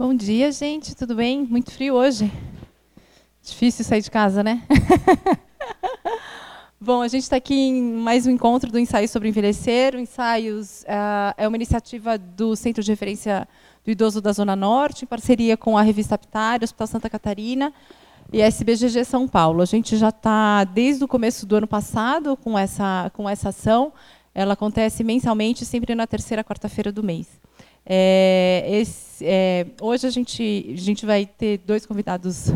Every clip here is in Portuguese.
Bom dia, gente. Tudo bem? Muito frio hoje. Difícil sair de casa, né? Bom, a gente está aqui em mais um encontro do Ensaio sobre Envelhecer. O Ensaios uh, é uma iniciativa do Centro de Referência do Idoso da Zona Norte, em parceria com a Revista Aptário, Hospital Santa Catarina e a SBGG São Paulo. A gente já está desde o começo do ano passado com essa, com essa ação. Ela acontece mensalmente, sempre na terceira quarta-feira do mês. É, esse, é, hoje a gente, a gente vai ter dois convidados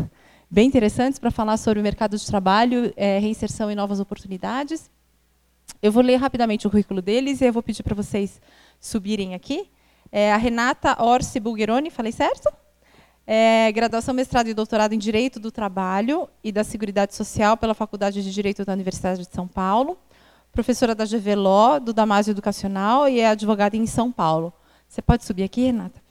bem interessantes para falar sobre o mercado de trabalho, é, reinserção e novas oportunidades. Eu vou ler rapidamente o currículo deles e eu vou pedir para vocês subirem aqui. É, a Renata Orsi Bulgheroni, falei certo? É, graduação, mestrado e doutorado em Direito do Trabalho e da Seguridade Social pela Faculdade de Direito da Universidade de São Paulo. Professora da GVLO, do Damásio Educacional e é advogada em São Paulo. Você pode subir aqui, Renata?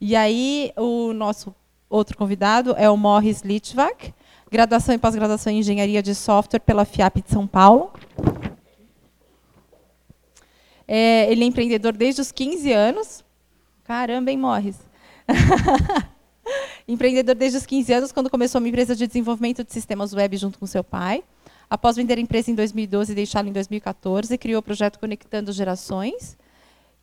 E aí, o nosso outro convidado é o Morris Litvak, graduação e pós-graduação em Engenharia de Software pela FIAP de São Paulo. É, ele é empreendedor desde os 15 anos. Caramba, hein, Morris? empreendedor desde os 15 anos, quando começou uma empresa de desenvolvimento de sistemas web junto com seu pai. Após vender a empresa em 2012 e deixá-la em 2014, criou o projeto Conectando Gerações,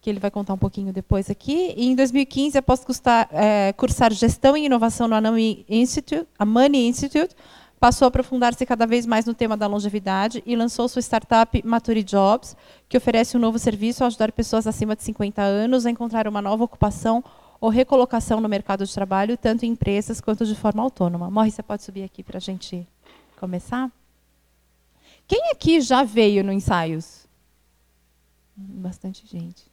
que ele vai contar um pouquinho depois aqui. E em 2015, após custar, é, cursar Gestão e Inovação no Anami Institute, a Money Institute, passou a aprofundar-se cada vez mais no tema da longevidade e lançou sua startup Maturi Jobs, que oferece um novo serviço a ajudar pessoas acima de 50 anos a encontrar uma nova ocupação ou recolocação no mercado de trabalho, tanto em empresas quanto de forma autônoma. Morri, você pode subir aqui para a gente começar? Quem aqui já veio no ensaios? Bastante gente.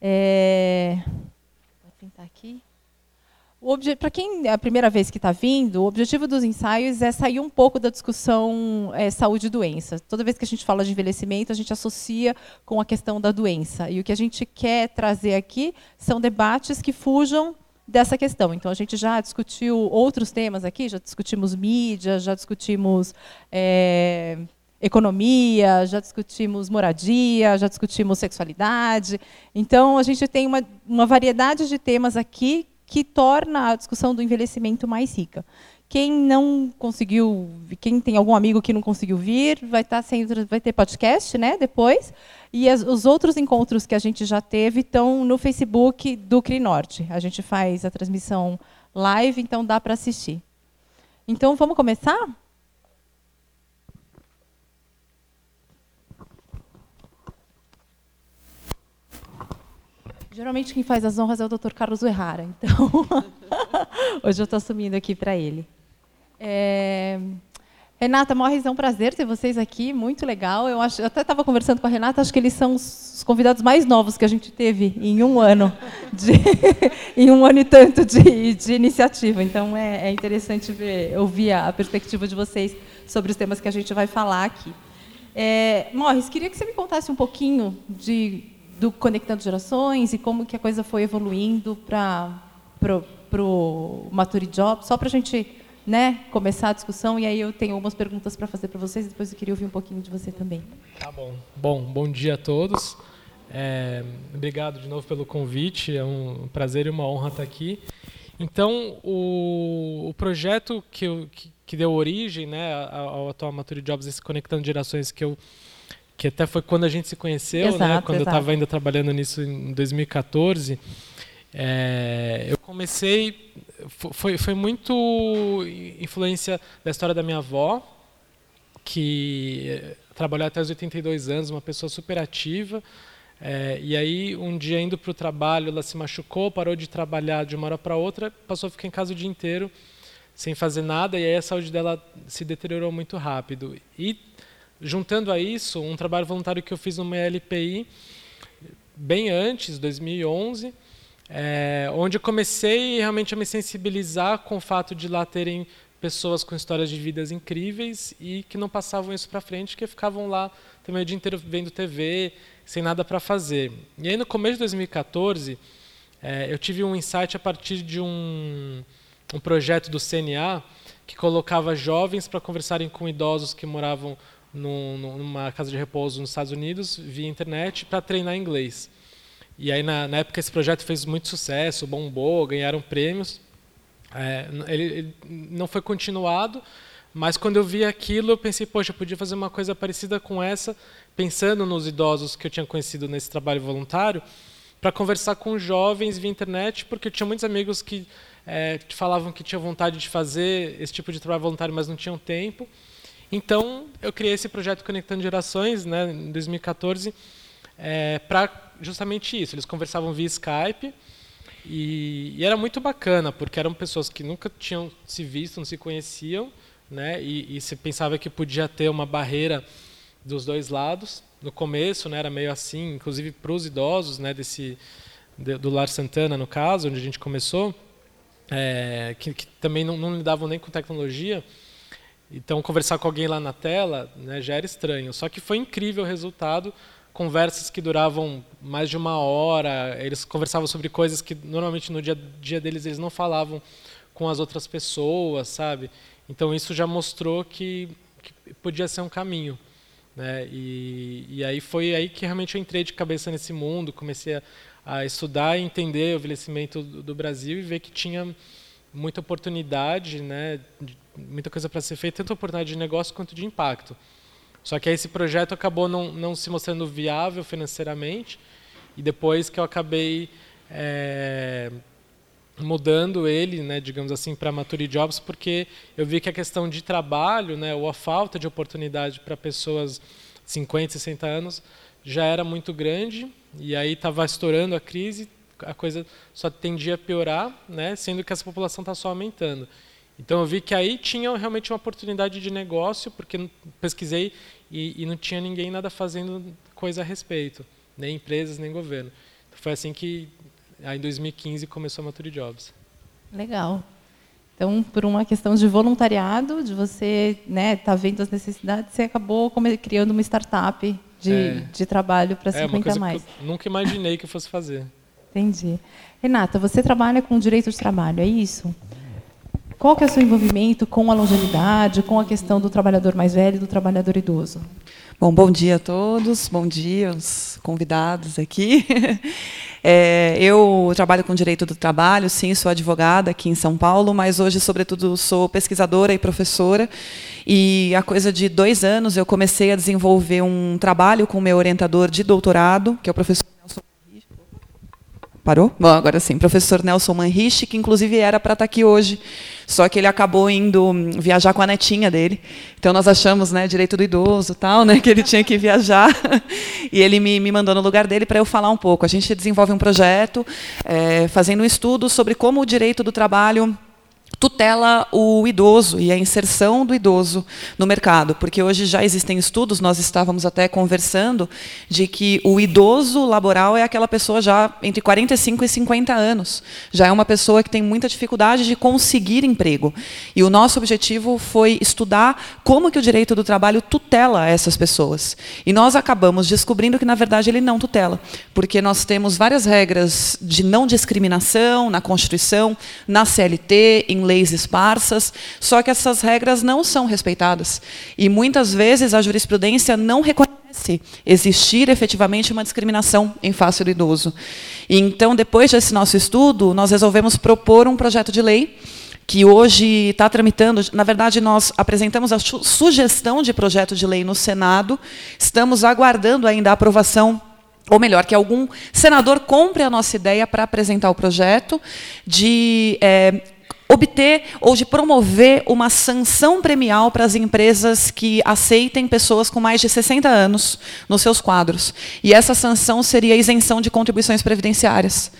É... Vou tentar aqui. Para quem é a primeira vez que está vindo, o objetivo dos ensaios é sair um pouco da discussão é, saúde e doença. Toda vez que a gente fala de envelhecimento, a gente associa com a questão da doença. E o que a gente quer trazer aqui são debates que fujam dessa questão. Então, a gente já discutiu outros temas aqui, já discutimos mídia, já discutimos é, economia, já discutimos moradia, já discutimos sexualidade. Então, a gente tem uma, uma variedade de temas aqui que torna a discussão do envelhecimento mais rica. Quem não conseguiu, quem tem algum amigo que não conseguiu vir, vai estar sendo, vai ter podcast, né? Depois. E as, os outros encontros que a gente já teve estão no Facebook do Crinorte. A gente faz a transmissão live, então dá para assistir. Então vamos começar? Geralmente quem faz as honras é o Dr. Carlos Errara, então hoje eu estou assumindo aqui para ele. É... Renata Morris, é um prazer ter vocês aqui, muito legal. Eu, acho, eu até estava conversando com a Renata, acho que eles são os convidados mais novos que a gente teve em um ano, de, em um ano e tanto de, de iniciativa. Então é, é, interessante ver, ouvir a, a, perspectiva de vocês sobre os temas que a gente vai falar aqui. É, Morris, queria que você me contasse um pouquinho de, do Conectando Gerações e como que a coisa foi evoluindo para o Maturi Job, só para a gente né, começar a discussão e aí eu tenho algumas perguntas para fazer para vocês, depois eu queria ouvir um pouquinho de você também. Tá bom. Bom, bom dia a todos. É, obrigado de novo pelo convite, é um prazer e uma honra estar aqui. Então, o, o projeto que, eu, que, que, deu origem né, ao atual Maturi Jobs, esse Conectando Gerações, que eu que até foi quando a gente se conheceu, né, exato, né, quando exato. eu estava ainda trabalhando nisso em 2014, é, eu comecei foi, foi muito influência da história da minha avó, que trabalhou até os 82 anos, uma pessoa super ativa. É, e aí, um dia indo para o trabalho, ela se machucou, parou de trabalhar de uma hora para outra, passou a ficar em casa o dia inteiro sem fazer nada, e aí a saúde dela se deteriorou muito rápido. E, juntando a isso, um trabalho voluntário que eu fiz numa LPI, bem antes, 2011, é, onde eu comecei realmente a me sensibilizar com o fato de lá terem pessoas com histórias de vidas incríveis e que não passavam isso para frente, que ficavam lá também o dia inteiro vendo TV, sem nada para fazer. E aí no começo de 2014, é, eu tive um insight a partir de um, um projeto do CNA que colocava jovens para conversarem com idosos que moravam no, numa casa de repouso nos Estados Unidos via internet para treinar inglês. E aí, na, na época, esse projeto fez muito sucesso, bombou, ganharam prêmios. É, ele, ele, não foi continuado, mas quando eu vi aquilo, eu pensei, poxa, eu podia fazer uma coisa parecida com essa, pensando nos idosos que eu tinha conhecido nesse trabalho voluntário, para conversar com jovens via internet, porque eu tinha muitos amigos que é, falavam que tinham vontade de fazer esse tipo de trabalho voluntário, mas não tinham tempo. Então, eu criei esse projeto Conectando Gerações, né, em 2014, é, para justamente isso. Eles conversavam via Skype e, e, era muito bacana, porque eram pessoas que nunca tinham se visto, não se conheciam, né, e, e se pensava que podia ter uma barreira dos dois lados. No começo, né, era meio assim, inclusive para os idosos, né, desse do Lar Santana, no caso, onde a gente começou, é, que, que, também não, não lidavam nem com tecnologia. Então, conversar com alguém lá na tela né, já era estranho. Só que foi incrível o resultado. Conversas que duravam mais de uma hora. Eles conversavam sobre coisas que normalmente no dia, dia deles eles não falavam com as outras pessoas, sabe? Então, isso já mostrou que, que podia ser um caminho. Né? E, e, aí foi aí que realmente eu entrei de cabeça nesse mundo, comecei a, a estudar e entender o envelhecimento do, do, Brasil e ver que tinha muita oportunidade, né? muita coisa para ser feita, tanto oportunidade de negócio quanto de impacto. Só que aí esse projeto acabou não, não se mostrando viável financeiramente e depois que eu acabei é, mudando ele, né, digamos assim, para Maturity Jobs, porque eu vi que a questão de trabalho, né, ou a falta de oportunidade para pessoas de 50, 60 anos já era muito grande, e aí estava estourando a crise, a coisa só tendia a piorar, né, sendo que essa população está só aumentando. Então eu vi que aí tinha realmente uma oportunidade de negócio, porque pesquisei e, e não tinha ninguém nada fazendo coisa a respeito, nem empresas, nem governo. Então, foi assim que Aí em 2015 começou a Mature Jobs. Legal. Então, por uma questão de voluntariado, de você estar né, tá vendo as necessidades, você acabou criando uma startup de, é. de trabalho para 50 é, mais. nunca imaginei que eu fosse fazer. Entendi. Renata, você trabalha com direito de trabalho, é isso? Qual que é o seu envolvimento com a longevidade, com a questão do trabalhador mais velho do trabalhador idoso? Bom, bom dia a todos, bom dia aos convidados aqui. É, eu trabalho com direito do trabalho, sim, sou advogada aqui em São Paulo, mas hoje, sobretudo, sou pesquisadora e professora. E há coisa de dois anos eu comecei a desenvolver um trabalho com o meu orientador de doutorado, que é o professor Parou? Bom, agora sim. Professor Nelson Manrich, que inclusive era para estar tá aqui hoje, só que ele acabou indo viajar com a netinha dele. Então nós achamos, né, direito do idoso, tal, né, que ele tinha que viajar. e ele me, me mandou no lugar dele para eu falar um pouco. A gente desenvolve um projeto é, fazendo um estudo sobre como o direito do trabalho tutela o idoso e a inserção do idoso no mercado, porque hoje já existem estudos, nós estávamos até conversando, de que o idoso laboral é aquela pessoa já entre 45 e 50 anos, já é uma pessoa que tem muita dificuldade de conseguir emprego. E o nosso objetivo foi estudar como que o direito do trabalho tutela essas pessoas. E nós acabamos descobrindo que, na verdade, ele não tutela, porque nós temos várias regras de não discriminação na Constituição, na CLT, em leis esparsas, só que essas regras não são respeitadas. E muitas vezes a jurisprudência não reconhece existir efetivamente uma discriminação em face do idoso. E então, depois desse nosso estudo, nós resolvemos propor um projeto de lei que hoje está tramitando. Na verdade, nós apresentamos a sugestão de projeto de lei no Senado, estamos aguardando ainda a aprovação ou melhor, que algum senador compre a nossa ideia para apresentar o projeto de é, obter ou de promover uma sanção premial para as empresas que aceitem pessoas com mais de 60 anos nos seus quadros. E essa sanção seria a isenção de contribuições previdenciárias.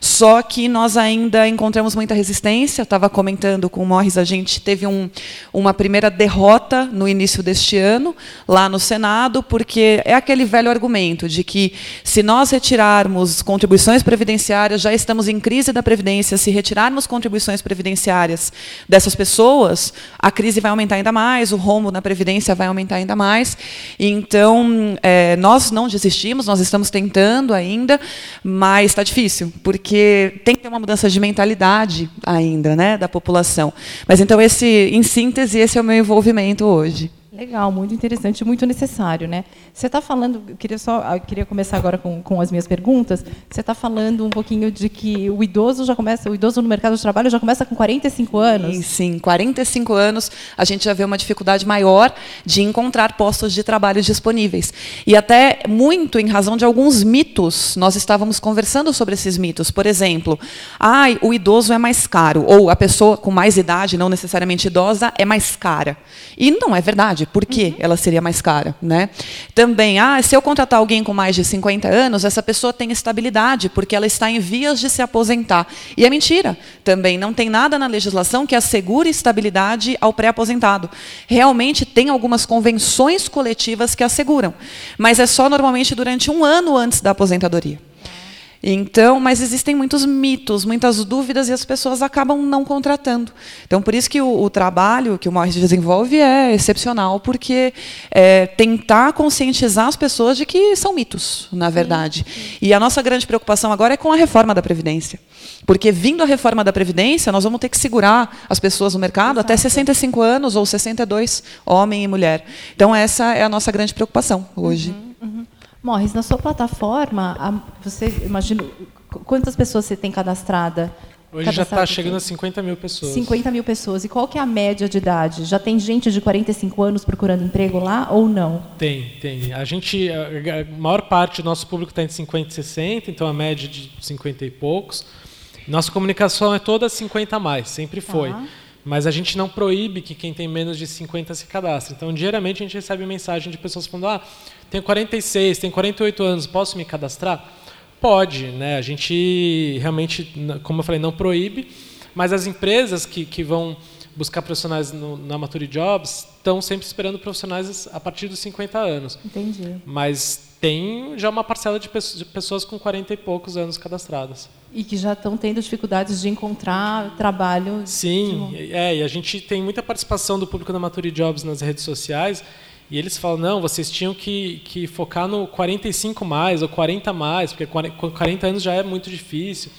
Só que nós ainda encontramos muita resistência. Eu estava comentando com o Morris, a gente teve um, uma primeira derrota no início deste ano, lá no Senado, porque é aquele velho argumento de que se nós retirarmos contribuições previdenciárias, já estamos em crise da Previdência, se retirarmos contribuições previdenciárias dessas pessoas, a crise vai aumentar ainda mais, o rombo na Previdência vai aumentar ainda mais. Então, é, nós não desistimos, nós estamos tentando ainda, mas está difícil, porque porque tem que ter uma mudança de mentalidade ainda, né, da população. Mas então esse, em síntese, esse é o meu envolvimento hoje. Legal, muito interessante, muito necessário, né? Você está falando, eu queria só, queria começar agora com, com as minhas perguntas. Você está falando um pouquinho de que o idoso já começa, o idoso no mercado de trabalho já começa com 45 anos. Sim, sim, 45 anos a gente já vê uma dificuldade maior de encontrar postos de trabalho disponíveis e até muito em razão de alguns mitos. Nós estávamos conversando sobre esses mitos, por exemplo, ah, o idoso é mais caro ou a pessoa com mais idade, não necessariamente idosa, é mais cara. E não é verdade por que uhum. ela seria mais cara? Né? Também, ah, se eu contratar alguém com mais de 50 anos, essa pessoa tem estabilidade, porque ela está em vias de se aposentar. E é mentira. Também não tem nada na legislação que assegure estabilidade ao pré-aposentado. Realmente tem algumas convenções coletivas que asseguram, mas é só normalmente durante um ano antes da aposentadoria. Então, mas existem muitos mitos, muitas dúvidas e as pessoas acabam não contratando. Então, por isso que o, o trabalho que o Morris desenvolve é excepcional, porque é tentar conscientizar as pessoas de que são mitos, na verdade. E a nossa grande preocupação agora é com a reforma da Previdência. Porque, vindo a reforma da Previdência, nós vamos ter que segurar as pessoas no mercado Exato. até 65 anos ou 62, homem e mulher. Então, essa é a nossa grande preocupação hoje. Uhum. Morris, na sua plataforma, você imagina quantas pessoas você tem cadastrada? Hoje já está chegando a 50 mil pessoas. 50 mil pessoas. E qual que é a média de idade? Já tem gente de 45 anos procurando emprego lá ou não? Tem, tem. A gente, a maior parte do nosso público está entre 50 e 60, então a média de 50 e poucos. Nossa comunicação é toda 50 a mais, sempre foi. Tá. Mas a gente não proíbe que quem tem menos de 50 se cadastre. Então, diariamente a gente recebe mensagem de pessoas falando: ah, tenho 46, tenho 48 anos, posso me cadastrar? Pode, né? A gente realmente, como eu falei, não proíbe, mas as empresas que, que vão buscar profissionais no, na Mature Jobs estão sempre esperando profissionais a partir dos 50 anos. Entendi. Mas tem já uma parcela de pessoas com 40 e poucos anos cadastradas. E que já estão tendo dificuldades de encontrar trabalho. Sim, de... é, e a gente tem muita participação do público da Mature Jobs nas redes sociais e eles falam, não, vocês tinham que, que focar no 45 mais ou 40 mais, porque com 40 anos já é muito difícil.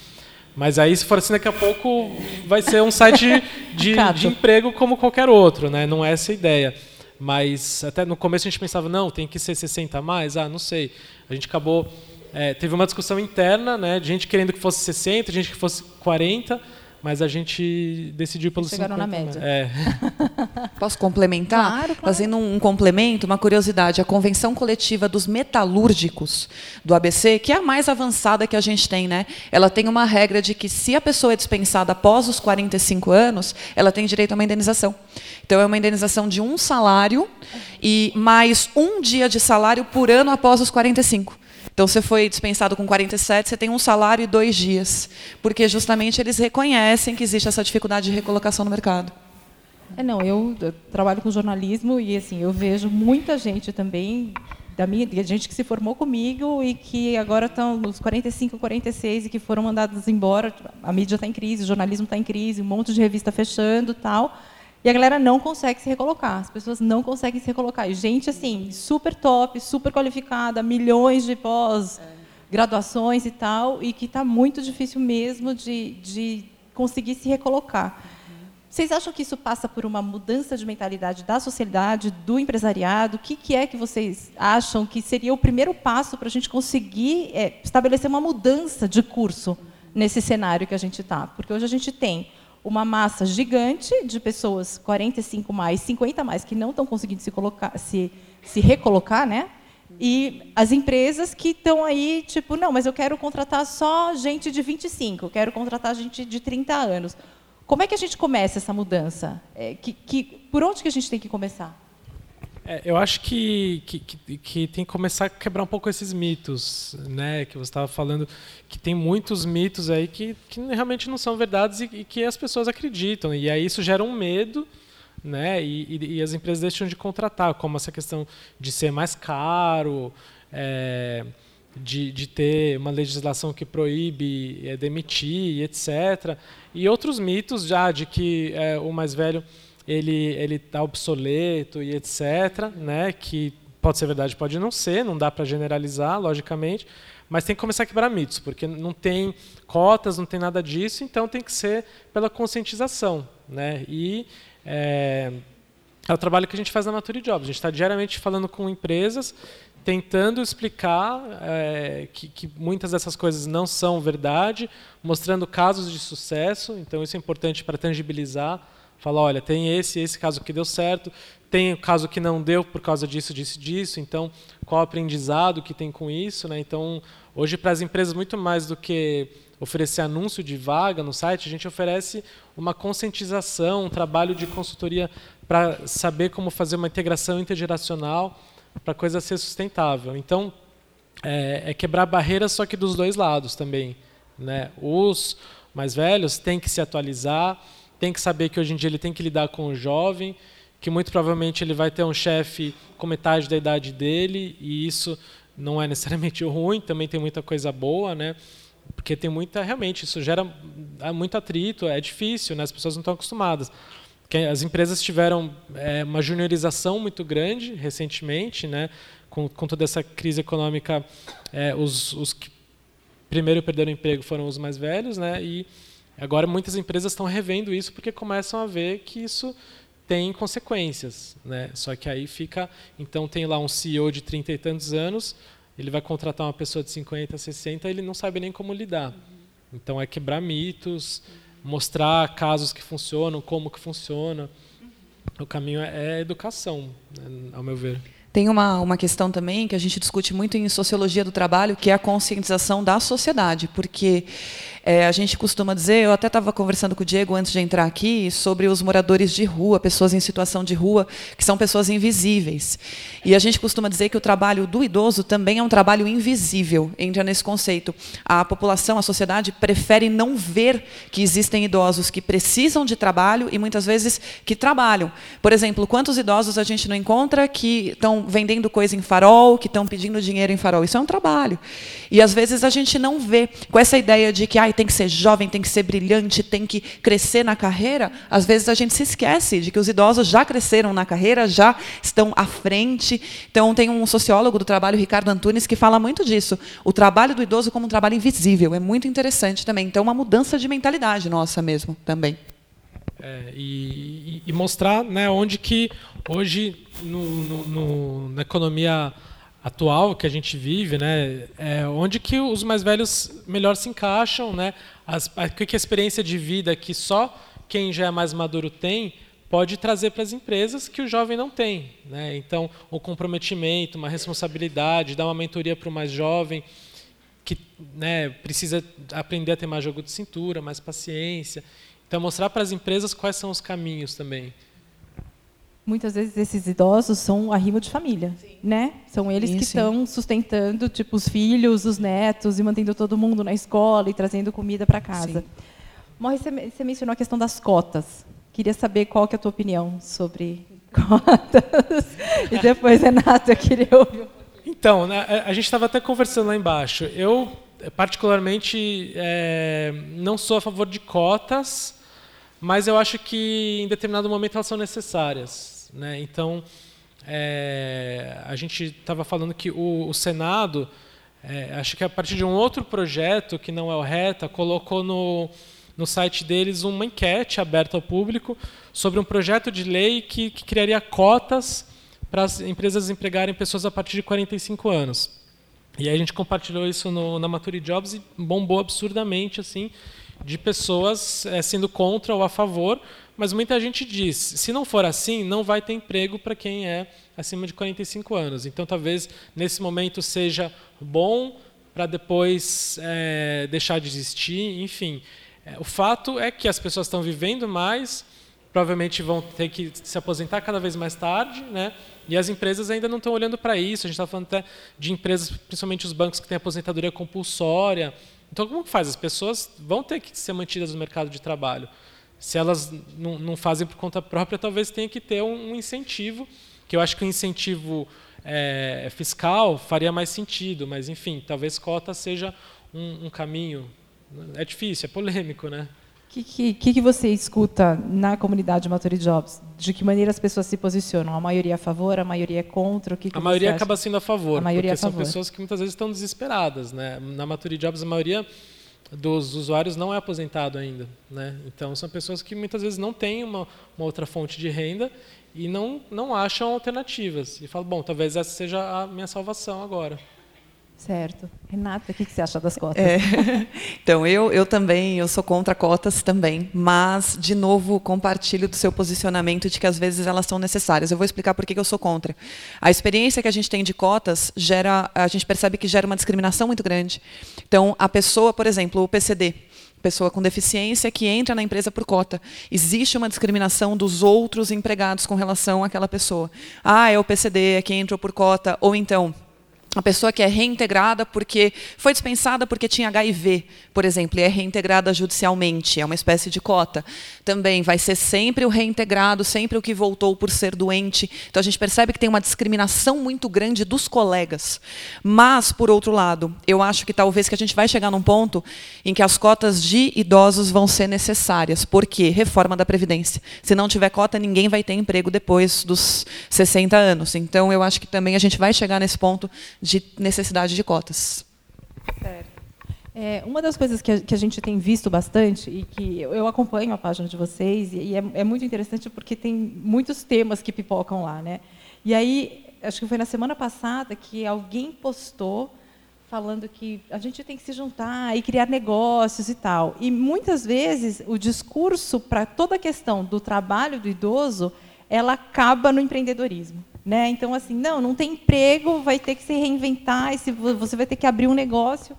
Mas aí, se for assim, daqui a pouco vai ser um site de, de, de emprego como qualquer outro, né? Não é essa a ideia. Mas até no começo a gente pensava, não, tem que ser 60 a mais? Ah, não sei. A gente acabou... É, teve uma discussão interna, né, de gente querendo que fosse 60, gente que fosse 40, mas a gente decidiu pelo Chegaram 50. na média. É. Posso complementar? Claro, claro. Fazendo um complemento, uma curiosidade. A Convenção Coletiva dos Metalúrgicos do ABC, que é a mais avançada que a gente tem, né? ela tem uma regra de que se a pessoa é dispensada após os 45 anos, ela tem direito a uma indenização. Então, é uma indenização de um salário e mais um dia de salário por ano após os 45. Então, você foi dispensado com 47, você tem um salário e dois dias, porque justamente eles reconhecem que existe essa dificuldade de recolocação no mercado. É, não, eu, eu trabalho com jornalismo e assim eu vejo muita gente também da minha gente que se formou comigo e que agora estão nos 45, 46 e que foram mandados embora. A mídia está em crise, o jornalismo está em crise, um monte de revista fechando, tal. E a galera não consegue se recolocar, as pessoas não conseguem se recolocar. E gente, assim, super top, super qualificada, milhões de pós-graduações e tal, e que está muito difícil mesmo de, de conseguir se recolocar. Vocês acham que isso passa por uma mudança de mentalidade da sociedade, do empresariado? O que, que é que vocês acham que seria o primeiro passo para a gente conseguir é, estabelecer uma mudança de curso nesse cenário que a gente está? Porque hoje a gente tem uma massa gigante de pessoas, 45 mais, 50 mais, que não estão conseguindo se, colocar, se, se recolocar, né? E as empresas que estão aí, tipo, não, mas eu quero contratar só gente de 25, eu quero contratar gente de 30 anos. Como é que a gente começa essa mudança? É, que, que, por onde que a gente tem que começar? É, eu acho que, que, que, que, tem que começar a quebrar um pouco esses mitos, né? Que você estava falando, que tem muitos mitos aí que, que realmente não são verdades e, e, que as pessoas acreditam. E aí isso gera um medo, né? E, e, e, as empresas deixam de contratar, como essa questão de ser mais caro, é, de, de ter uma legislação que proíbe é, demitir, etc. E outros mitos já de que é, o mais velho ele ele está obsoleto e etc, né? Que pode ser verdade, pode não ser, não dá para generalizar, logicamente, mas tem que começar a quebrar mitos, porque não tem cotas, não tem nada disso, então tem que ser pela conscientização, né? E é, é o trabalho que a gente faz na Mature Jobs. A gente está diariamente falando com empresas, tentando explicar é, que, que, muitas dessas coisas não são verdade, mostrando casos de sucesso. Então, isso é importante para tangibilizar. Falar, olha, tem esse esse caso que deu certo, tem o caso que não deu por causa disso, disso, disso. Então, qual o aprendizado que tem com isso? Né? Então, hoje, para as empresas, muito mais do que oferecer anúncio de vaga no site, a gente oferece uma conscientização, um trabalho de consultoria para saber como fazer uma integração intergeracional para a coisa ser sustentável. Então, é, é, quebrar barreiras, só que dos dois lados também. Né? Os mais velhos têm que se atualizar, têm que saber que hoje em dia ele tem que lidar com o jovem, que muito provavelmente ele vai ter um chefe com metade da idade dele, e isso não é necessariamente ruim, também tem muita coisa boa, né? porque tem muita, realmente, isso gera muito atrito, é difícil, né? as pessoas não estão acostumadas as empresas tiveram é, uma juniorização muito grande recentemente, né? com, com toda essa crise econômica, é, os, os que primeiro perderam emprego foram os mais velhos, né? e agora muitas empresas estão revendo isso porque começam a ver que isso tem consequências. Né? Só que aí fica, então tem lá um CEO de 30 e tantos anos, ele vai contratar uma pessoa de 50, 60, ele não sabe nem como lidar. Então é quebrar mitos, mostrar casos que funcionam, como que funciona. O caminho é, é educação, né, ao meu ver. Tem uma, uma questão também que a gente discute muito em sociologia do trabalho, que é a conscientização da sociedade, porque é, a gente costuma dizer, eu até estava conversando com o Diego antes de entrar aqui, sobre os moradores de rua, pessoas em situação de rua, que são pessoas invisíveis. E a gente costuma dizer que o trabalho do idoso também é um trabalho invisível, entra nesse conceito. A população, a sociedade, prefere não ver que existem idosos que precisam de trabalho e muitas vezes que trabalham. Por exemplo, quantos idosos a gente não encontra que estão vendendo coisa em farol, que estão pedindo dinheiro em farol? Isso é um trabalho. E às vezes a gente não vê com essa ideia de que ah, tem que ser jovem, tem que ser brilhante, tem que crescer na carreira, às vezes a gente se esquece de que os idosos já cresceram na carreira, já estão à frente. Então, tem um sociólogo do trabalho, Ricardo Antunes, que fala muito disso. O trabalho do idoso como um trabalho invisível. É muito interessante também. Então, uma mudança de mentalidade nossa mesmo também. É, e, e, mostrar né, onde que hoje no, no, no, na economia atual que a gente vive, né, é onde que os mais velhos melhor se encaixam, né, as, a, que a experiência de vida que só quem já é mais maduro tem pode trazer para as empresas que o jovem não tem, né? Então, o comprometimento, uma responsabilidade, dar uma mentoria para o mais jovem que né, precisa aprender a ter mais jogo de cintura, mais paciência. Então, mostrar para as empresas quais são os caminhos também muitas vezes esses idosos são arrimo de família, sim. né? São eles sim, que estão sustentando tipo os filhos, os netos e mantendo todo mundo na escola e trazendo comida para casa. Morre, você mencionou a questão das cotas. Queria saber qual que é a tua opinião sobre cotas. e depois, Renato, eu queria ouvir. Então, né, a gente estava até conversando lá embaixo. Eu, particularmente, é, não sou a favor de cotas, mas eu acho que em determinado momento elas são necessárias. Né? Então, é, a gente estava falando que o, o Senado, é, acho que a partir de um outro projeto, que não é o RETA, colocou no, no site deles uma enquete aberta ao público sobre um projeto de lei que, que criaria cotas para as empresas empregarem pessoas a partir de 45 anos. E aí a gente compartilhou isso no, na Mature Jobs e bombou absurdamente, assim, de pessoas é, sendo contra ou a favor, mas muita gente diz, se não for assim, não vai ter emprego para quem é acima de 45 anos. Então, talvez nesse momento seja bom para depois é, deixar de existir, enfim. É, o fato é que as pessoas estão vivendo mais, provavelmente vão ter que se aposentar cada vez mais tarde, né? E as empresas ainda não estão olhando para isso. A gente está falando até de empresas, principalmente os bancos que têm aposentadoria compulsória. Então, como que faz? As pessoas vão ter que ser mantidas no mercado de trabalho. Se elas não, não fazem por conta própria, talvez tenha que ter um, um incentivo, que eu acho que o incentivo é, fiscal faria mais sentido, mas, enfim, talvez cota seja um, um caminho. É difícil, é polêmico, né? O que, que, que, você escuta na comunidade Matori Jobs? De que maneira as pessoas se posicionam? A maioria é a favor, a maioria é contra? O que, que a maioria acaba sendo a favor, a maioria porque é a são pessoas que muitas vezes estão desesperadas. Né? Na Matori Jobs, a maioria dos usuários não é aposentado ainda. Né? Então, são pessoas que muitas vezes não têm uma, uma outra fonte de renda e não, não acham alternativas. E falam, bom, talvez essa seja a minha salvação agora. Certo. Renata, o que você acha das cotas? É. Então, eu, eu também, eu sou contra cotas também, mas, de novo, compartilho do seu posicionamento de que às vezes elas são necessárias. Eu vou explicar por que eu sou contra. A experiência que a gente tem de cotas, gera, a gente percebe que gera uma discriminação muito grande. Então, a pessoa, por exemplo, o PCD, pessoa com deficiência que entra na empresa por cota. Existe uma discriminação dos outros empregados com relação àquela pessoa. Ah, é o PCD, é quem entrou por cota, ou então a pessoa que é reintegrada porque foi dispensada porque tinha HIV, por exemplo, e é reintegrada judicialmente, é uma espécie de cota. Também vai ser sempre o reintegrado, sempre o que voltou por ser doente. Então a gente percebe que tem uma discriminação muito grande dos colegas. Mas, por outro lado, eu acho que talvez que a gente vai chegar num ponto em que as cotas de idosos vão ser necessárias. Por quê? Reforma da Previdência. Se não tiver cota, ninguém vai ter emprego depois dos 60 anos. Então eu acho que também a gente vai chegar nesse ponto de necessidade de cotas. É, uma das coisas que a, que a, gente tem visto bastante, e que eu, eu acompanho a página de vocês, e, e é, é, muito interessante porque tem muitos temas que pipocam lá. Né? E aí, acho que foi na semana passada que alguém postou falando que a gente tem que se juntar e criar negócios e tal. E muitas vezes o discurso para toda a questão do trabalho do idoso, ela acaba no empreendedorismo. Né? Então, assim, não, não tem emprego, vai ter que se reinventar, e você vai ter que abrir um negócio.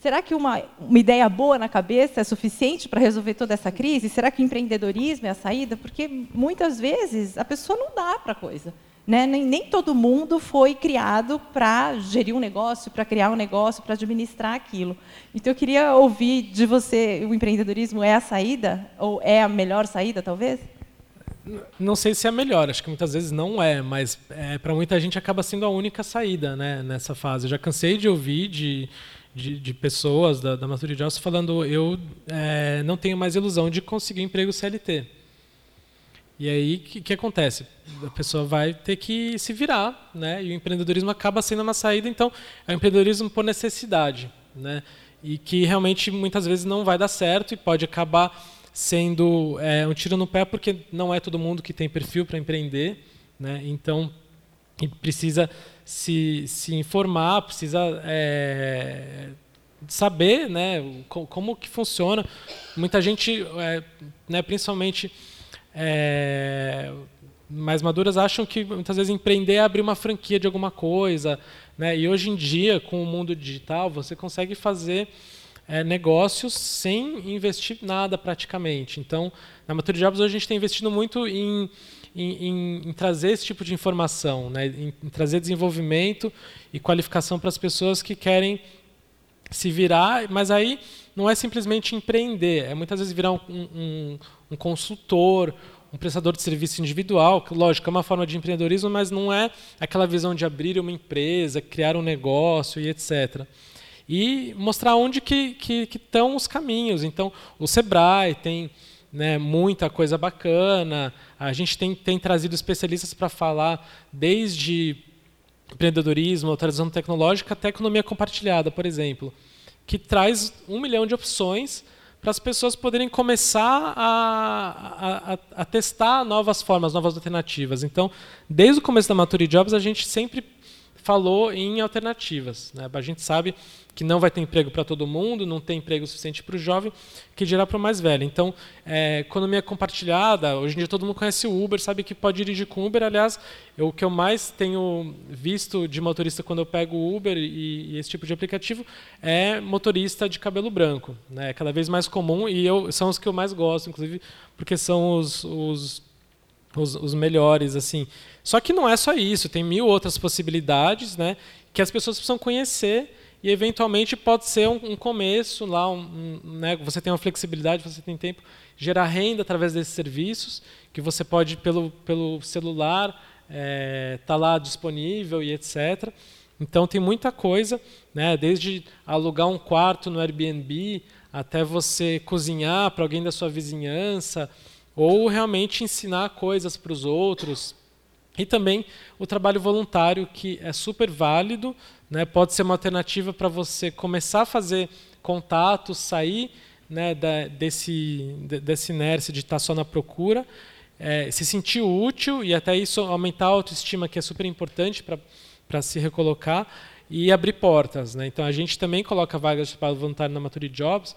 Será que uma, uma ideia boa na cabeça é suficiente para resolver toda essa crise? Será que o empreendedorismo é a saída? Porque muitas vezes a pessoa não dá para a coisa. Né? Nem, nem todo mundo foi criado para gerir um negócio, para criar um negócio, para administrar aquilo. Então, eu queria ouvir de você: o empreendedorismo é a saída? Ou é a melhor saída, talvez? Não sei se é melhor, acho que muitas vezes não é, mas é, para muita gente acaba sendo a única saída né, nessa fase. Eu já cansei de ouvir de, de, de pessoas da, da maturidade falando eu é, não tenho mais ilusão de conseguir emprego CLT. E aí, o que, que, acontece? A pessoa vai ter que se virar, né? e o empreendedorismo acaba sendo uma saída, então, é o empreendedorismo por necessidade. Né? E que realmente muitas vezes não vai dar certo e pode acabar sendo é, um tiro no pé porque não é todo mundo que tem perfil para empreender, né? Então precisa se, se informar, precisa é, saber, né, como que funciona. Muita gente, é, né, principalmente é, mais maduras, acham que muitas vezes empreender é abrir uma franquia de alguma coisa, né? E hoje em dia, com o mundo digital, você consegue fazer é, negócios sem investir nada praticamente. Então, na Mature Jobs hoje a gente tem investido muito em, em, em, em trazer esse tipo de informação, né? em, em trazer desenvolvimento e qualificação para as pessoas que querem se virar, mas aí não é simplesmente empreender, é muitas vezes virar um, um, um consultor, um prestador de serviço individual, que lógico é uma forma de empreendedorismo, mas não é aquela visão de abrir uma empresa, criar um negócio e etc e mostrar onde que, que, que estão os caminhos. Então, o Sebrae tem né, muita coisa bacana, a gente tem, tem trazido especialistas para falar desde empreendedorismo, atualização tecnológica, até economia compartilhada, por exemplo, que traz um milhão de opções para as pessoas poderem começar a, a, a, testar novas formas, novas alternativas. Então, desde o começo da Maturity Jobs, a gente sempre falou em alternativas. Né? A gente sabe que não vai ter emprego para todo mundo, não tem emprego suficiente para o jovem, que dirá para o mais velho. Então, é, economia compartilhada, hoje em dia todo mundo conhece o Uber, sabe que pode dirigir com Uber. Aliás, eu, o que eu mais tenho visto de motorista quando eu pego o Uber e, e esse tipo de aplicativo é motorista de cabelo branco. Né? É cada vez mais comum e eu, são os que eu mais gosto, inclusive, porque são os, os, os, os melhores. assim. Só que não é só isso, tem mil outras possibilidades né, que as pessoas precisam conhecer e eventualmente pode ser um, um começo lá, um, um, né, você tem uma flexibilidade, você tem tempo, gerar renda através desses serviços, que você pode pelo, pelo celular estar é, tá lá disponível e etc. Então tem muita coisa, né, desde alugar um quarto no Airbnb até você cozinhar para alguém da sua vizinhança ou realmente ensinar coisas para os outros. E também o trabalho voluntário, que é super válido, né? Pode ser uma alternativa para você começar a fazer contatos, sair né, da, desse, desse inércia de estar só na procura, é, se sentir útil e até isso aumentar a autoestima, que é super importante para se recolocar, e abrir portas. Né? Então, a gente também coloca vagas de trabalho voluntário na Maturity Jobs,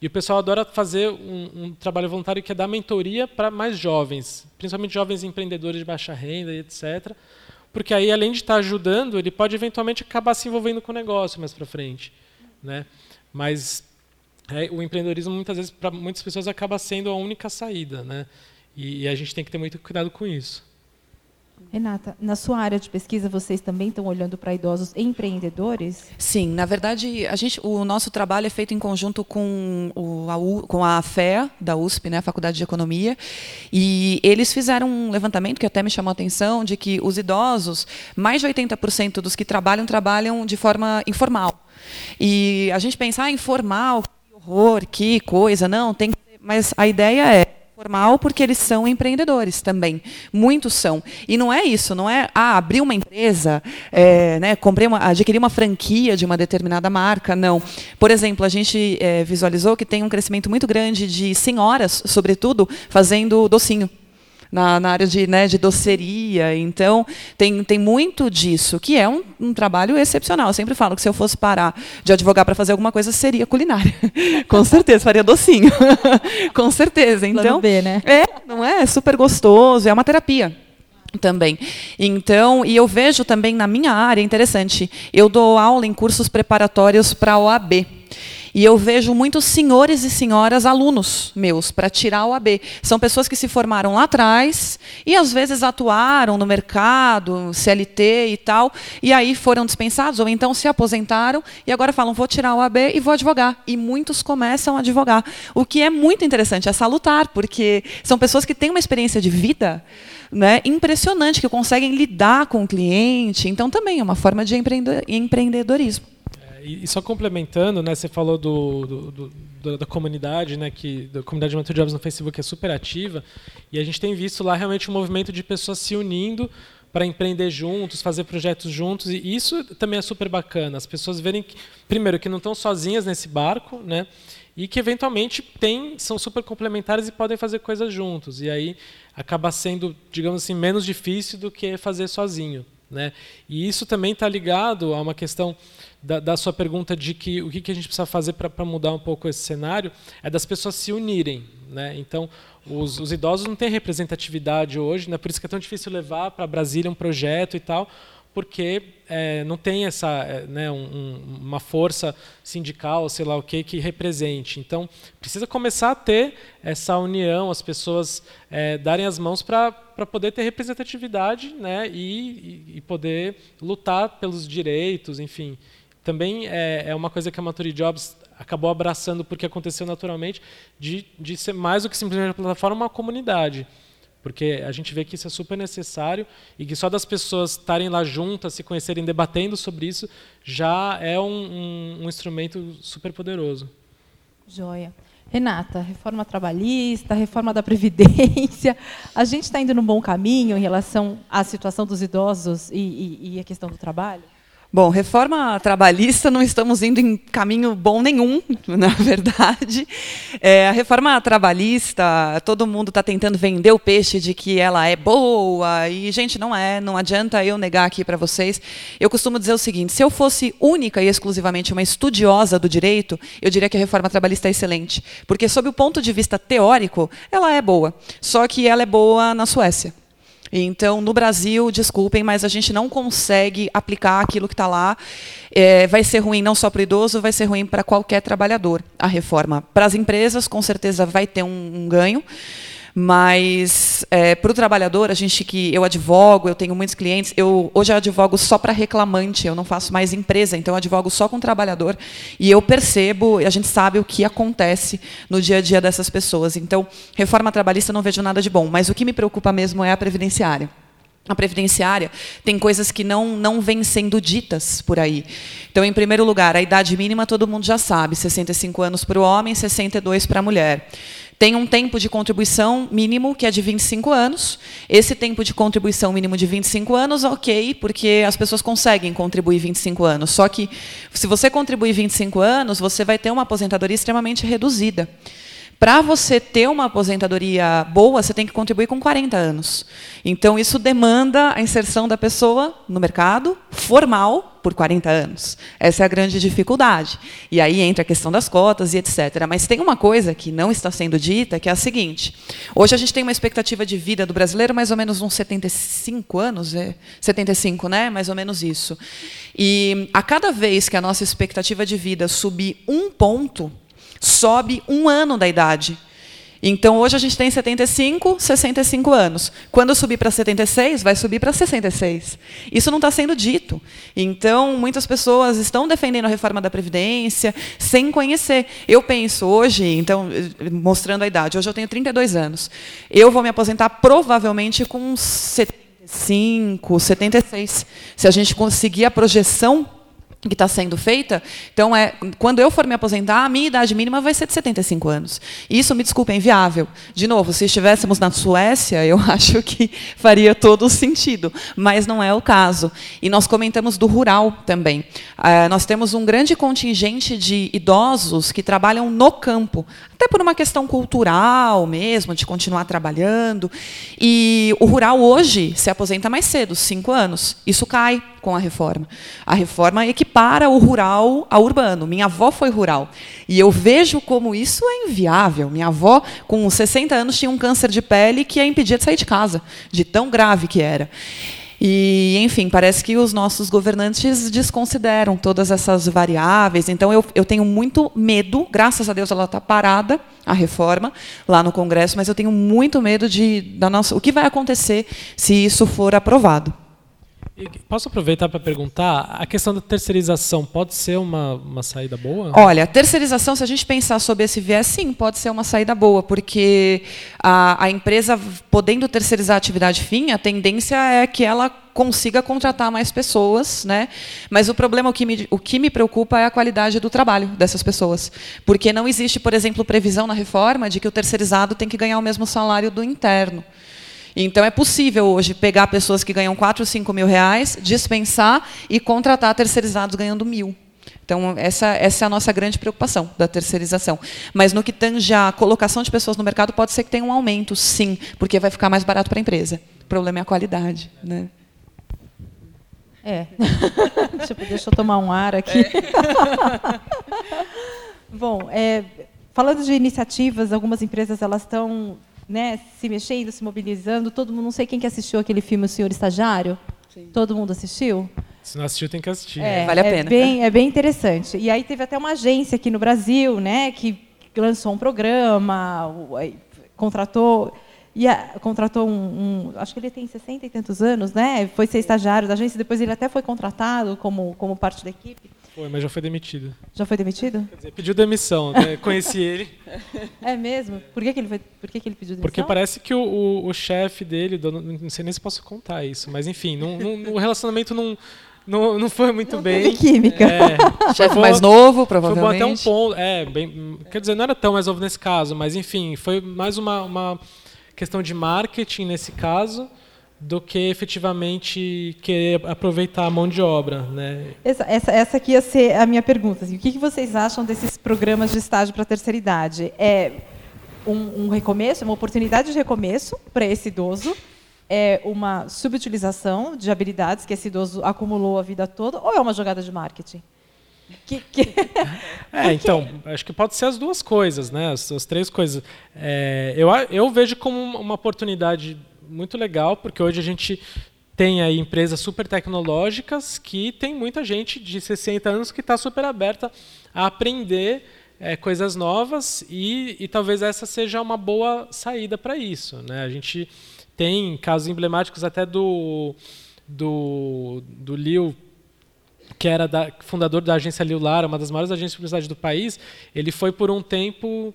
e o pessoal adora fazer um, um trabalho voluntário que é dar mentoria para mais jovens, principalmente jovens empreendedores de baixa renda e etc. Porque aí, além de estar ajudando, ele pode eventualmente acabar se envolvendo com o negócio mais para frente. Né? Mas é, o empreendedorismo, muitas vezes, para muitas pessoas, acaba sendo a única saída. Né? E, e a gente tem que ter muito cuidado com isso. Renata, na sua área de pesquisa, vocês também estão olhando para idosos empreendedores? Sim, na verdade, a gente, o nosso trabalho é feito em conjunto com, o, a, U, com a FEA, da USP, né, a Faculdade de Economia, e eles fizeram um levantamento que até me chamou a atenção, de que os idosos, mais de 80% dos que trabalham, trabalham de forma informal. E a gente pensa, ah, informal, que horror, que coisa, não, tem que mas a ideia é formal porque eles são empreendedores também. Muitos são. E não é isso, não é ah, abrir uma empresa, é, né, comprei uma, adquirir uma franquia de uma determinada marca. Não. Por exemplo, a gente é, visualizou que tem um crescimento muito grande de senhoras, sobretudo, fazendo docinho na, na área de, né, de doceria. Então, tem, tem muito disso, que é um, um trabalho excepcional. Eu sempre falo que se eu fosse parar de advogar para fazer alguma coisa, seria culinária. Com certeza, faria docinho. Com certeza. Então, B, né? É, não é? É super gostoso, é uma terapia também. Então, e eu vejo também na minha área, interessante, eu dou aula em cursos preparatórios para a OAB. E eu vejo muitos senhores e senhoras alunos meus para tirar o AB. São pessoas que se formaram lá atrás e às vezes atuaram no mercado, CLT e tal, e aí foram dispensados ou então se aposentaram e agora falam vou tirar o AB e vou advogar. E muitos começam a advogar, o que é muito interessante, é salutar, porque são pessoas que têm uma experiência de vida né, impressionante, que conseguem lidar com o cliente. Então também é uma forma de empreendedorismo e, só complementando, né, você falou do, do, do, da comunidade, né, que da comunidade de Mentor Jobs no Facebook é super ativa, e a gente tem visto lá realmente um movimento de pessoas se unindo para empreender juntos, fazer projetos juntos, e isso também é super bacana. As pessoas verem que, primeiro, que não estão sozinhas nesse barco, né, e que eventualmente tem, são super complementares e podem fazer coisas juntos. E aí acaba sendo, digamos assim, menos difícil do que fazer sozinho. Né? E isso também está ligado a uma questão da, da, sua pergunta de que o que, que a gente precisa fazer para mudar um pouco esse cenário é das pessoas se unirem. Né? Então, os, os, idosos não têm representatividade hoje, né? por isso que é tão difícil levar para Brasília um projeto e tal, porque é, não tem essa é, né, um, um, uma força sindical, sei lá o que, que represente. Então, precisa começar a ter essa união, as pessoas é, darem as mãos para poder ter representatividade né, e, e, poder lutar pelos direitos, enfim também é, é uma coisa que a Maturity Jobs acabou abraçando porque aconteceu naturalmente, de, de ser mais do que simplesmente uma plataforma, uma comunidade. Porque a gente vê que isso é super necessário e que só das pessoas estarem lá juntas, se conhecerem, debatendo sobre isso, já é um, um, um instrumento super poderoso. Joia. Renata, reforma trabalhista, reforma da Previdência, a gente está indo no bom caminho em relação à situação dos idosos e, e, e a questão do trabalho? Bom, reforma trabalhista não estamos indo em caminho bom nenhum, na verdade. É, a reforma trabalhista, todo mundo está tentando vender o peixe de que ela é boa e gente não é. Não adianta eu negar aqui para vocês. Eu costumo dizer o seguinte: se eu fosse única e exclusivamente uma estudiosa do direito, eu diria que a reforma trabalhista é excelente, porque sob o ponto de vista teórico, ela é boa. Só que ela é boa na Suécia. Então, no Brasil, desculpem, mas a gente não consegue aplicar aquilo que está lá. É, vai ser ruim não só para o idoso, vai ser ruim para qualquer trabalhador. A reforma para as empresas, com certeza, vai ter um, um ganho. Mas é, para o trabalhador, a gente que eu advogo, eu tenho muitos clientes, eu hoje eu advogo só para reclamante, eu não faço mais empresa, então eu advogo só com o trabalhador e eu percebo, a gente sabe o que acontece no dia a dia dessas pessoas. Então, reforma trabalhista não vejo nada de bom, mas o que me preocupa mesmo é a previdenciária. A previdenciária, tem coisas que não, não vêm sendo ditas por aí. Então, em primeiro lugar, a idade mínima todo mundo já sabe: 65 anos para o homem, 62 para a mulher. Tem um tempo de contribuição mínimo, que é de 25 anos. Esse tempo de contribuição mínimo de 25 anos, ok, porque as pessoas conseguem contribuir 25 anos. Só que, se você contribuir 25 anos, você vai ter uma aposentadoria extremamente reduzida. Para você ter uma aposentadoria boa, você tem que contribuir com 40 anos. Então, isso demanda a inserção da pessoa no mercado formal por 40 anos. Essa é a grande dificuldade. E aí entra a questão das cotas e etc. Mas tem uma coisa que não está sendo dita, que é a seguinte: hoje a gente tem uma expectativa de vida do brasileiro mais ou menos uns 75 anos, é 75, né? Mais ou menos isso. E a cada vez que a nossa expectativa de vida subir um ponto, sobe um ano da idade. Então, hoje a gente tem 75, 65 anos. Quando subir para 76, vai subir para 66. Isso não está sendo dito. Então, muitas pessoas estão defendendo a reforma da Previdência sem conhecer. Eu penso hoje, então, mostrando a idade, hoje eu tenho 32 anos. Eu vou me aposentar provavelmente com 75, 76. Se a gente conseguir a projeção que está sendo feita. Então, é, quando eu for me aposentar, a minha idade mínima vai ser de 75 anos. Isso, me desculpe, é inviável. De novo, se estivéssemos na Suécia, eu acho que faria todo o sentido, mas não é o caso. E nós comentamos do rural também. Uh, nós temos um grande contingente de idosos que trabalham no campo, até por uma questão cultural mesmo, de continuar trabalhando. E o rural hoje se aposenta mais cedo, cinco anos. Isso cai com a reforma. A reforma equipara o rural ao urbano. Minha avó foi rural. E eu vejo como isso é inviável. Minha avó, com 60 anos, tinha um câncer de pele que a impedia de sair de casa, de tão grave que era. E, enfim, parece que os nossos governantes desconsideram todas essas variáveis. Então, eu, eu tenho muito medo, graças a Deus ela está parada, a reforma, lá no Congresso, mas eu tenho muito medo de da nossa, o que vai acontecer se isso for aprovado. Posso aproveitar para perguntar, a questão da terceirização pode ser uma, uma saída boa? Olha, terceirização, se a gente pensar sobre esse viés, sim, pode ser uma saída boa, porque a, a empresa, podendo terceirizar a atividade fim, a tendência é que ela consiga contratar mais pessoas, né? Mas o problema, o que, me, o que me preocupa é a qualidade do trabalho dessas pessoas. Porque não existe, por exemplo, previsão na reforma de que o terceirizado tem que ganhar o mesmo salário do interno. Então, é possível hoje pegar pessoas que ganham 4 ou 5 mil reais, dispensar e contratar terceirizados ganhando mil. Então, essa, essa é a nossa grande preocupação da terceirização. Mas no que tange a colocação de pessoas no mercado, pode ser que tenha um aumento, sim, porque vai ficar mais barato para a empresa. O problema é a qualidade. Né? É. tipo, deixa eu tomar um ar aqui. É. Bom, é, falando de iniciativas, algumas empresas elas estão né, se mexendo, se mobilizando. Todo mundo, não sei quem que assistiu aquele filme O Senhor Estagiário. Sim. Todo mundo assistiu? Se não assistiu, tem que assistir. É, vale a é pena. Bem, é bem interessante. E aí teve até uma agência aqui no Brasil, né, que lançou um programa, contratou e a, contratou um, um, acho que ele tem 60 e tantos anos, né? Foi ser estagiário da agência, depois ele até foi contratado como como parte da equipe. Foi, mas já foi demitido. Já foi demitido? Quer dizer, pediu demissão. Né? Conheci ele. É mesmo? Por que, que ele foi? Por que, que ele pediu demissão? Porque parece que o, o, o chefe dele, dono, não sei nem se posso contar isso, mas enfim, o relacionamento não não, não foi muito não bem. Teve química. É, Chefe mais novo, provavelmente. Foi até um ponto. É, bem, quer dizer, não era tão mais novo nesse caso, mas enfim, foi mais uma, uma questão de marketing nesse caso do que efetivamente querer aproveitar a mão de obra. Né? Essa, essa, essa aqui ia ser a minha pergunta. Assim, o que, que vocês acham desses programas de estágio para a terceira idade? É um, um recomeço, uma oportunidade de recomeço para esse idoso? É uma subutilização de habilidades que esse idoso acumulou a vida toda? Ou é uma jogada de marketing? Que, que... É, então, acho que pode ser as duas coisas, né? As, as três coisas. É, eu, eu vejo como uma oportunidade muito legal, porque hoje a gente tem aí empresas super tecnológicas que tem muita gente de 60 anos que está super aberta a aprender é, coisas novas e, e, talvez essa seja uma boa saída para isso. Né? A gente tem casos emblemáticos até do, do, do Liu, que era da, fundador da agência Liu Lara, uma das maiores agências de publicidade do país. Ele foi por um tempo...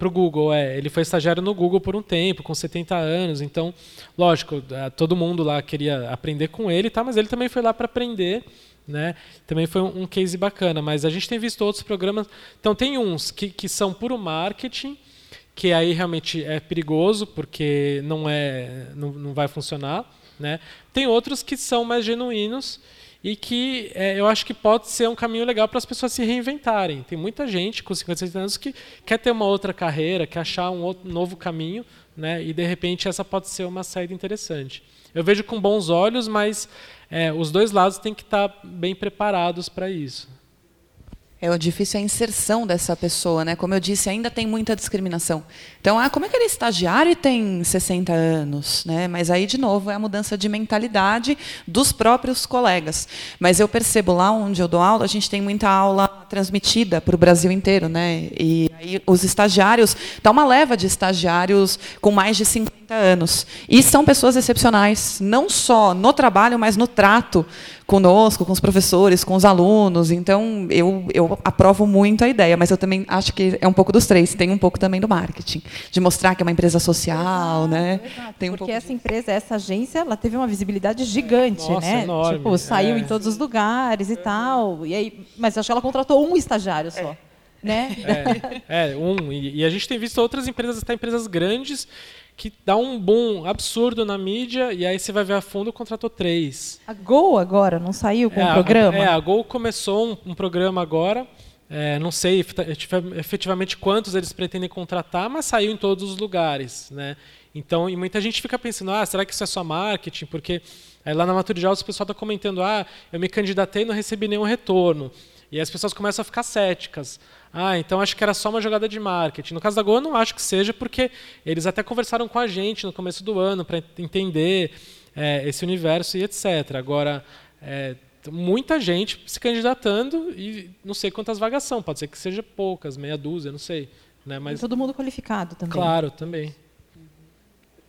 Para o Google, é. Ele foi estagiário no Google por um tempo, com 70 anos. Então, lógico, é, todo mundo lá queria aprender com ele, tá? mas ele também foi lá para aprender. Né? Também foi um, case bacana. Mas a gente tem visto outros programas. Então, tem uns que, que são puro marketing, que aí realmente é perigoso, porque não, é, não, não vai funcionar. Né? Tem outros que são mais genuínos e que é, eu acho que pode ser um caminho legal para as pessoas se reinventarem. Tem muita gente com 56 anos que quer ter uma outra carreira, quer achar um outro, novo caminho, né? e de repente essa pode ser uma saída interessante. Eu vejo com bons olhos, mas é, os dois lados têm que estar bem preparados para isso. É o difícil é a inserção dessa pessoa, né? Como eu disse, ainda tem muita discriminação. Então, ah, como é que ele é estagiário e tem 60 anos, né? Mas aí de novo é a mudança de mentalidade dos próprios colegas. Mas eu percebo lá onde eu dou aula, a gente tem muita aula transmitida para o Brasil inteiro, né? E aí os estagiários, dá uma leva de estagiários com mais de 50 anos. E são pessoas excepcionais, não só no trabalho, mas no trato conosco, com os professores, com os alunos. Então, eu, eu aprovo muito a ideia, mas eu também acho que é um pouco dos três. Tem um pouco também do marketing, de mostrar que é uma empresa social, exato, né? Exato, Tem um porque essa empresa, essa agência, ela teve uma visibilidade gigante, Nossa, né? Enorme. Tipo, saiu é. em todos os lugares e tal. E aí, mas acho que ela contratou um estagiário só. É. Né? É, é um. E, e, a gente tem visto outras empresas, até empresas grandes, que dá um boom absurdo na mídia e aí você vai ver a fundo contratou três. A Gol agora não saiu com o é, um programa? A, é, a Gol começou um, um programa agora. É, não sei efetivamente quantos eles pretendem contratar, mas saiu em todos os lugares, né? Então, e muita gente fica pensando, ah, será que isso é só marketing? Porque aí lá na Maturidade o pessoal está comentando, ah, eu me candidatei e não recebi nenhum retorno. E as pessoas começam a ficar céticas. Ah, então acho que era só uma jogada de marketing. No caso da Gol, eu não acho que seja, porque eles até conversaram com a gente no começo do ano para entender é, esse universo e etc. Agora, é, muita gente se candidatando e não sei quantas vagas são. Pode ser que seja poucas, meia dúzia, não sei. Né? Mas, e todo mundo qualificado também. Claro, também.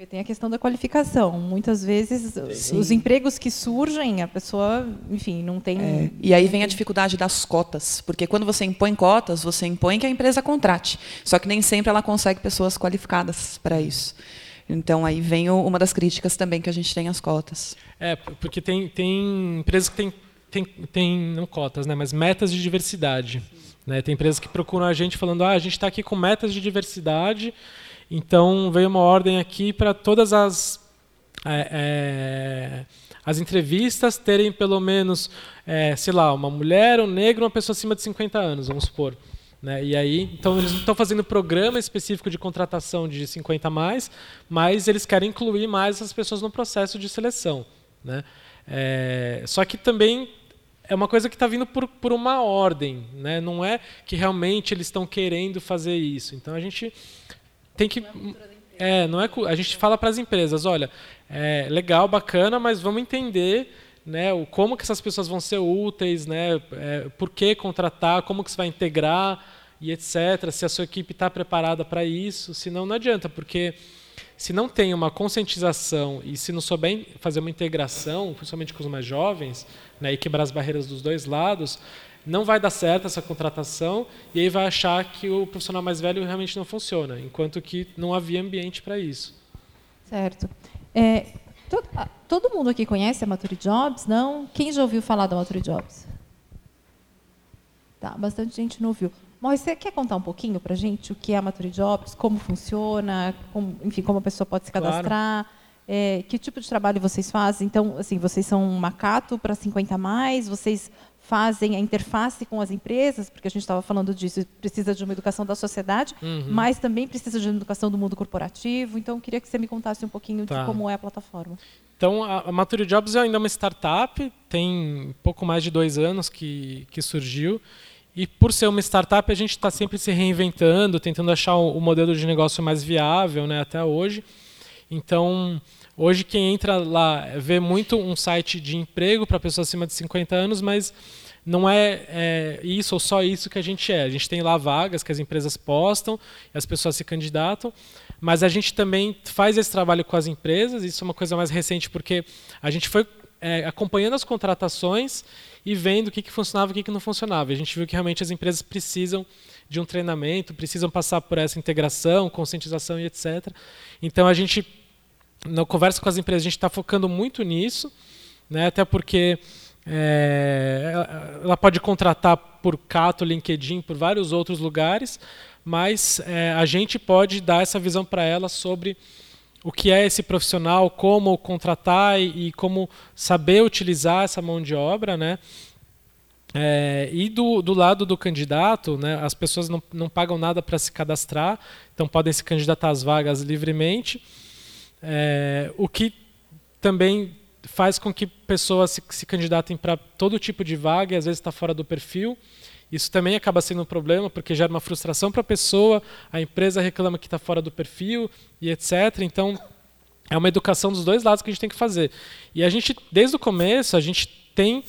Porque tem a questão da qualificação. Muitas vezes Sim. os empregos que surgem, a pessoa, enfim, não tem. É. E aí vem a dificuldade das cotas, porque quando você impõe cotas, você impõe que a empresa contrate. Só que nem sempre ela consegue pessoas qualificadas para isso. Então aí vem uma das críticas também que a gente tem às cotas. É, porque tem, tem empresas que têm tem, tem, não cotas, né, mas metas de diversidade. Né? Tem empresas que procuram a gente falando, ah, a gente está aqui com metas de diversidade então veio uma ordem aqui para todas as é, é, as entrevistas terem pelo menos, é, sei lá, uma mulher, um negro, uma pessoa acima de 50 anos, vamos supor. Né? E aí, então eles não estão fazendo programa específico de contratação de 50 a mais, mas eles querem incluir mais essas pessoas no processo de seleção. Né? É, só que também é uma coisa que está vindo por, por uma ordem, né? não é que realmente eles estão querendo fazer isso. Então a gente tem que. É, não é, a gente fala para as empresas, olha, é legal, bacana, mas vamos entender né, o, como que essas pessoas vão ser úteis, né, é, por que contratar, como que você vai integrar e etc. Se a sua equipe está preparada para isso, senão não adianta, porque se não tem uma conscientização e se não souber fazer uma integração, principalmente com os mais jovens, né, e quebrar as barreiras dos dois lados, não vai dar certo essa contratação e aí vai achar que o profissional mais velho realmente não funciona, enquanto que não havia ambiente para isso. Certo. É, todo, todo, mundo aqui conhece a Mature Jobs, não? Quem já ouviu falar da Mature Jobs? Tá, bastante gente não ouviu. Mas você quer contar um pouquinho para a gente o que é a Mature Jobs, como funciona, como, enfim, como a pessoa pode se cadastrar? Claro. É, que tipo de trabalho vocês fazem? Então, assim, vocês são um macato para 50 mais, vocês fazem a interface com as empresas, porque a gente estava falando disso, precisa de uma educação da sociedade, uhum. mas também precisa de uma educação do mundo corporativo. Então, queria que você me contasse um pouquinho tá. de como é a plataforma. Então, a Mature Jobs é ainda uma startup, tem pouco mais de dois anos que, que surgiu. E por ser uma startup, a gente está sempre se reinventando, tentando achar o, o modelo de negócio mais viável né, até hoje. Então, hoje quem entra lá vê muito um site de emprego para pessoas acima de 50 anos, mas não é, é, isso ou só isso que a gente é. A gente tem lá vagas que as empresas postam as pessoas se candidatam, mas a gente também faz esse trabalho com as empresas. Isso é uma coisa mais recente porque a gente foi é, acompanhando as contratações e vendo o que, que funcionava e o que, que não funcionava. A gente viu que realmente as empresas precisam de um treinamento, precisam passar por essa integração, conscientização e etc. Então a gente, na conversa com as empresas, a gente está focando muito nisso, né, até porque é, ela pode contratar por Cato, LinkedIn, por vários outros lugares, mas é, a gente pode dar essa visão para ela sobre o que é esse profissional, como contratar e, e como saber utilizar essa mão de obra, né? É, e do, do, lado do candidato, né, as pessoas não, não pagam nada para se cadastrar, então podem se candidatar às vagas livremente, é, o que também faz com que pessoas se, se candidatem para todo tipo de vaga e às vezes está fora do perfil. Isso também acaba sendo um problema, porque gera uma frustração para a pessoa, a empresa reclama que está fora do perfil e etc. Então, é uma educação dos dois lados que a gente tem que fazer. E a gente, desde o começo, a gente tem,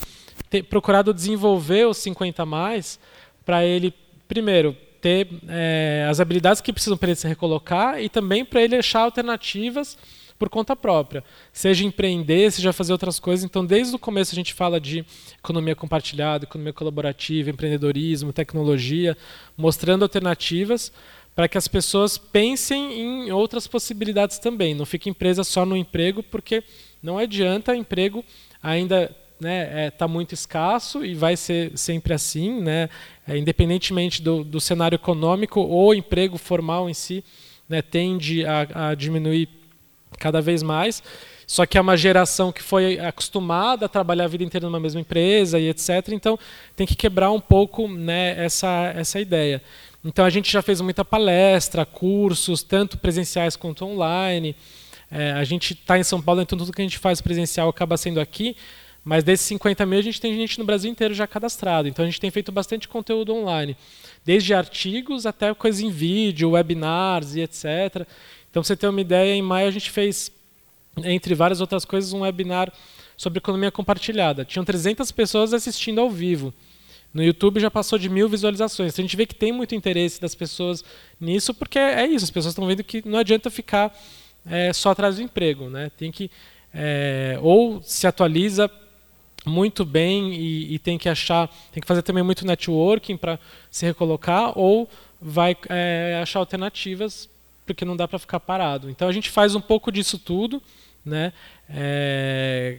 tem procurado desenvolver os 50 mais para ele, primeiro, ter é, as habilidades que precisam para ele se recolocar e também para ele achar alternativas por conta própria, seja empreender, seja fazer outras coisas. Então, desde o começo a gente fala de economia compartilhada, economia colaborativa, empreendedorismo, tecnologia, mostrando alternativas para que as pessoas pensem em outras possibilidades também. Não fiquem presas só no emprego, porque não adianta emprego ainda está né, é, tá muito escasso e vai ser sempre assim, né, é, independentemente do, do cenário econômico, o emprego formal em si né, tende a, a diminuir cada vez mais. Só que é uma geração que foi acostumada a trabalhar a vida inteira numa mesma empresa e etc. Então tem que quebrar um pouco né, essa, essa ideia. Então a gente já fez muita palestra, cursos, tanto presenciais quanto online. É, a gente está em São Paulo, então tudo que a gente faz presencial acaba sendo aqui. Mas desses 50 mil, a gente tem gente no Brasil inteiro já cadastrado. Então a gente tem feito bastante conteúdo online, desde artigos até coisas em vídeo, webinars e etc. Então, você ter uma ideia, em maio a gente fez, entre várias outras coisas, um webinar sobre economia compartilhada. Tinham 300 pessoas assistindo ao vivo. No YouTube já passou de mil visualizações. Então, a gente vê que tem muito interesse das pessoas nisso, porque é isso, as pessoas estão vendo que não adianta ficar é, só atrás do emprego. Né? Tem que, é, ou se atualiza muito bem e, e, tem que achar, tem que fazer também muito networking para se recolocar, ou vai é, achar alternativas porque não dá para ficar parado. Então a gente faz um pouco disso tudo, né? É,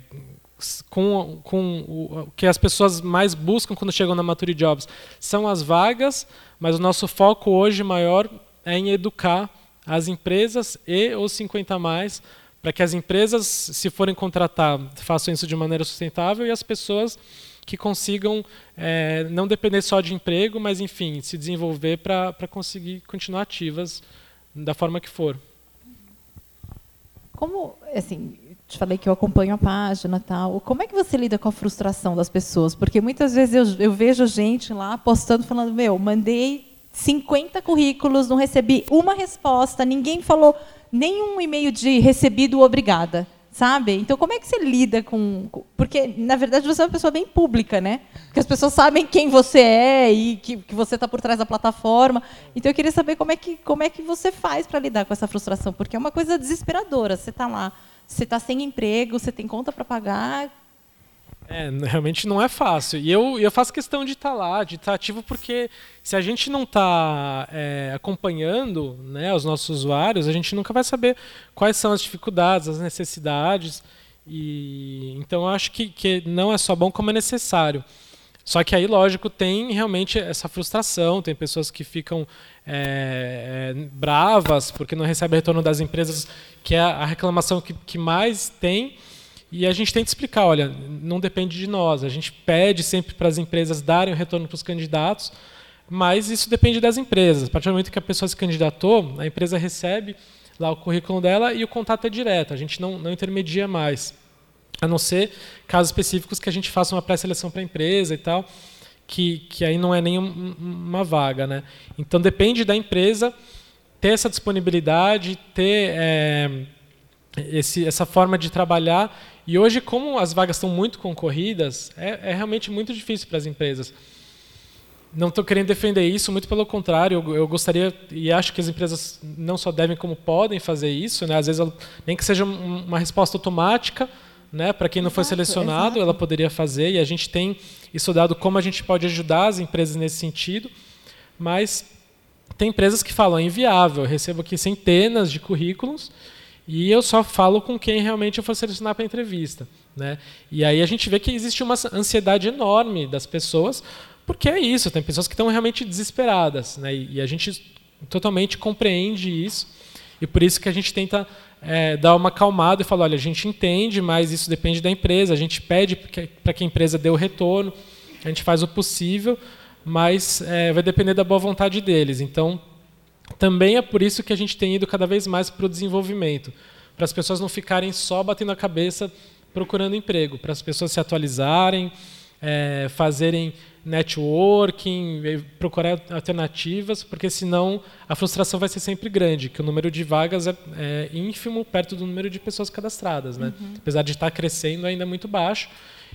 com, com o, que as pessoas mais buscam quando chegam na Mature Jobs são as vagas, mas o nosso foco hoje maior é em educar as empresas e os 50 mais para que as empresas, se forem contratar, façam isso de maneira sustentável e as pessoas que consigam é, não depender só de emprego, mas enfim se desenvolver para conseguir continuar ativas da forma que for. Como, assim, te falei que eu acompanho a página tal. Como é que você lida com a frustração das pessoas? Porque muitas vezes eu, eu vejo gente lá postando, falando, meu, mandei 50 currículos, não recebi uma resposta, ninguém falou nenhum e-mail de recebido obrigada sabe? Então, como é que você lida com. Porque, na verdade, você é uma pessoa bem pública, né? Porque as pessoas sabem quem você é e que, que você está por trás da plataforma. Então, eu queria saber como é que, como é que você faz para lidar com essa frustração, porque é uma coisa desesperadora. Você está lá, você está sem emprego, você tem conta para pagar, é, realmente não é fácil. E eu, eu faço questão de estar tá lá, de estar tá ativo, porque se a gente não está é, acompanhando né, os nossos usuários, a gente nunca vai saber quais são as dificuldades, as necessidades. E então eu acho que, que não é só bom como é necessário. Só que aí, lógico, tem realmente essa frustração, tem pessoas que ficam é, é, bravas porque não recebem retorno das empresas, que é a reclamação que, que mais tem. E a gente tenta explicar, olha, não depende de nós. A gente pede sempre para as empresas darem o retorno para os candidatos, mas isso depende das empresas. A partir do momento que a pessoa se candidatou, a empresa recebe lá o currículo dela e o contato é direto. A gente não, não intermedia mais. A não ser casos específicos que a gente faça uma pré-seleção para a empresa e tal, que, que aí não é nem uma vaga. Né? Então depende da empresa ter essa disponibilidade, ter é, esse, essa forma de trabalhar e hoje, como as vagas estão muito concorridas, é, é realmente muito difícil para as empresas. Não estou querendo defender isso, muito pelo contrário, eu, eu, gostaria e acho que as empresas não só devem, como podem fazer isso, né? às vezes nem que seja uma resposta automática, né? Para quem não foi selecionado, exato. ela poderia fazer e a gente tem estudado como a gente pode ajudar as empresas nesse sentido, mas tem empresas que falam é inviável, eu recebo aqui centenas de currículos e eu só falo com quem realmente eu for selecionar para entrevista, né? E aí a gente vê que existe uma ansiedade enorme das pessoas, porque é isso, tem pessoas que estão realmente desesperadas, né? E a gente totalmente compreende isso e por isso que a gente tenta é, dar uma acalmada e falar, olha, a gente entende, mas isso depende da empresa, a gente pede para que a empresa dê o retorno, a gente faz o possível, mas é, vai depender da boa vontade deles. Então, também é por isso que a gente tem ido cada vez mais para o desenvolvimento, para as pessoas não ficarem só batendo a cabeça procurando emprego, para as pessoas se atualizarem, é, fazerem networking, procurar alternativas, porque senão a frustração vai ser sempre grande, que o número de vagas é, é ínfimo perto do número de pessoas cadastradas, né? Uhum. Apesar de estar crescendo ainda é muito baixo.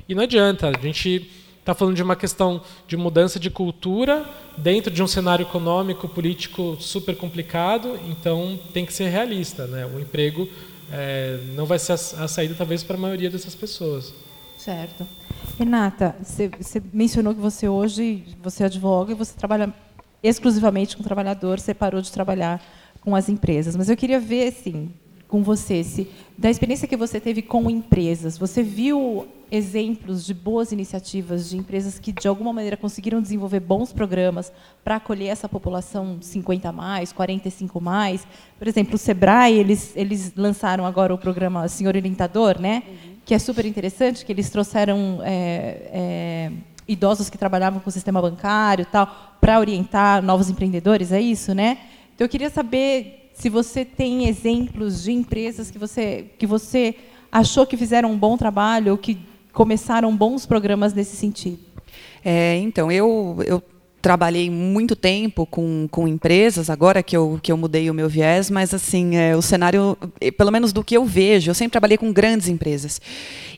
E não adianta, a gente está falando de uma questão de mudança de cultura dentro de um cenário econômico, político super complicado, então tem que ser realista, né? O emprego é, não vai ser a, saída talvez para a maioria dessas pessoas. Certo. Renata, você, mencionou que você hoje você advoga e você trabalha exclusivamente com o trabalhador, você parou de trabalhar com as empresas. Mas eu queria ver, assim, com você, se, da experiência que você teve com empresas, você viu exemplos de boas iniciativas de empresas que, de alguma maneira, conseguiram desenvolver bons programas para acolher essa população 50 mais, 45 mais? Por exemplo, o Sebrae, eles, eles lançaram agora o programa Senhor Orientador, né? Uhum que é super interessante, que eles trouxeram é, é, idosos que trabalhavam com o sistema bancário tal, para orientar novos empreendedores, é isso, né? Então eu queria saber se você tem exemplos de empresas que você, que você achou que fizeram um bom trabalho ou que começaram bons programas nesse sentido. É, então, eu, eu trabalhei muito tempo com, com empresas, agora que eu, que eu mudei o meu viés, mas assim, é, o cenário, pelo menos do que eu vejo, eu sempre trabalhei com grandes empresas.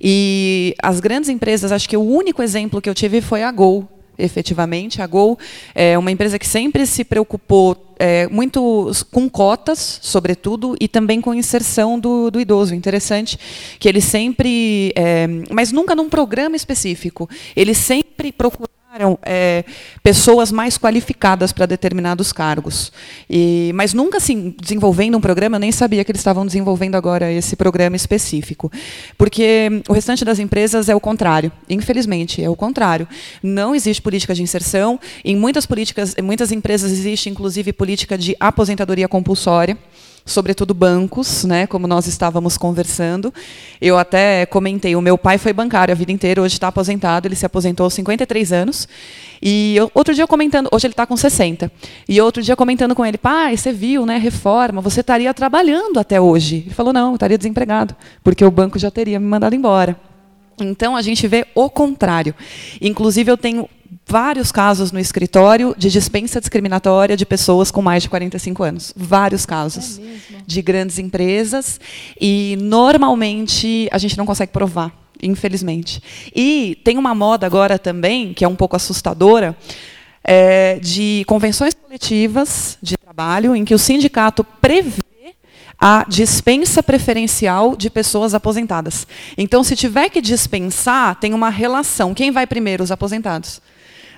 E as grandes empresas, acho que o único exemplo que eu tive foi a Gol, efetivamente. A Gol é uma empresa que sempre se preocupou é, muito com cotas, sobretudo, e também com inserção do, do idoso. Interessante que ele sempre, é, mas nunca num programa específico, ele sempre procurou é, pessoas mais qualificadas para determinados cargos. E, mas nunca assim, desenvolvendo um programa, eu nem sabia que eles estavam desenvolvendo agora esse programa específico. Porque o restante das empresas é o contrário. Infelizmente, é o contrário. Não existe política de inserção. Em muitas políticas, em muitas empresas existe, inclusive, política de aposentadoria compulsória sobretudo bancos, né, como nós estávamos conversando. Eu até comentei, o meu pai foi bancário a vida inteira, hoje está aposentado, ele se aposentou aos 53 anos. E eu, outro dia comentando, hoje ele está com 60. E outro dia comentando com ele, pai, você viu, né, reforma, você estaria trabalhando até hoje. Ele falou, não, eu estaria desempregado, porque o banco já teria me mandado embora. Então a gente vê o contrário. Inclusive eu tenho vários casos no escritório de dispensa discriminatória de pessoas com mais de 45 anos. Vários casos é de grandes empresas. E, normalmente, a gente não consegue provar, infelizmente. E tem uma moda agora também, que é um pouco assustadora, é, de convenções coletivas de trabalho, em que o sindicato prevê a dispensa preferencial de pessoas aposentadas. Então, se tiver que dispensar, tem uma relação. Quem vai primeiro? Os aposentados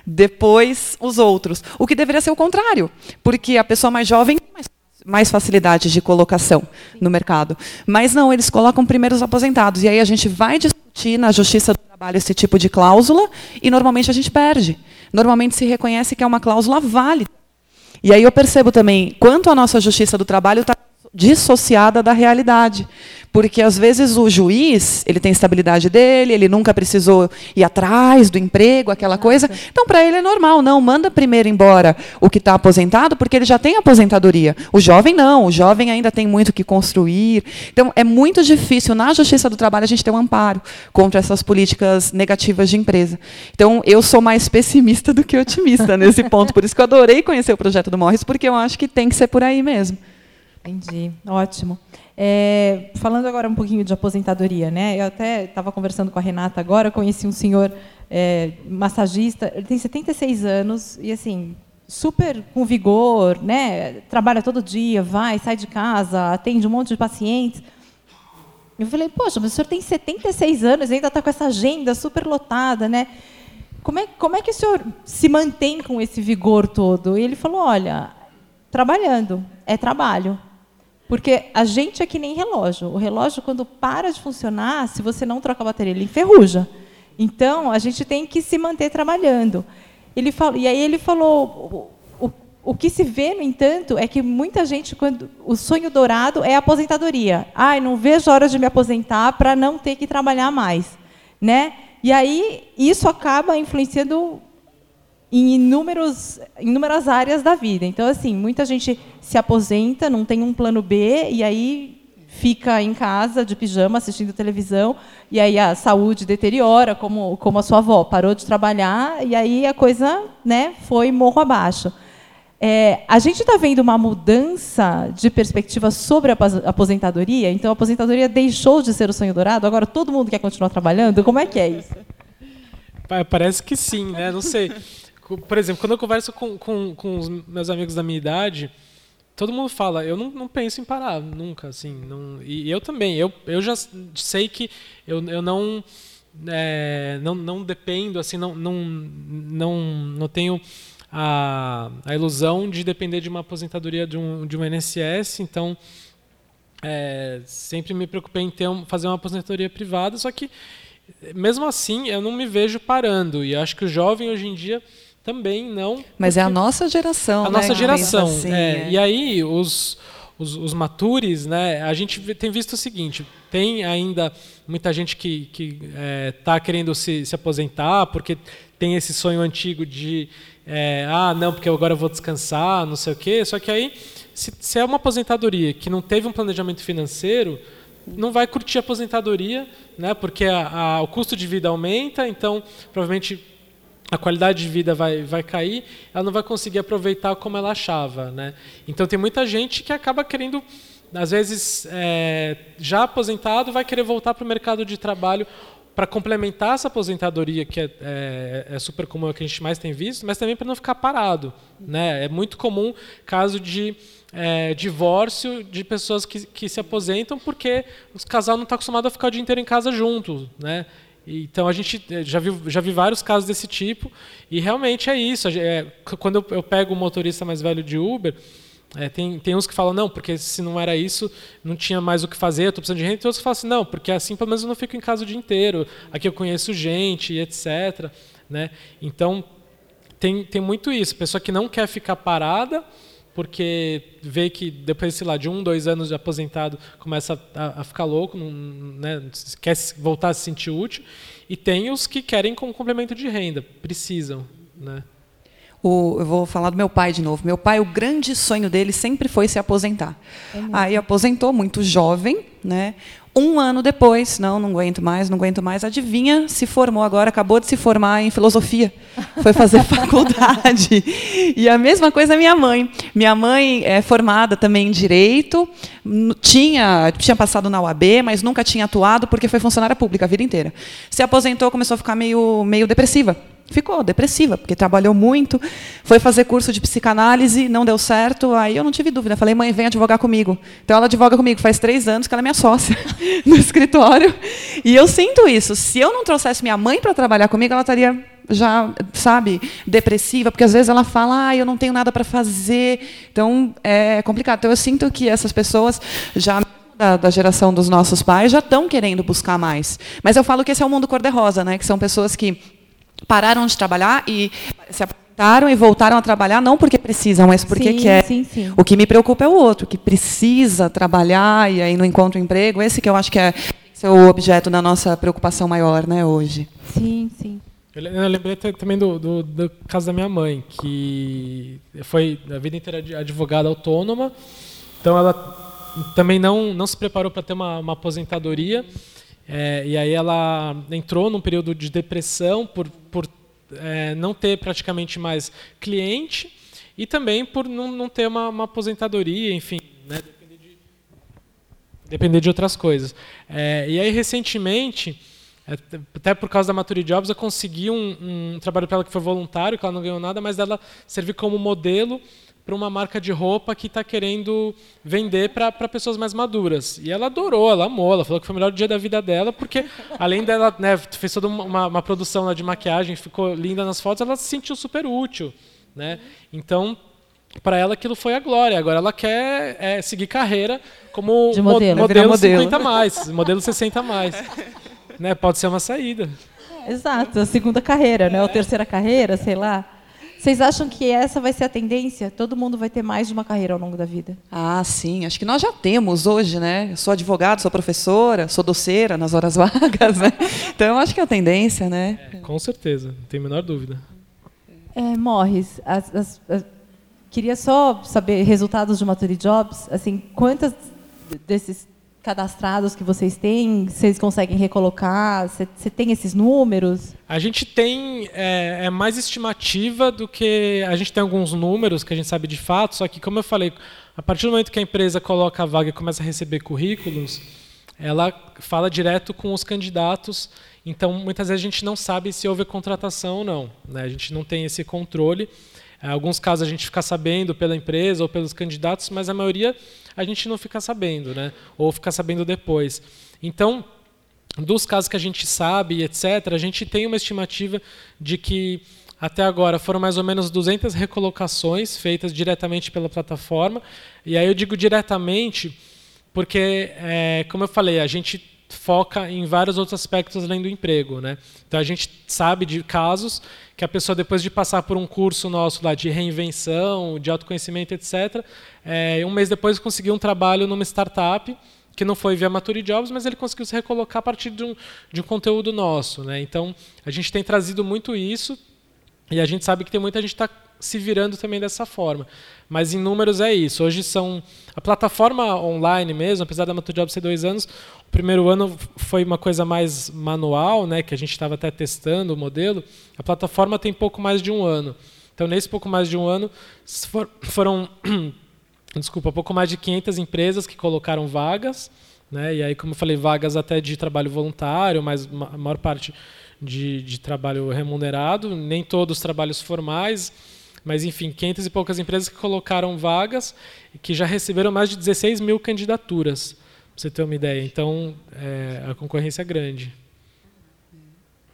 depois os outros. O que deveria ser o contrário, porque a pessoa mais jovem tem mais, mais facilidade de colocação no mercado. Mas não, eles colocam primeiro os aposentados. E aí a gente vai discutir na Justiça do Trabalho esse tipo de cláusula e normalmente a gente perde. Normalmente se reconhece que é uma cláusula válida. E aí eu percebo também quanto a nossa Justiça do Trabalho está dissociada da realidade. Porque às vezes o juiz, ele tem estabilidade dele, ele nunca precisou ir atrás do emprego, aquela coisa. Então para ele é normal, não, manda primeiro embora o que está aposentado, porque ele já tem aposentadoria. O jovem não, o jovem ainda tem muito que construir. Então é muito difícil na Justiça do Trabalho a gente ter um amparo contra essas políticas negativas de empresa. Então eu sou mais pessimista do que otimista nesse ponto, por isso que eu adorei conhecer o projeto do Morris, porque eu acho que tem que ser por aí mesmo. Entendi, ótimo. É, falando agora um pouquinho de aposentadoria, né? Eu até estava conversando com a Renata agora, conheci um senhor é, massagista, ele tem 76 anos e assim super com vigor, né? Trabalha todo dia, vai, sai de casa, atende um monte de pacientes. Eu falei, poxa, mas o senhor tem 76 anos, ainda está com essa agenda super lotada, né? Como é, como é que o senhor se mantém com esse vigor todo? E ele falou, olha, trabalhando, é trabalho. Porque a gente é que nem relógio. O relógio, quando para de funcionar, se você não troca a bateria, ele enferruja. Então, a gente tem que se manter trabalhando. Ele falou, e aí ele falou, o, o, o que se vê, no entanto, é que muita gente, quando o sonho dourado é a aposentadoria. Ai, não vejo a hora de me aposentar para não ter que trabalhar mais, né? E aí isso acaba influenciando em inúmeros, inúmeras áreas da vida. Então, assim, muita gente se aposenta, não tem um plano B e aí fica em casa de pijama assistindo televisão e aí a saúde deteriora, como como a sua avó parou de trabalhar e aí a coisa, né, foi morro abaixo. É, a gente está vendo uma mudança de perspectiva sobre a aposentadoria. Então, a aposentadoria deixou de ser o sonho dourado. Agora todo mundo quer continuar trabalhando. Como é que é isso? Parece que sim, né? Não sei. Por exemplo, quando eu converso com, com, com os meus amigos da minha idade, todo mundo fala, eu não, não penso em parar nunca, assim, não, e eu também, eu, eu já sei que eu, eu não, é, não não dependo, assim, não não não, não tenho a, a ilusão de depender de uma aposentadoria de um de um INSS, então é, sempre me preocupei em ter um, fazer uma aposentadoria privada, só que mesmo assim eu não me vejo parando e acho que o jovem hoje em dia também não. Mas é a nossa geração. A né, nossa geração. Assim, é. É. E aí, os, os, os, matures, né, a gente tem visto o seguinte: tem ainda muita gente que está é, tá querendo se, se aposentar porque tem esse sonho antigo de é, ah, não, porque agora eu vou descansar, não sei o quê. Só que aí, se, se é uma aposentadoria que não teve um planejamento financeiro, não vai curtir a aposentadoria, né, porque a, a, o custo de vida aumenta, então provavelmente a qualidade de vida vai, vai cair, ela não vai conseguir aproveitar como ela achava. Né? Então tem muita gente que acaba querendo, às vezes, é, já aposentado, vai querer voltar para o mercado de trabalho para complementar essa aposentadoria, que é, é, é, super comum, é que a gente mais tem visto, mas também para não ficar parado. Né? É muito comum caso de é, divórcio de pessoas que, que se aposentam porque o casal não está acostumado a ficar o dia inteiro em casa junto. Né? Então a gente eh, já viu já vi vários casos desse tipo e realmente é isso. É, quando eu, eu, pego o motorista mais velho de Uber, é, tem, tem uns que falam não, porque se não era isso, não tinha mais o que fazer, estou precisando de renda. E outros que falam assim, não, porque assim pelo menos eu não fico em casa o dia inteiro. Aqui eu conheço gente, etc. Né? Então tem, tem muito isso. Pessoa que não quer ficar parada porque vê que depois, sei lá, de um, dois anos de aposentado, começa a, a ficar louco, não, né, quer voltar a se sentir útil, e tem os que querem como complemento de renda, precisam. Né? O, eu vou falar do meu pai de novo. Meu pai, o grande sonho dele sempre foi se aposentar. É Aí aposentou muito jovem, né? Um ano depois, não, não aguento mais, não aguento mais. Adivinha, se formou agora, acabou de se formar em filosofia. Foi fazer faculdade. E a mesma coisa minha mãe. Minha mãe é formada também em direito, tinha, tinha passado na UAB, mas nunca tinha atuado porque foi funcionária pública a vida inteira. Se aposentou, começou a ficar meio, meio depressiva ficou depressiva, porque trabalhou muito, foi fazer curso de psicanálise, não deu certo, aí eu não tive dúvida, falei, mãe, vem advogar comigo. Então ela advoga comigo, faz três anos que ela é minha sócia no escritório, e eu sinto isso, se eu não trouxesse minha mãe para trabalhar comigo, ela estaria já, sabe, depressiva, porque às vezes ela fala, ah, eu não tenho nada para fazer, então é complicado. Então eu sinto que essas pessoas já da, da, geração dos nossos pais já estão querendo buscar mais. Mas eu falo que esse é o mundo cor-de-rosa, né? que são pessoas que pararam de trabalhar e se aposentaram e voltaram a trabalhar não porque precisam, mas porque sim, querem. Sim, sim. O que me preocupa é o outro, que precisa trabalhar e aí não encontra um emprego. Esse que eu acho que é, o objeto da nossa preocupação maior, né, hoje. Sim, sim. Eu lembrei também do, do, do, caso da minha mãe, que foi a vida inteira advogada autônoma, então ela também não, não se preparou para ter uma, uma aposentadoria. É, e aí ela entrou num período de depressão por, por é, não ter praticamente mais cliente e também por não, não ter uma, uma aposentadoria, enfim, né, depender, de, outras coisas. É, e aí, recentemente, é, até por causa da Maturity Jobs, eu consegui um, um trabalho para ela que foi voluntário, que ela não ganhou nada, mas ela serviu como modelo para uma marca de roupa que está querendo vender para pessoas mais maduras. E ela adorou, ela amou, ela falou que foi o melhor dia da vida dela, porque além dela, né, fez toda uma, uma produção de maquiagem, ficou linda nas fotos, ela se sentiu super útil. Né? Então, para ela aquilo foi a glória. Agora ela quer é, seguir carreira como de modelo, modelo, modelo 50 mais, modelo 60 mais. né? Pode ser uma saída. Exato, a segunda carreira, né? Ou terceira carreira, sei lá. Vocês acham que essa vai ser a tendência? Todo mundo vai ter mais de uma carreira ao longo da vida? Ah, sim. Acho que nós já temos hoje, né? Eu sou advogado, sou professora, sou doceira nas horas vagas, né? Então, acho que é a tendência, né? É, com certeza, não tem a menor dúvida. É, Morris, as, as, as, queria só saber resultados de Maturity Jobs. Assim, quantas desses cadastrados que vocês têm, vocês conseguem recolocar? Você, tem esses números? A gente tem é, é, mais estimativa do que a gente tem alguns números que a gente sabe de fato. Só que, como eu falei, a partir do momento que a empresa coloca a vaga e começa a receber currículos, ela fala direto com os candidatos. Então, muitas vezes a gente não sabe se houve contratação ou não. Né? A gente não tem esse controle. Em alguns casos a gente fica sabendo pela empresa ou pelos candidatos, mas a maioria a gente não fica sabendo, né? Ou fica sabendo depois. Então, dos casos que a gente sabe, etc., a gente tem uma estimativa de que até agora foram mais ou menos 200 recolocações feitas diretamente pela plataforma. E aí eu digo diretamente porque, é, como eu falei, a gente foca em vários outros aspectos além do emprego. Né? Então a gente sabe de casos que a pessoa, depois de passar por um curso nosso lá de reinvenção, de autoconhecimento, etc., é, um mês depois conseguiu um trabalho numa startup que não foi via Mature Jobs, mas ele conseguiu se recolocar a partir de um, de um conteúdo nosso. Né? Então, a gente tem trazido muito isso e a gente sabe que tem muita gente que está se virando também dessa forma. Mas em números é isso. Hoje são. A plataforma online mesmo, apesar da Mature Jobs ser dois anos, o primeiro ano foi uma coisa mais manual, né, que a gente estava até testando o modelo. A plataforma tem pouco mais de um ano. Então, nesse pouco mais de um ano, for, foram. desculpa, pouco mais de 500 empresas que colocaram vagas. Né, e aí, como eu falei, vagas até de trabalho voluntário, mas a maior parte de, de trabalho remunerado, nem todos trabalhos formais mas, enfim, 500 e poucas empresas que colocaram vagas e que já receberam mais de 16 mil candidaturas, para você ter uma ideia. Então, é, a concorrência é grande.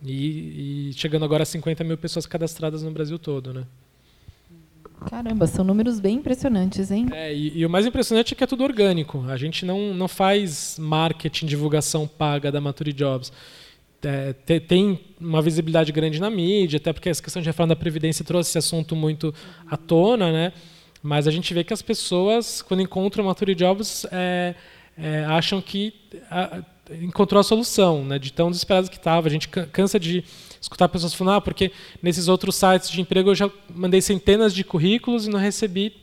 E, e, chegando agora a 50 mil pessoas cadastradas no Brasil todo, né? Caramba, são números bem impressionantes, hein? É, e, e, o mais impressionante é que é tudo orgânico. A gente não, não faz marketing, divulgação paga da Mature Jobs é, tem uma visibilidade grande na mídia, até porque essa questão de reforma da Previdência trouxe esse assunto muito à tona, né? mas a gente vê que as pessoas, quando encontram Mature Jobs, é, é, acham que a, encontrou a solução, né? de tão desesperado que estava. A gente cansa de escutar pessoas falando, ah, porque nesses outros sites de emprego eu já mandei centenas de currículos e não recebi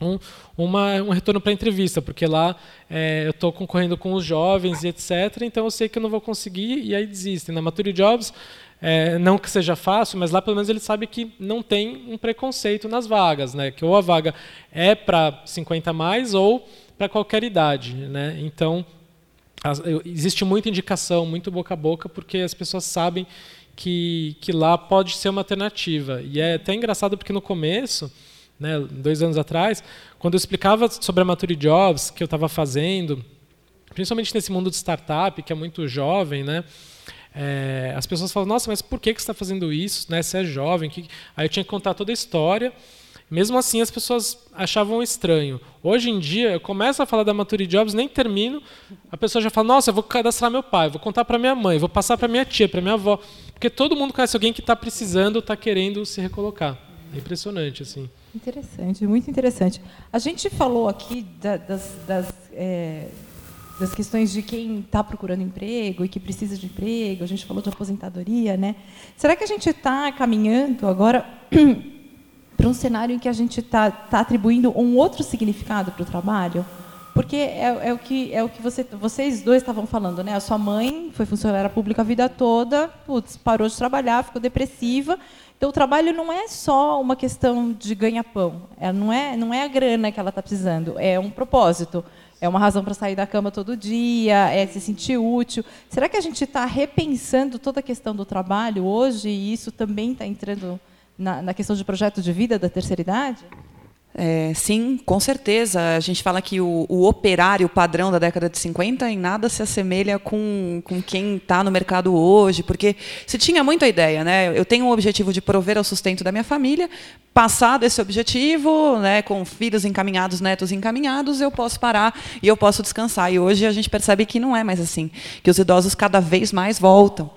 um, uma, um retorno para a entrevista, porque lá é, eu estou concorrendo com os jovens e etc. Então eu sei que eu não vou conseguir e aí desistem. Na Mature Jobs, é, não que seja fácil, mas lá pelo menos ele sabe que não tem um preconceito nas vagas, né? Que ou a vaga é para 50 mais ou para qualquer idade, né? Então as, existe muita indicação, muito boca a boca, porque as pessoas sabem que, que lá pode ser uma alternativa. E é até engraçado porque no começo né, dois anos atrás, quando eu explicava sobre a Mature Jobs que eu estava fazendo, principalmente nesse mundo de startup, que é muito jovem, né, é, as pessoas falam, nossa, mas por que, que você está fazendo isso? Né, você é jovem. Que... Aí eu tinha que contar toda a história. Mesmo assim, as pessoas achavam estranho. Hoje em dia, eu começo a falar da Mature Jobs, nem termino, a pessoa já fala, nossa, eu vou cadastrar meu pai, vou contar para minha mãe, vou passar para minha tia, para minha avó. Porque todo mundo conhece alguém que está precisando, está querendo se recolocar. É impressionante, assim. Interessante, muito interessante. A gente falou aqui da, das, das, é, das, questões de quem está procurando emprego e que precisa de emprego, a gente falou de aposentadoria, né? Será que a gente está caminhando agora para um cenário em que a gente está tá atribuindo um outro significado para o trabalho? Porque é, é, o que, é o que você, vocês dois estavam falando, né? A sua mãe foi funcionária pública a vida toda, putz, parou de trabalhar, ficou depressiva então, o trabalho não é só uma questão de ganha-pão. É, não, é, não é a grana que ela está precisando, é um propósito. É uma razão para sair da cama todo dia, é se sentir útil. Será que a gente está repensando toda a questão do trabalho hoje e isso também está entrando na, na, questão de projeto de vida da terceira idade? É, sim, com certeza. A gente fala que o, o, operário padrão da década de 50 em nada se assemelha com, com quem está no mercado hoje, porque se tinha muita ideia. Né? Eu tenho o objetivo de prover ao sustento da minha família, passado esse objetivo, né, com filhos encaminhados, netos encaminhados, eu posso parar e eu posso descansar. E hoje a gente percebe que não é mais assim, que os idosos cada vez mais voltam.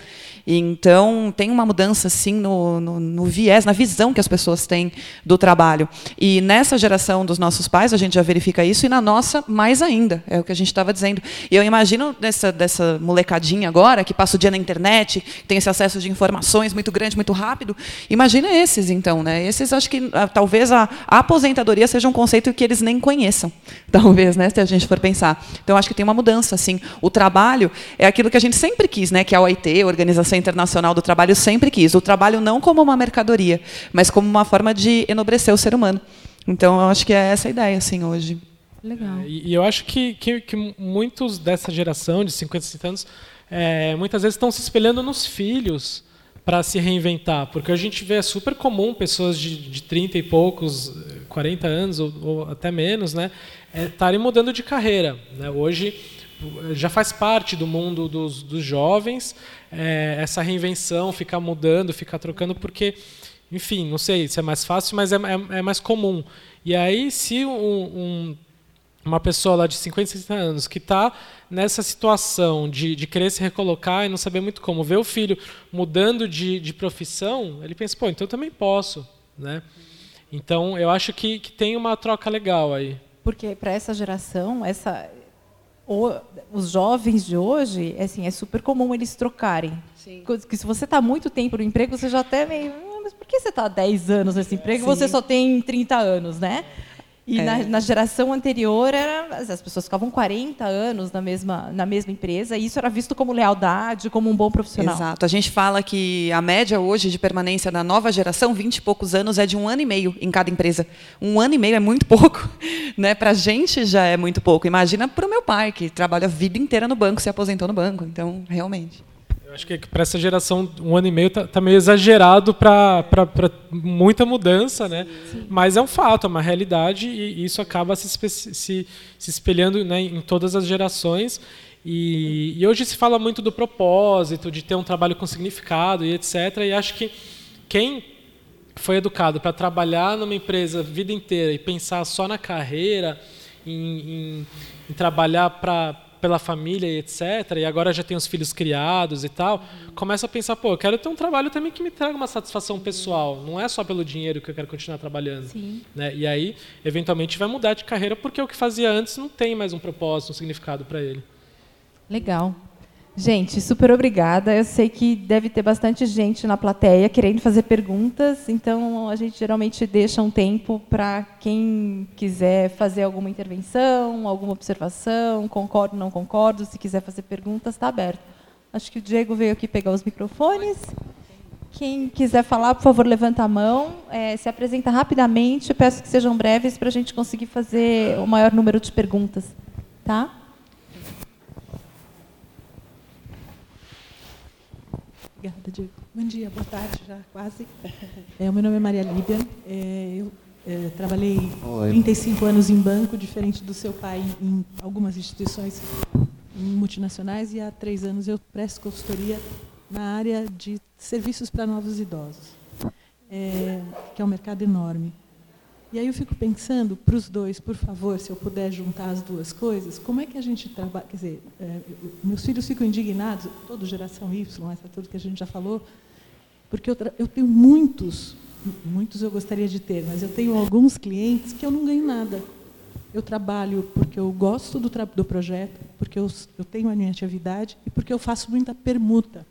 Então, tem uma mudança, assim, no, no, no, viés, na visão que as pessoas têm do trabalho. E nessa geração dos nossos pais, a gente já verifica isso, e na nossa, mais ainda, é o que a gente estava dizendo. E eu imagino dessa, dessa molecadinha agora, que passa o dia na internet, tem esse acesso de informações muito grande, muito rápido, imagina esses, então. Né? Esses, acho que ah, talvez a, a aposentadoria seja um conceito que eles nem conheçam, talvez, né, se a gente for pensar. Então, acho que tem uma mudança. assim. O trabalho é aquilo que a gente sempre quis, né, que é a OIT, Organização Internacional do Trabalho sempre quis. O trabalho não como uma mercadoria, mas como uma forma de enobrecer o ser humano. Então, eu acho que é essa a ideia, assim, hoje. Legal. E, e eu acho que, que, que, muitos dessa geração de 50, 60 anos, é, muitas vezes estão se espelhando nos filhos para se reinventar. Porque a gente vê, é super comum pessoas de, de 30 e poucos, 40 anos, ou, ou até menos, né, estarem é, mudando de carreira. Né? Hoje já faz parte do mundo dos, dos jovens é, essa reinvenção, ficar mudando, ficar trocando, porque, enfim, não sei se é mais fácil, mas é, é, é mais comum. E aí, se um, um, uma pessoa lá de 50, 60 anos que está nessa situação de, de querer se recolocar e não saber muito como, ver o filho mudando de, de profissão, ele pensa, pô, então eu também posso. Né? Então, eu acho que, que tem uma troca legal aí. Porque para essa geração, essa os jovens de hoje, é assim, é super comum eles trocarem. Sim. Que se você está muito tempo no emprego, você já até meio. Ah, mas por que você está há 10 anos nesse emprego e você só tem 30 anos, né? E é. na, na, geração anterior, era, as pessoas ficavam 40 anos na mesma, na mesma empresa, e isso era visto como lealdade, como um bom profissional. Exato. A gente fala que a média hoje de permanência da nova geração, 20 e poucos anos, é de um ano e meio em cada empresa. Um ano e meio é muito pouco. Né? Para a gente já é muito pouco. Imagina para o meu pai, que trabalha a vida inteira no banco, se aposentou no banco. Então, realmente. Eu acho que para essa geração, um ano e meio está tá meio exagerado para muita mudança, né? Sim. Mas é um fato, é uma realidade e isso acaba se, se, se espelhando né, em todas as gerações. E, e, hoje se fala muito do propósito, de ter um trabalho com significado e etc. E acho que quem foi educado para trabalhar numa empresa a vida inteira e pensar só na carreira, em, em, em trabalhar para pela família e etc., e agora já tem os filhos criados e tal, começa a pensar, pô, eu quero ter um trabalho também que me traga uma satisfação pessoal, não é só pelo dinheiro que eu quero continuar trabalhando. Sim. Né? E aí, eventualmente, vai mudar de carreira porque o que fazia antes não tem mais um propósito, um significado para ele. Legal. Gente, super obrigada. Eu sei que deve ter bastante gente na plateia querendo fazer perguntas, então a gente geralmente deixa um tempo para quem quiser fazer alguma intervenção, alguma observação, concordo, não concordo, se quiser fazer perguntas, está aberto. Acho que o Diego veio aqui pegar os microfones. Quem quiser falar, por favor, levanta a mão, é, se apresenta rapidamente. Peço que sejam breves para a gente conseguir fazer o maior número de perguntas. Tá? Obrigada, Diego. Bom dia, boa tarde, já quase. É, o meu nome é Maria Líbia. É, eu é, trabalhei Oi. 35 anos em banco, diferente do seu pai, em algumas instituições multinacionais, e há três anos eu presto consultoria na área de serviços para novos idosos, é, que é um mercado enorme. E aí eu fico pensando para os dois, por favor, se eu puder juntar as duas coisas, como é que a gente trabalha? Quer dizer, é, meus filhos ficam indignados, toda geração Y, essa tudo que a gente já falou, porque eu, eu tenho muitos, muitos eu gostaria de ter, mas eu tenho alguns clientes que eu não ganho nada. Eu trabalho porque eu gosto do, do projeto, porque eu, eu tenho a minha atividade e porque eu faço muita permuta.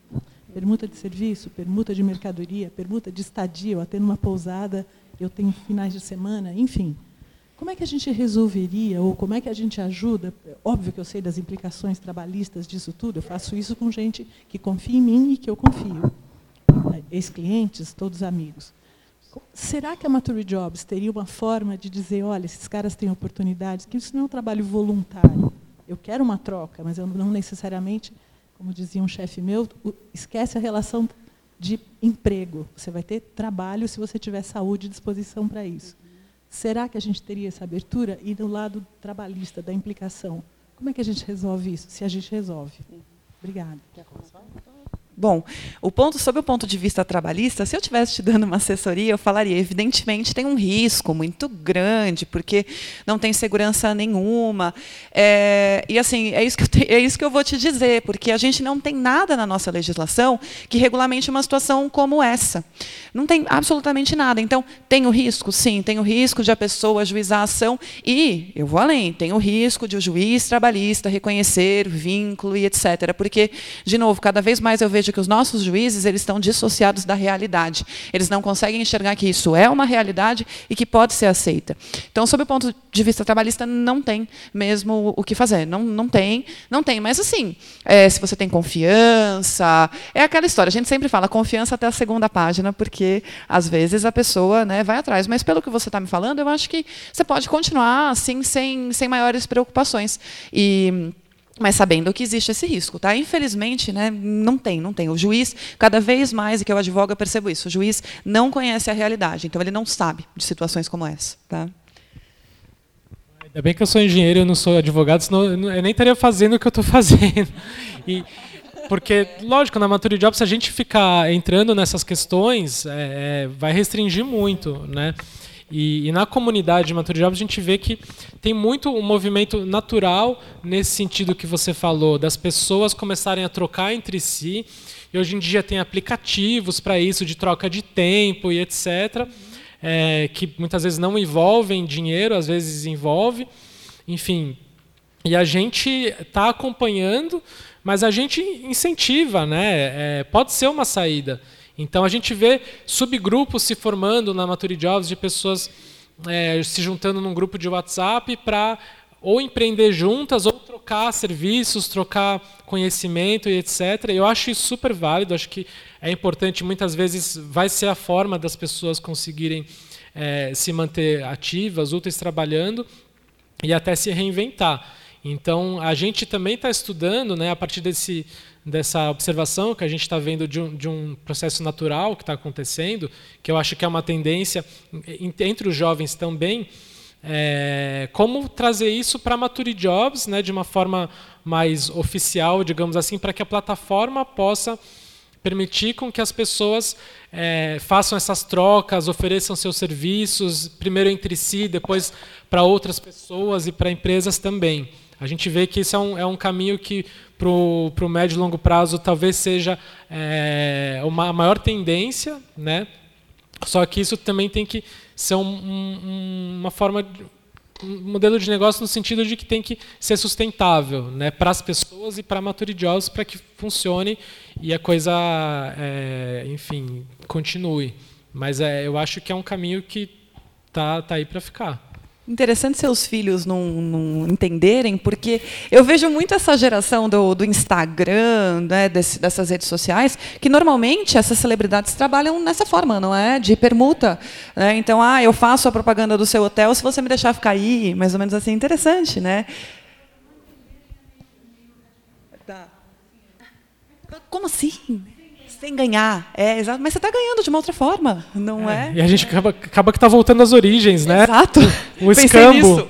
Permuta de serviço, permuta de mercadoria, permuta de estadia, eu atendo uma pousada eu tenho finais de semana, enfim. Como é que a gente resolveria, ou como é que a gente ajuda? Óbvio que eu sei das implicações trabalhistas disso tudo, eu faço isso com gente que confia em mim e que eu confio. Ex-clientes, todos amigos. Será que a Mature Jobs teria uma forma de dizer, olha, esses caras têm oportunidades, que isso não é um trabalho voluntário. Eu quero uma troca, mas eu não necessariamente, como dizia um chefe meu, esquece a relação de emprego. Você vai ter trabalho se você tiver saúde e disposição para isso. Será que a gente teria essa abertura? E do lado trabalhista, da implicação, como é que a gente resolve isso, se a gente resolve? Obrigada. Quer começar? Bom, o ponto, sob o ponto de vista trabalhista, se eu estivesse te dando uma assessoria, eu falaria, evidentemente tem um risco muito grande, porque não tem segurança nenhuma. É, e assim, é isso, que eu te, é isso que eu vou te dizer, porque a gente não tem nada na nossa legislação que regulamente uma situação como essa. Não tem absolutamente nada. Então, tem o risco? Sim, tem o risco de a pessoa ajuizar a ação e, eu vou além, tem o risco de o juiz trabalhista reconhecer vínculo e etc. Porque, de novo, cada vez mais eu vejo vejo que os nossos juízes eles estão dissociados da realidade. Eles não conseguem enxergar que isso é uma realidade e que pode ser aceita. Então, sob o ponto de vista trabalhista, não tem mesmo o que fazer. Não, não tem, não tem. Mas assim, é, se você tem confiança, é aquela história. A gente sempre fala confiança até a segunda página, porque às vezes a pessoa né, vai atrás. Mas pelo que você está me falando, eu acho que você pode continuar assim, sem, sem maiores preocupações. E mas sabendo que existe esse risco, tá? Infelizmente, né, não tem, não tem. O juiz, cada vez mais, e que eu advogo, eu percebo isso, o juiz não conhece a realidade, então ele não sabe de situações como essa, tá? Ainda bem que eu sou engenheiro, eu não sou advogado, senão eu nem estaria fazendo o que eu estou fazendo. E, porque, lógico, na Maturity Job, se a gente ficar entrando nessas questões, é, é, vai restringir muito, né? E, e, na comunidade de Maturity Jobs a gente vê que tem muito um movimento natural nesse sentido que você falou, das pessoas começarem a trocar entre si. E hoje em dia tem aplicativos para isso, de troca de tempo e etc., é, que muitas vezes não envolvem dinheiro, às vezes envolve. Enfim, e a gente está acompanhando, mas a gente incentiva, né? É, pode ser uma saída. Então a gente vê subgrupos se formando na Maturity Jobs de pessoas é, se juntando num grupo de WhatsApp para ou empreender juntas ou trocar serviços, trocar conhecimento e etc. Eu acho isso super válido, acho que é importante, muitas vezes vai ser a forma das pessoas conseguirem é, se manter ativas, úteis, trabalhando e até se reinventar. Então, a gente também está estudando, né, a partir desse, dessa observação que a gente está vendo de um, de um, processo natural que está acontecendo, que eu acho que é uma tendência entre os jovens também, é, como trazer isso para a Maturity Jobs né, de uma forma mais oficial, digamos assim, para que a plataforma possa permitir com que as pessoas é, façam essas trocas, ofereçam seus serviços, primeiro entre si, depois para outras pessoas e para empresas também. A gente vê que isso é um, é um caminho que, para o médio e longo prazo, talvez seja é, uma maior tendência, né? só que isso também tem que ser um, um, uma forma, de, um modelo de negócio no sentido de que tem que ser sustentável né? para as pessoas e para Jobs para que funcione e a coisa, é, enfim, continue. Mas é, eu acho que é um caminho que está tá aí para ficar. Interessante seus filhos não, não, entenderem, porque eu vejo muito essa geração do, do Instagram, né, desse, dessas redes sociais, que normalmente essas celebridades trabalham nessa forma, não é? De permuta. Né? Então, ah, eu faço a propaganda do seu hotel se você me deixar ficar aí, mais ou menos assim, interessante, né? Tá. Como assim? Sem ganhar. É, exato. Mas você está ganhando de uma outra forma, não é? é? E a gente acaba, acaba que está voltando às origens, né? Exato. O escambo.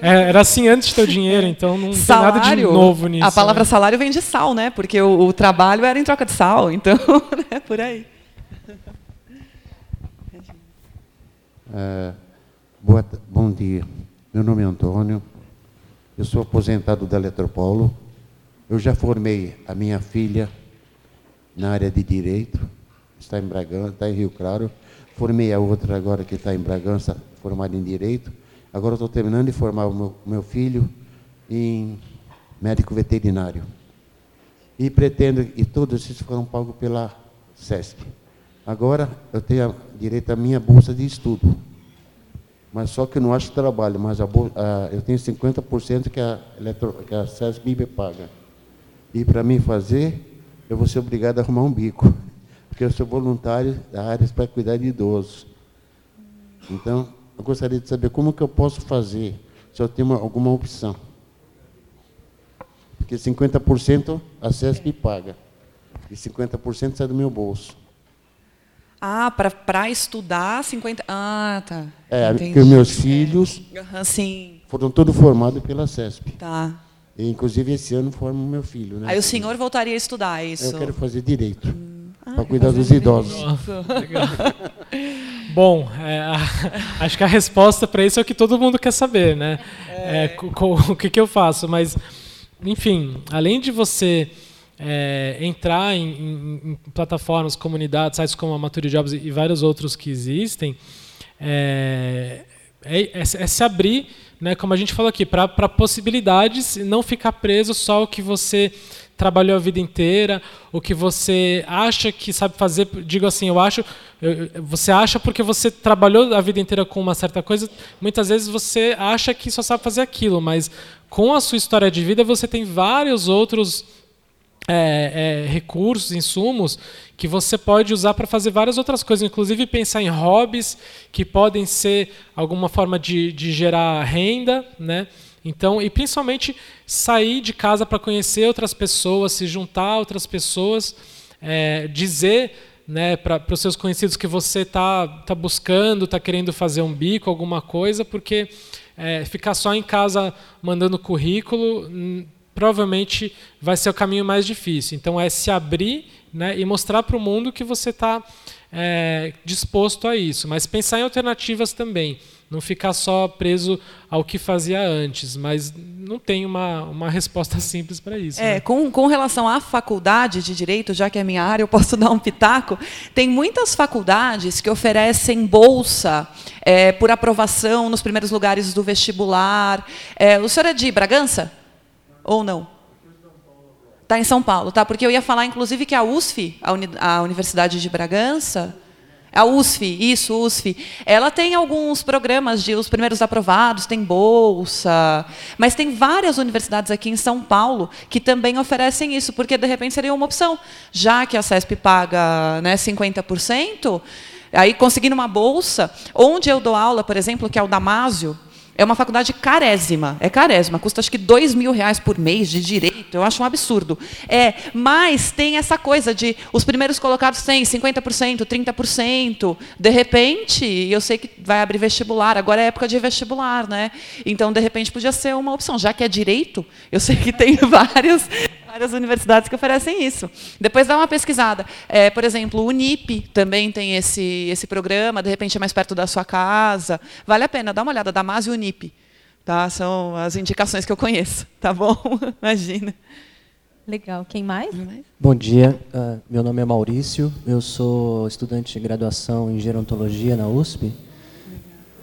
É, era assim antes de ter o dinheiro, então não salário, tem nada de novo nisso. A palavra né? salário vem de sal, né? Porque o, o, trabalho era em troca de sal, então, né? por aí. É, boa, bom dia. Meu nome é Antônio. Eu sou aposentado da Eletropolo. Eu já formei a minha filha na área de direito, está em Bragança, está em Rio Claro. Formei a outra agora que está em Bragança, formada em direito. Agora estou terminando de formar o meu, meu filho em médico veterinário. E pretendo, e todos esses foram pagos pela SESC. Agora eu tenho direito à minha bolsa de estudo. Mas só que eu não acho trabalho, mas a, a, eu tenho 50% que a, eletro, que a SESC me paga. E para mim fazer, eu vou ser obrigado a arrumar um bico, porque eu sou voluntário da área para cuidar de idosos. Então, eu gostaria de saber como que eu posso fazer, se eu tenho uma, alguma opção. Porque 50% a CESP paga, e 50% sai do meu bolso. Ah, para estudar 50. Ah, tá. É, Entendi. porque meus filhos é. sim. foram todos formados pela CESP. Tá. E, inclusive, esse ano formo meu filho. Né? Aí o senhor voltaria a estudar, isso? Eu quero fazer direito. Hum. Ah, para cuidar dos idosos. Bom, é, a, acho que a resposta para isso é o que todo mundo quer saber, né? É. É, o que, que eu faço? Mas, enfim, além de você é, entrar em, em, em, plataformas, comunidades, sites como a Mature Jobs e vários outros que existem, é, é, é, é se abrir, né, como a gente falou aqui, para possibilidades e não ficar preso só ao que você trabalhou a vida inteira, o que você acha que sabe fazer, digo assim, eu acho, eu, você acha porque você trabalhou a vida inteira com uma certa coisa, muitas vezes você acha que só sabe fazer aquilo, mas com a sua história de vida você tem vários outros é, é, recursos, insumos que você pode usar para fazer várias outras coisas, inclusive pensar em hobbies que podem ser alguma forma de, de gerar renda, né? Então, e principalmente sair de casa para conhecer outras pessoas, se juntar a outras pessoas, é, dizer né, para os seus conhecidos que você está tá buscando, está querendo fazer um bico, alguma coisa, porque é, ficar só em casa mandando currículo provavelmente vai ser o caminho mais difícil. Então é se abrir né, e mostrar para o mundo que você está é, disposto a isso. Mas pensar em alternativas também. Não ficar só preso ao que fazia antes, mas não tem uma, uma resposta simples para isso. É, né? com, com relação à faculdade de Direito, já que é minha área, eu posso dar um pitaco. Tem muitas faculdades que oferecem bolsa é, por aprovação nos primeiros lugares do vestibular. É, o senhor é de Bragança? Ou não? Está em São Paulo, tá? Porque eu ia falar, inclusive, que a USF, a, Uni a Universidade de Bragança, a USF, isso, USF. Ela tem alguns programas de os primeiros aprovados, tem bolsa, mas tem várias universidades aqui em São Paulo que também oferecem isso, porque de repente seria uma opção, já que a CESP paga, né, 50%, aí conseguindo uma bolsa, onde eu dou aula, por exemplo, que é o Damásio, é uma faculdade carésima, é carésima, custa acho que dois mil reais por mês de direito, eu acho um absurdo. É, mas tem essa coisa de os primeiros colocados têm 50%, 30%. De repente, eu sei que vai abrir vestibular, agora é época de vestibular, né? Então, de repente, podia ser uma opção. Já que é direito, eu sei que tem vários várias universidades que oferecem isso. Depois dá uma pesquisada. É, por exemplo, o Unip também tem esse, esse programa, de repente é mais perto da sua casa. Vale a pena, dá uma olhada, Damas e Unip. Tá? São as indicações que eu conheço, tá bom? Imagina. Legal. Quem mais? Bom dia. Uh, meu nome é Maurício. Eu sou estudante de graduação em gerontologia na USP.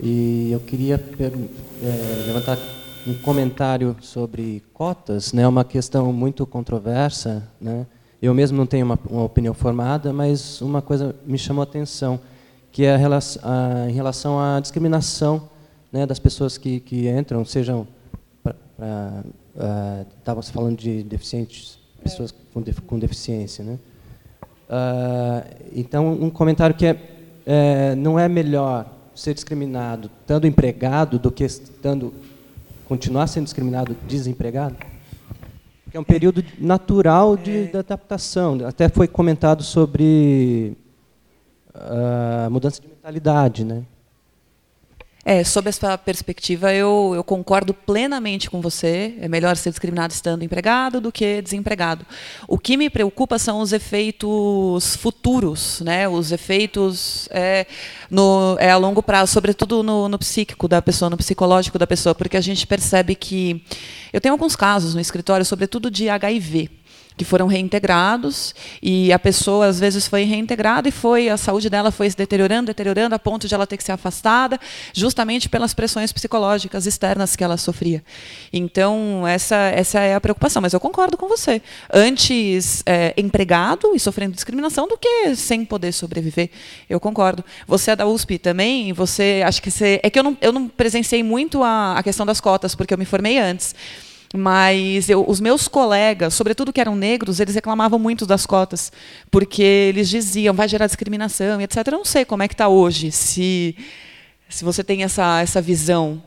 E eu queria é, levantar um comentário sobre cotas, né, é uma questão muito controversa. Né? Eu mesmo não tenho uma, uma opinião formada, mas uma coisa me chamou a atenção, que é a relação, a, em relação à discriminação né, das pessoas que, que entram, sejam estávamos falando de deficientes, pessoas com, com deficiência, né? Uh, então, um comentário que é, é, não é melhor ser discriminado estando empregado do que estando continuar sendo discriminado desempregado? Porque é um período natural de, é. de adaptação. Até foi comentado sobre a ah, mudança de mentalidade, né? É, sob essa perspectiva, eu, eu, concordo plenamente com você. É melhor ser discriminado estando empregado do que desempregado. O que me preocupa são os efeitos futuros, né? os efeitos é, no, é a longo prazo, sobretudo no, no psíquico da pessoa, no psicológico da pessoa, porque a gente percebe que. Eu tenho alguns casos no escritório, sobretudo de HIV que foram reintegrados e a pessoa às vezes foi reintegrada e foi a saúde dela foi se deteriorando, deteriorando a ponto de ela ter que ser afastada, justamente pelas pressões psicológicas externas que ela sofria. Então essa essa é a preocupação. Mas eu concordo com você. Antes é, empregado e sofrendo discriminação do que sem poder sobreviver. Eu concordo. Você é da USP também. Você acho que você é que eu não eu não presenciei muito a, a questão das cotas porque eu me formei antes. Mas eu, os meus colegas, sobretudo que eram negros, eles reclamavam muito das cotas, porque eles diziam vai gerar discriminação, etc. Eu não sei como é que está hoje, se, se você tem essa, essa visão.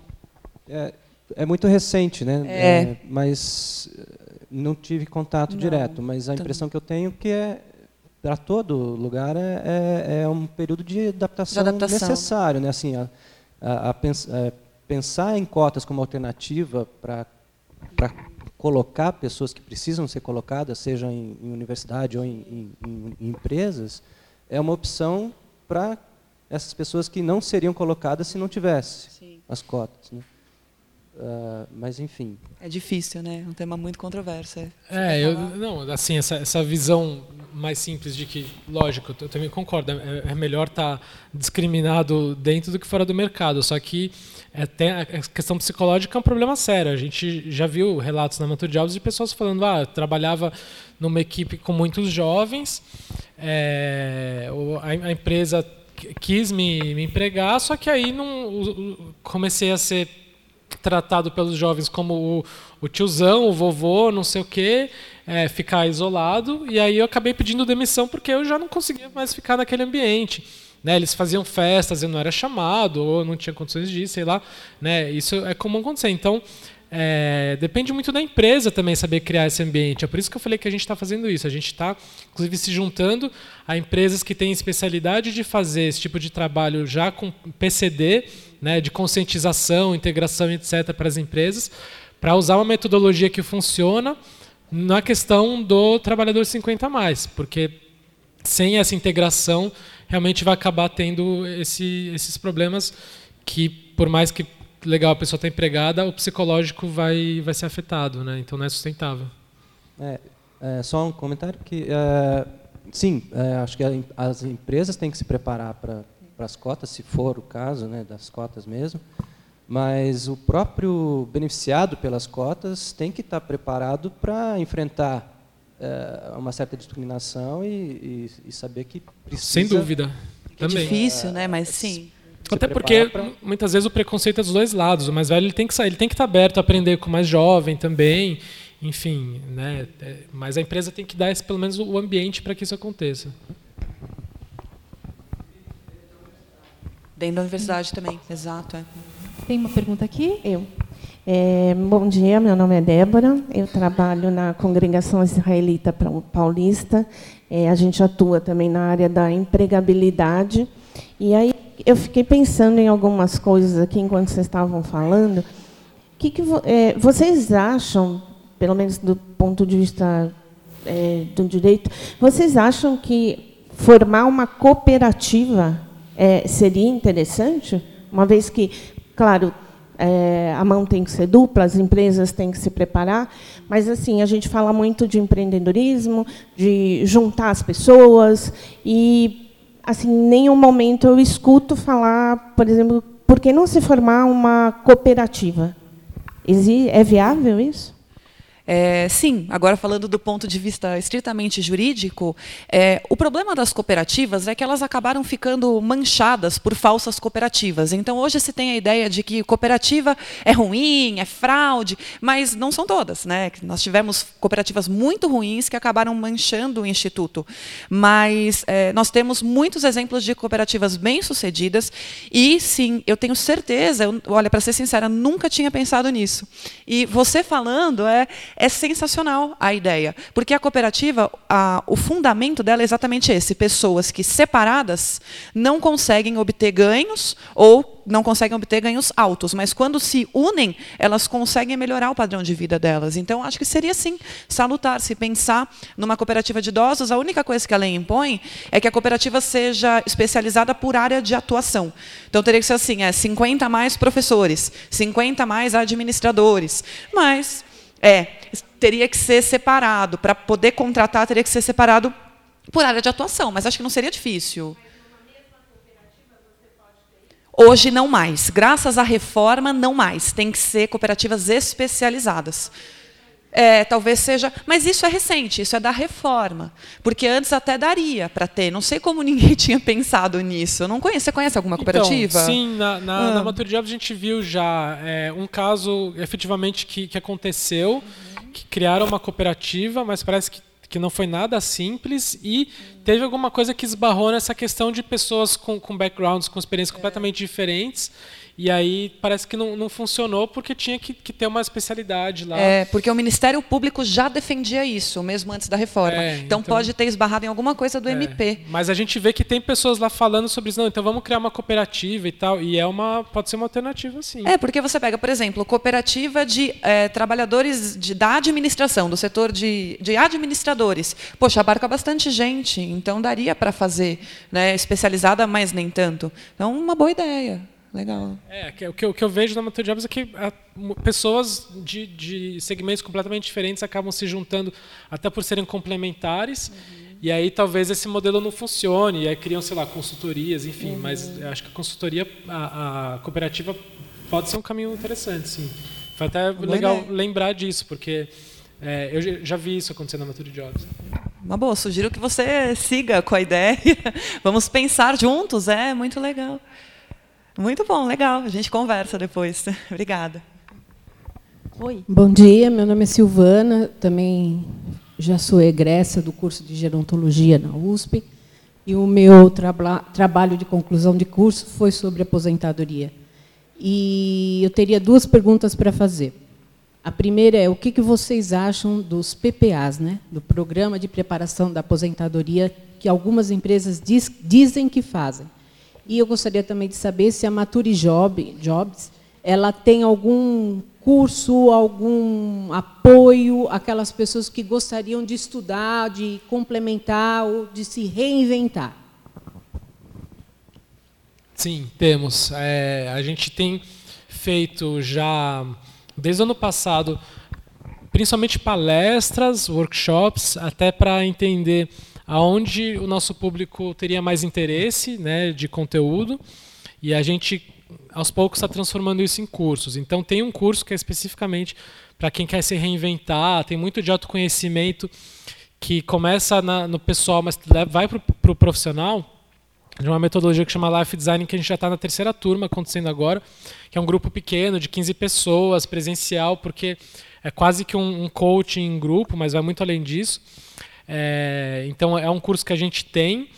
É, é muito recente, né? É. É, mas não tive contato não, direto, mas a impressão que eu tenho é que é para todo lugar é, é, é, um período de adaptação, de adaptação. necessário. Né? Assim, a, a, a pens, é, pensar em cotas como alternativa para colocar pessoas que precisam ser colocadas, seja em, em universidade ou em, em, em, empresas, é uma opção para essas pessoas que não seriam colocadas se não tivesse Sim. as cotas. Né? Uh, mas enfim. É difícil, né? É um tema muito controverso. É, é eu, não, assim, essa, essa visão mais simples de que, lógico, eu também concordo, é, é melhor estar tá discriminado dentro do que fora do mercado. Só que é, tem a questão psicológica é um problema sério. A gente já viu relatos na Matur Jobs de pessoas falando, ah, trabalhava numa equipe com muitos jovens, é, a, empresa quis me, me empregar, só que aí não comecei a ser tratado pelos jovens como o, o tiozão, o vovô, não sei o quê, é, ficar isolado. E aí eu acabei pedindo demissão porque eu já não conseguia mais ficar naquele ambiente. Né, eles faziam festas, eu não era chamado, ou não tinha condições disso, sei lá. Né, isso é comum acontecer. Então, é, depende muito da empresa também saber criar esse ambiente. É por isso que eu falei que a gente está fazendo isso. A gente está, inclusive, se juntando a empresas que têm especialidade de fazer esse tipo de trabalho já com PCD, né, de conscientização, integração, etc., para as empresas, para usar uma metodologia que funciona na questão do trabalhador 50 mais, porque sem essa integração realmente vai acabar tendo esse, esses problemas que, por mais que legal a pessoa está empregada, o psicológico vai, vai ser afetado, né? então não é sustentável. É, é só um comentário que é, sim, é, acho que as empresas têm que se preparar para para as cotas, se for o caso, né, das cotas mesmo, mas o próprio beneficiado pelas cotas tem que estar preparado para enfrentar é, uma certa discriminação e, e, e, saber que precisa... Sem dúvida. É também. difícil, né? Mas sim. Até porque pra... muitas vezes o preconceito é dos dois lados. O mais velho ele tem que sair, ele tem que estar aberto a aprender com o mais jovem também. Enfim, né? É, mas a empresa tem que dar esse, pelo menos o ambiente para que isso aconteça. Dentro da universidade também, exato. É. Tem uma pergunta aqui? Eu. É, bom dia, meu nome é Débora, eu trabalho na Congregação Israelita Paulista, é, a gente atua também na área da empregabilidade. E aí eu fiquei pensando em algumas coisas aqui enquanto vocês estavam falando. Que, que é, vocês acham, pelo menos do ponto de vista é, do direito, vocês acham que formar uma cooperativa é, seria interessante, uma vez que, claro, é, a mão tem que ser dupla, as empresas têm que se preparar, mas assim a gente fala muito de empreendedorismo, de juntar as pessoas e assim em nenhum momento eu escuto falar, por exemplo, por que não se formar uma cooperativa? É viável isso? É, sim, agora falando do ponto de vista estritamente jurídico, é, o problema das cooperativas é que elas acabaram ficando manchadas por falsas cooperativas. Então, hoje se tem a ideia de que cooperativa é ruim, é fraude, mas não são todas. Né? Nós tivemos cooperativas muito ruins que acabaram manchando o Instituto. Mas é, nós temos muitos exemplos de cooperativas bem-sucedidas e, sim, eu tenho certeza, eu, olha, para ser sincera, nunca tinha pensado nisso. E você falando, é, é sensacional a ideia, porque a cooperativa, a, o fundamento dela é exatamente esse: pessoas que separadas não conseguem obter ganhos ou não conseguem obter ganhos altos, mas quando se unem, elas conseguem melhorar o padrão de vida delas. Então, acho que seria sim salutar se pensar numa cooperativa de idosos. A única coisa que a lei impõe é que a cooperativa seja especializada por área de atuação. Então, teria que ser assim: é 50 mais professores, 50 mais administradores. Mas é, teria que ser separado. Para poder contratar, teria que ser separado por área de atuação, mas acho que não seria difícil. Hoje não mais. Graças à reforma, não mais. Tem que ser cooperativas especializadas. É, talvez seja. Mas isso é recente, isso é da reforma. Porque antes até daria para ter. Não sei como ninguém tinha pensado nisso. Eu não conheço. Você conhece alguma cooperativa? Então, sim, na, na, ah. na Mature Jobs a gente viu já é, um caso efetivamente que, que aconteceu, uhum. que criaram uma cooperativa, mas parece que, que não foi nada simples e teve alguma coisa que esbarrou nessa questão de pessoas com, com backgrounds, com experiências é. completamente diferentes E aí parece que não, não funcionou porque tinha que, que, ter uma especialidade lá. É, porque o Ministério Público já defendia isso, mesmo antes da reforma. É, então, então, pode ter esbarrado em alguma coisa do é, MP. Mas a gente vê que tem pessoas lá falando sobre isso. Não, então vamos criar uma cooperativa e tal. E é uma, pode ser uma alternativa, sim. É, porque você pega, por exemplo, cooperativa de é, trabalhadores de, da administração, do setor de, de administradores. Poxa, abarca bastante gente, então daria para fazer né, especializada, mas nem tanto. Então, uma boa ideia. Legal. É, o que, eu, o que eu vejo na Mature Jobs é que a, pessoas de, de, segmentos completamente diferentes acabam se juntando, até por serem complementares. Uhum. E aí talvez esse modelo não funcione, e aí criam, sei lá, consultorias, enfim. Uhum. Mas acho que a consultoria, a, a, cooperativa pode ser um caminho interessante, sim. Foi até Boa legal ideia. lembrar disso, porque é, eu já vi isso acontecer na Mature Jobs. Uma boa, sugiro que você siga com a ideia. Vamos pensar juntos, é muito legal. Muito bom, legal. A gente conversa depois. Obrigada. Oi. Bom dia, meu nome é Silvana, também já sou egressa do curso de gerontologia na USP. E o meu traba trabalho de conclusão de curso foi sobre aposentadoria. E eu teria duas perguntas para fazer. A primeira é o que, que vocês acham dos PPAs, né? do Programa de Preparação da Aposentadoria, que algumas empresas diz, dizem que fazem. E eu gostaria também de saber se a Mature Job, Jobs ela tem algum curso, algum apoio àquelas pessoas que gostariam de estudar, de complementar ou de se reinventar. Sim, temos. É, a gente tem feito já, desde o ano passado, principalmente palestras, workshops, até para entender aonde o nosso público teria mais interesse né, de conteúdo e a gente aos poucos está transformando isso em cursos. Então tem um curso que é especificamente para quem quer se reinventar, tem muito de autoconhecimento que começa na, no pessoal, mas vai para o pro profissional, de uma metodologia que chama Life Design, que a gente já está na terceira turma acontecendo agora, que é um grupo pequeno, de 15 pessoas, presencial, porque é quase que um, um coaching em grupo, mas vai muito além disso. É, então é um curso que a gente tem.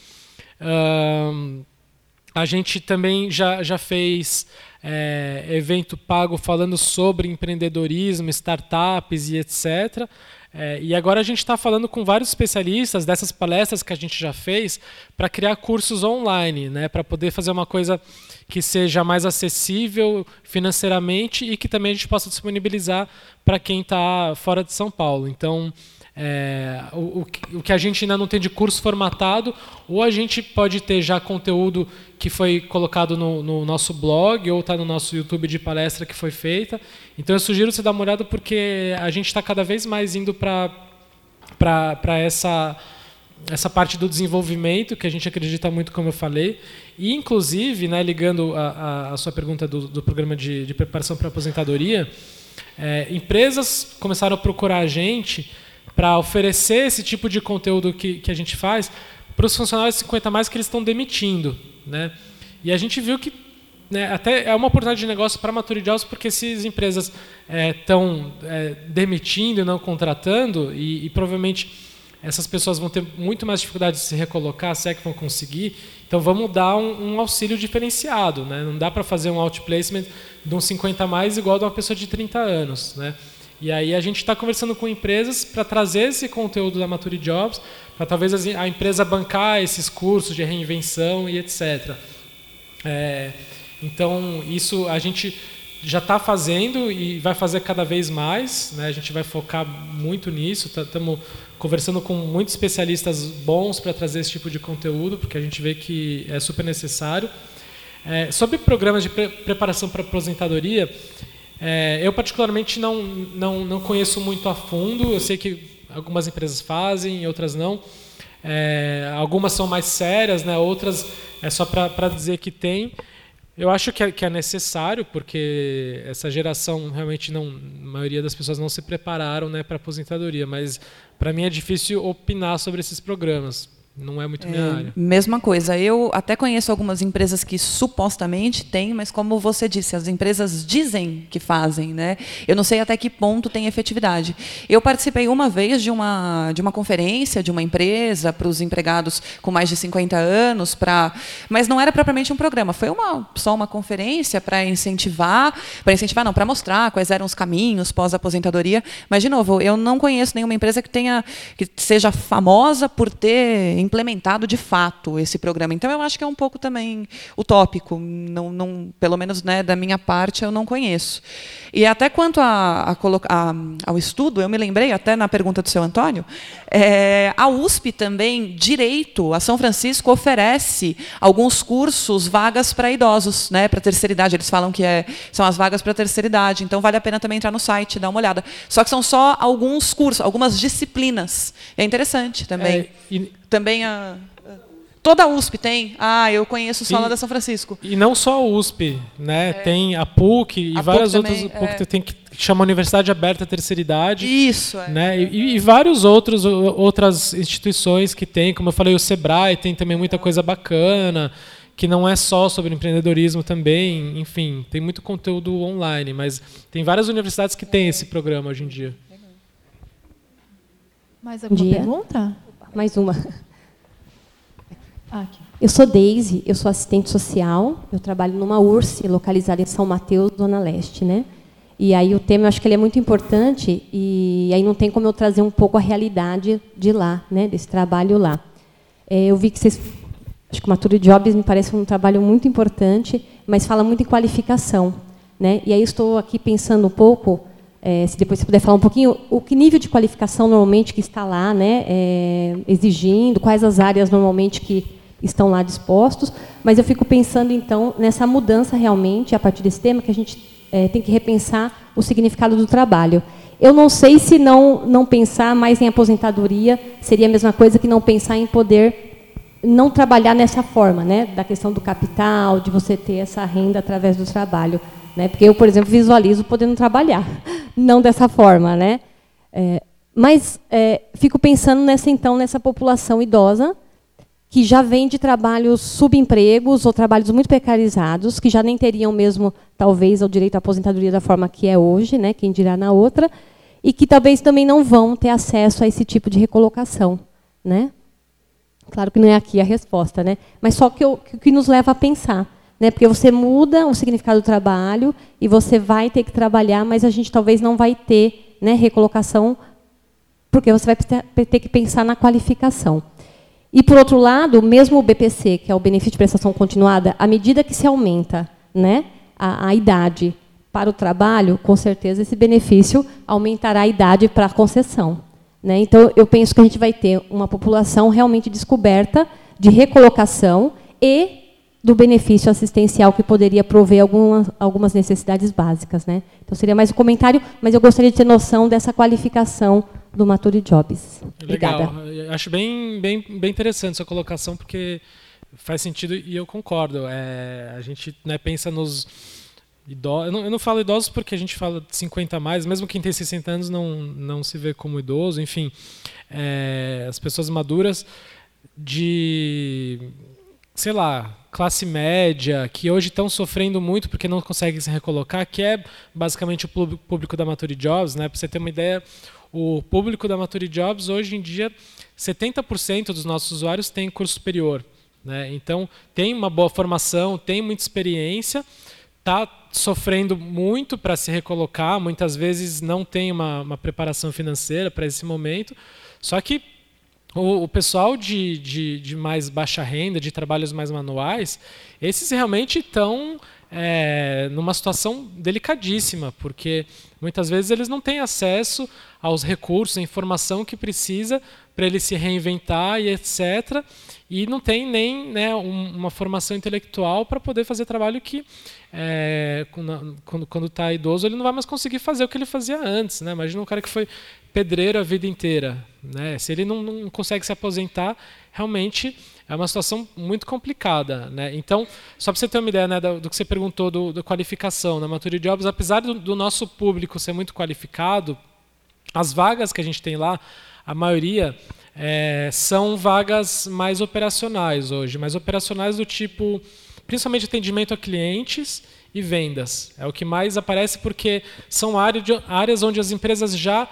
A gente também já, já fez é, evento pago falando sobre empreendedorismo, startups e etc. É, e agora a gente está falando com vários especialistas dessas palestras que a gente já fez para criar cursos online, né, para poder fazer uma coisa que seja mais acessível financeiramente e que também a gente possa disponibilizar para quem está fora de São Paulo. Então, é, o, o, que a gente ainda não tem de curso formatado, ou a gente pode ter já conteúdo que foi colocado no, no nosso blog, ou está no nosso YouTube de palestra que foi feita. Então eu sugiro você dar uma olhada, porque a gente está cada vez mais indo para essa, essa parte do desenvolvimento, que a gente acredita muito, como eu falei. E, inclusive, né, ligando a, a, a sua pergunta do, do programa de, de preparação para aposentadoria, é, empresas começaram a procurar a gente para oferecer esse tipo de conteúdo que, que a gente faz para os funcionários 50 mais que eles estão demitindo. Né? E a gente viu que né, até é uma oportunidade de negócio para a Jobs, porque se as empresas estão é, é, demitindo e não contratando, e, e, provavelmente essas pessoas vão ter muito mais dificuldade de se recolocar, se é que vão conseguir, então vamos dar um, um auxílio diferenciado. Né? Não dá para fazer um outplacement de uns 50 mais igual de uma pessoa de 30 anos. Né? E aí a gente está conversando com empresas para trazer esse conteúdo da Mature Jobs, para talvez a empresa bancar esses cursos de reinvenção e etc. É, então, isso a gente já está fazendo e vai fazer cada vez mais. Né? A gente vai focar muito nisso. Estamos tá, conversando com muitos especialistas bons para trazer esse tipo de conteúdo, porque a gente vê que é super necessário. É, sobre programas de pre preparação para aposentadoria, é, eu, particularmente, não, não, não conheço muito a fundo. Eu sei que algumas empresas fazem, outras não. É, algumas são mais sérias, né? outras é só para dizer que tem. Eu acho que é, que é, necessário, porque essa geração realmente não, a maioria das pessoas não se prepararam né, para a aposentadoria, mas para mim é difícil opinar sobre esses programas. Não é muito minha é, área. Mesma coisa. Eu até conheço algumas empresas que supostamente têm, mas como você disse, as empresas dizem que fazem, né? Eu não sei até que ponto tem efetividade. Eu participei uma vez de uma de uma conferência de uma empresa para os empregados com mais de 50 anos, para, mas não era propriamente um programa. Foi uma só uma conferência para incentivar, para incentivar não, para mostrar quais eram os caminhos pós aposentadoria. Mas de novo, eu não conheço nenhuma empresa que tenha que seja famosa por ter implementado de fato esse programa. Então eu acho que é um pouco também utópico, não, não, pelo menos né, da minha parte eu não conheço. E até quanto a, a, a, ao estudo, eu me lembrei até na pergunta do seu Antônio, é, a USP também direito, a São Francisco oferece alguns cursos vagas para idosos, né, para terceira idade. Eles falam que é, são as vagas para terceira idade. Então vale a pena também entrar no site, dar uma olhada. Só que são só alguns cursos, algumas disciplinas. É interessante também. É, e também a. Toda a USP tem. Ah, eu conheço só lá da São Francisco. E não só a USP, né? É. Tem a PUC e a várias PUC outras. Também, PUC é. tem que chama Universidade Aberta Terceira Idade. Isso. É. Né? E, e vários outros outras instituições que tem, como eu falei, o Sebrae tem também muita coisa bacana que não é só sobre empreendedorismo também, enfim, tem muito conteúdo online, mas tem várias universidades que têm esse programa hoje em dia. Mais alguma dia. pergunta? Mais uma. Ah, eu sou Deise, eu sou assistente social, eu trabalho numa URSS localizada em São Mateus, Zona Leste, né? E aí o tema, eu acho que ele é muito importante e aí não tem como eu trazer um pouco a realidade de lá, né, desse trabalho lá. É, eu vi que vocês, acho que o Mature Jobs me parece um trabalho muito importante, mas fala muito em qualificação, né? E aí estou aqui pensando um pouco é, se depois você puder falar um pouquinho, o que nível de qualificação normalmente que está lá, né, é, exigindo, quais as áreas normalmente que estão lá dispostos, mas eu fico pensando então nessa mudança realmente a partir desse tema que a gente é, tem que repensar o significado do trabalho. Eu não sei se não não pensar mais em aposentadoria seria a mesma coisa que não pensar em poder não trabalhar nessa forma, né, da questão do capital, de você ter essa renda através do trabalho. Né? Porque eu, por exemplo, visualizo podendo trabalhar, não dessa forma. Né? É, mas é, fico pensando nessa então nessa população idosa que já vem de trabalhos subempregos ou trabalhos muito precarizados, que já nem teriam mesmo, talvez, o direito à aposentadoria da forma que é hoje, né, quem dirá na outra, e que talvez também não vão ter acesso a esse tipo de recolocação. Né? Claro que não é aqui a resposta, né? mas só que, o que nos leva a pensar né? Porque você muda o significado do trabalho e você vai ter que trabalhar, mas a gente talvez não vai ter né, recolocação, porque você vai ter que pensar na qualificação. E, por outro lado, mesmo o BPC, que é o benefício de prestação continuada, à medida que se aumenta né, a, a idade para o trabalho, com certeza esse benefício aumentará a idade para a concessão. Né? Então, eu penso que a gente vai ter uma população realmente descoberta de recolocação e do benefício assistencial que poderia prover algumas, algumas necessidades básicas. Né? Então, seria mais um comentário, mas eu gostaria de ter noção dessa qualificação do Mature Jobs. Legal. Obrigada. Acho bem, bem, bem interessante essa colocação, porque faz sentido e eu concordo. É, a gente né, pensa nos idosos. Eu não, eu não, falo idosos porque a gente fala de 50 a mais, mesmo quem tem 60 anos não, não se vê como idoso, enfim. É, as pessoas maduras de sei lá, classe média, que hoje estão sofrendo muito porque não conseguem se recolocar, que é basicamente o público da Mature Jobs, né? Para você ter uma ideia, o público da Mature Jobs hoje em dia 70% dos nossos usuários têm curso superior, né? Então, tem uma boa formação, tem muita experiência, está sofrendo muito para se recolocar, muitas vezes não tem uma, uma preparação financeira para esse momento. Só que o, o pessoal de, de, de, mais baixa renda, de trabalhos mais manuais, esses realmente estão é, numa situação delicadíssima, porque muitas vezes eles não têm acesso aos recursos, à informação que precisa para ele se reinventar e etc. E não tem nem né, uma formação intelectual para poder fazer trabalho que, é, quando está idoso, ele não vai mais conseguir fazer o que ele fazia antes. Né? Imagina um cara que foi pedreiro a vida inteira. Né? Se ele não, não consegue se aposentar, realmente é uma situação muito complicada. Né? Então, só para você ter uma ideia né, do, do, que você perguntou do, da qualificação na Mature Jobs, apesar do, do, nosso público ser muito qualificado, as vagas que a gente tem lá, a maioria é, são vagas mais operacionais hoje, mais operacionais do tipo, principalmente atendimento a clientes e vendas. É o que mais aparece porque são áreas onde as empresas já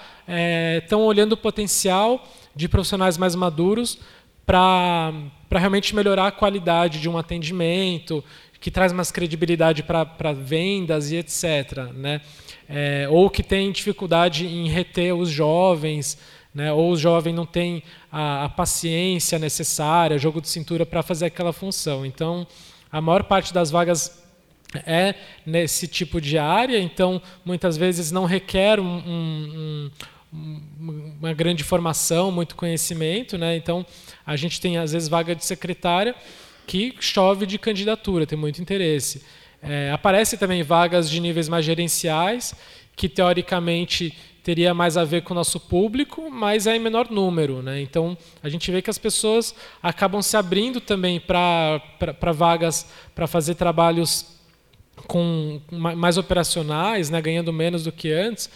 estão é, olhando o potencial de profissionais mais maduros para realmente melhorar a qualidade de um atendimento, que traz mais credibilidade para vendas e etc. Né? É, ou que tem dificuldade em reter os jovens, né? ou o jovem não tem a, a paciência necessária, jogo de cintura para fazer aquela função. Então, a maior parte das vagas é nesse tipo de área, então muitas vezes não requer um, um, um, uma grande formação, muito conhecimento, né? Então a gente tem às vezes vaga de secretária que chove de candidatura, tem muito interesse. É, aparece também vagas de níveis mais gerenciais, que teoricamente teria mais a ver com o nosso público, mas é em menor número. Né? Então, a gente vê que as pessoas acabam se abrindo também para vagas, para fazer trabalhos com mais operacionais, né? ganhando menos do que antes,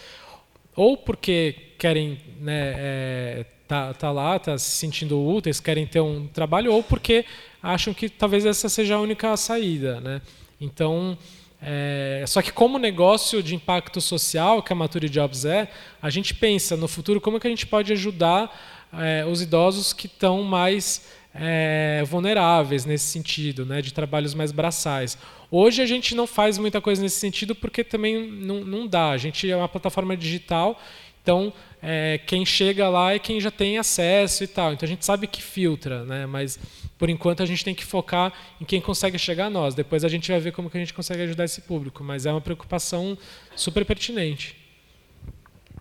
ou porque querem né, é, tá, tá lá, tá se sentindo úteis, querem ter um trabalho, ou porque acham que talvez essa seja a única saída. Né? Então, é, só que como negócio de impacto social, que a Mature Jobs é, a gente pensa no futuro como que a gente pode ajudar é, os idosos que estão mais é, vulneráveis nesse sentido, né, de trabalhos mais braçais. Hoje a gente não faz muita coisa nesse sentido porque também não, não dá. A gente é uma plataforma digital então, é, quem chega lá é quem já tem acesso e tal. Então, a gente sabe que filtra, né? mas por enquanto a gente tem que focar em quem consegue chegar a nós. Depois a gente vai ver como que a gente consegue ajudar esse público. Mas é uma preocupação super pertinente.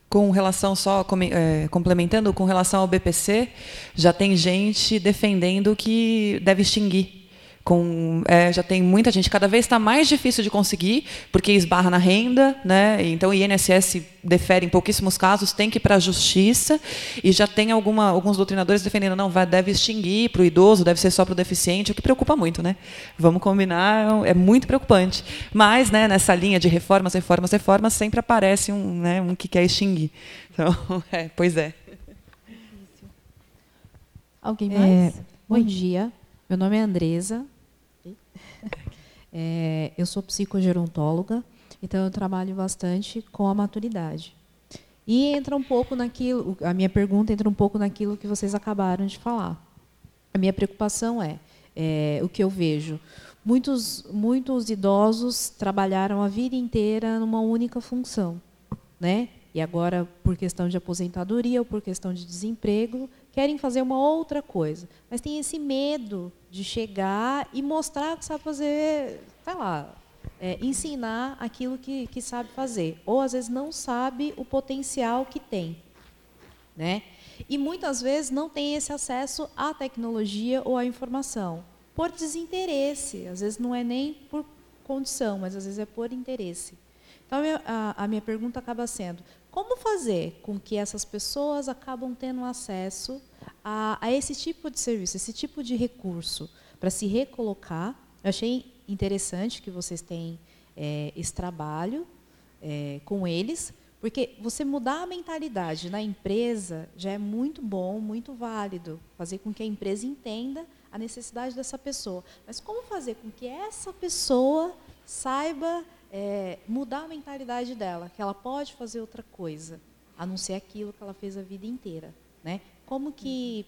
Com relação só é, complementando com relação ao BPC, já tem gente defendendo que deve extinguir com, é, já tem muita gente, cada vez está mais difícil de conseguir, porque esbarra na renda, né? então o INSS defere em pouquíssimos casos, tem que ir para a justiça, e já tem alguma, alguns doutrinadores defendendo, não, vai, deve extinguir para o idoso, deve ser só para o deficiente, o que preocupa muito. Né? Vamos combinar, é muito preocupante. Mas né, nessa linha de reformas, reformas, reformas, sempre aparece um, né, um que quer extinguir. Então, é, pois é. Alguém mais? É, bom dia. Meu nome é Andresa, é, eu sou psicogerontóloga, então eu trabalho bastante com a maturidade. E entra um pouco naquilo, a minha pergunta entra um pouco naquilo que vocês acabaram de falar. A minha preocupação é, é o que eu vejo. Muitos, muitos idosos trabalharam a vida inteira numa única função, né? E agora, por questão de aposentadoria ou por questão de desemprego, querem fazer uma outra coisa. Mas tem esse medo de chegar e mostrar que sabe fazer, sei lá, é, ensinar aquilo que, que sabe fazer. Ou às vezes não sabe o potencial que tem. Né? E muitas vezes não tem esse acesso à tecnologia ou à informação. Por desinteresse. Às vezes não é nem por condição, mas às vezes é por interesse. Então, a minha, a, a minha pergunta acaba sendo: como fazer com que essas pessoas acabam tendo acesso a, a esse tipo de serviço, esse tipo de recurso, para se recolocar. Eu achei interessante que vocês têm é, esse trabalho é, com eles, porque você mudar a mentalidade na empresa já é muito bom, muito válido, fazer com que a empresa entenda a necessidade dessa pessoa. Mas como fazer com que essa pessoa saiba é, mudar a mentalidade dela, que ela pode fazer outra coisa, a não ser aquilo que ela fez a vida inteira, né? Como que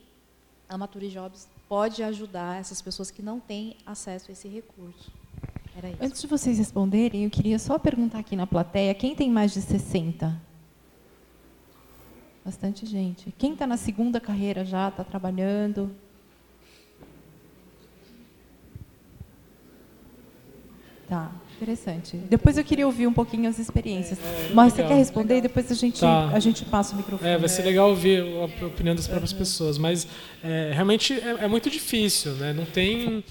a Mature Jobs pode ajudar essas pessoas que não têm acesso a esse recurso? Antes de vocês responderem, eu queria só perguntar aqui na plateia, quem tem mais de 60? Bastante gente. Quem está na segunda carreira já, está trabalhando? Tá. Interessante. Depois eu queria ouvir um pouquinho as experiências. É, é Mas legal, você quer responder legal. e depois a gente, tá. a gente passa o microfone. É, vai ser legal ouvir a opinião das próprias pessoas. Mas é, realmente é, é, muito difícil. Né? Não, tem,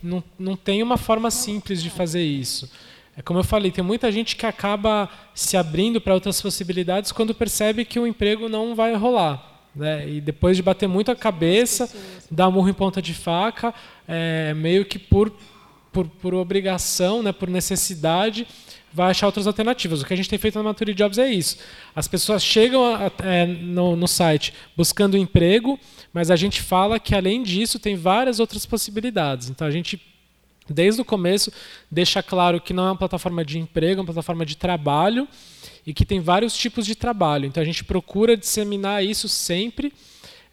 não, não tem uma forma simples de fazer isso. É como eu falei, tem muita gente que acaba se abrindo para outras possibilidades quando percebe que o emprego não vai rolar. Né? E depois de bater muito a cabeça, dar murro em ponta de faca, é, meio que por por, por obrigação, né, por necessidade, vai achar outras alternativas. O que a gente tem feito na Maturity Jobs é isso. As pessoas chegam a, é, no, no site buscando emprego, mas a gente fala que, além disso, tem várias outras possibilidades. Então, a gente desde o começo, deixa claro que não é uma plataforma de emprego, é uma plataforma de trabalho e que tem vários tipos de trabalho. Então a gente procura disseminar isso sempre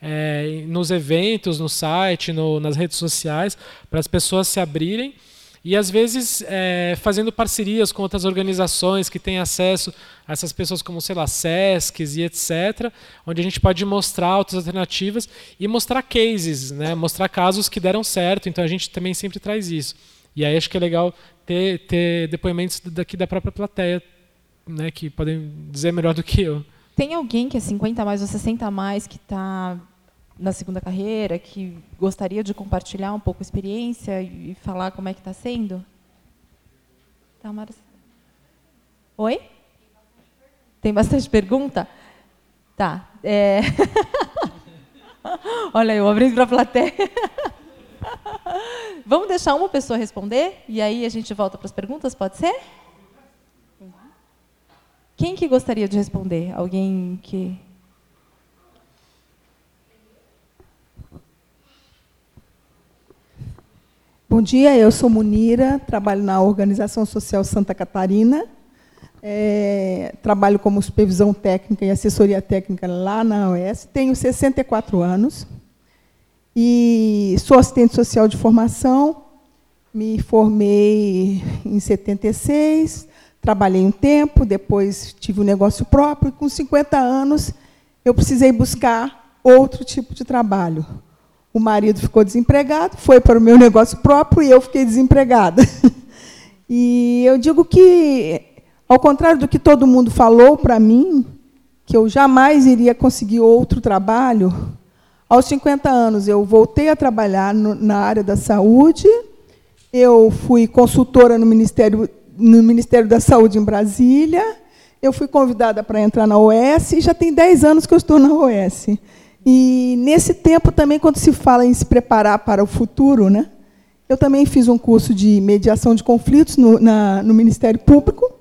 é, nos eventos, no site, no, nas redes sociais, para as pessoas se abrirem e às vezes é, fazendo parcerias com outras organizações que têm acesso a essas pessoas como, sei lá, SESCs e etc., onde a gente pode mostrar outras alternativas e mostrar cases, né? mostrar casos que deram certo, então a gente também sempre traz isso. E aí acho que é legal ter, ter depoimentos daqui da própria plateia, né, que podem dizer melhor do que eu. Tem alguém que é 50 a mais ou 60 a mais que está na segunda carreira, que gostaria de compartilhar um pouco a experiência e falar como é que está sendo? Tá, Oi? Tem bastante pergunta? Tá. É... Olha, eu abri para a plateia. Vamos deixar uma pessoa responder e aí a gente volta para as perguntas, pode ser? Quem que gostaria de responder? Alguém que Bom dia, eu sou Munira, trabalho na Organização Social Santa Catarina, é, trabalho como supervisão técnica e assessoria técnica lá na OS, tenho 64 anos e sou assistente social de formação, me formei em 76, trabalhei um tempo, depois tive um negócio próprio e com 50 anos eu precisei buscar outro tipo de trabalho o marido ficou desempregado, foi para o meu negócio próprio e eu fiquei desempregada. E eu digo que, ao contrário do que todo mundo falou para mim, que eu jamais iria conseguir outro trabalho, aos 50 anos eu voltei a trabalhar no, na área da saúde, eu fui consultora no Ministério, no Ministério da Saúde em Brasília, eu fui convidada para entrar na OS e já tem 10 anos que eu estou na OS. E nesse tempo também, quando se fala em se preparar para o futuro, né, eu também fiz um curso de mediação de conflitos no, na, no Ministério Público,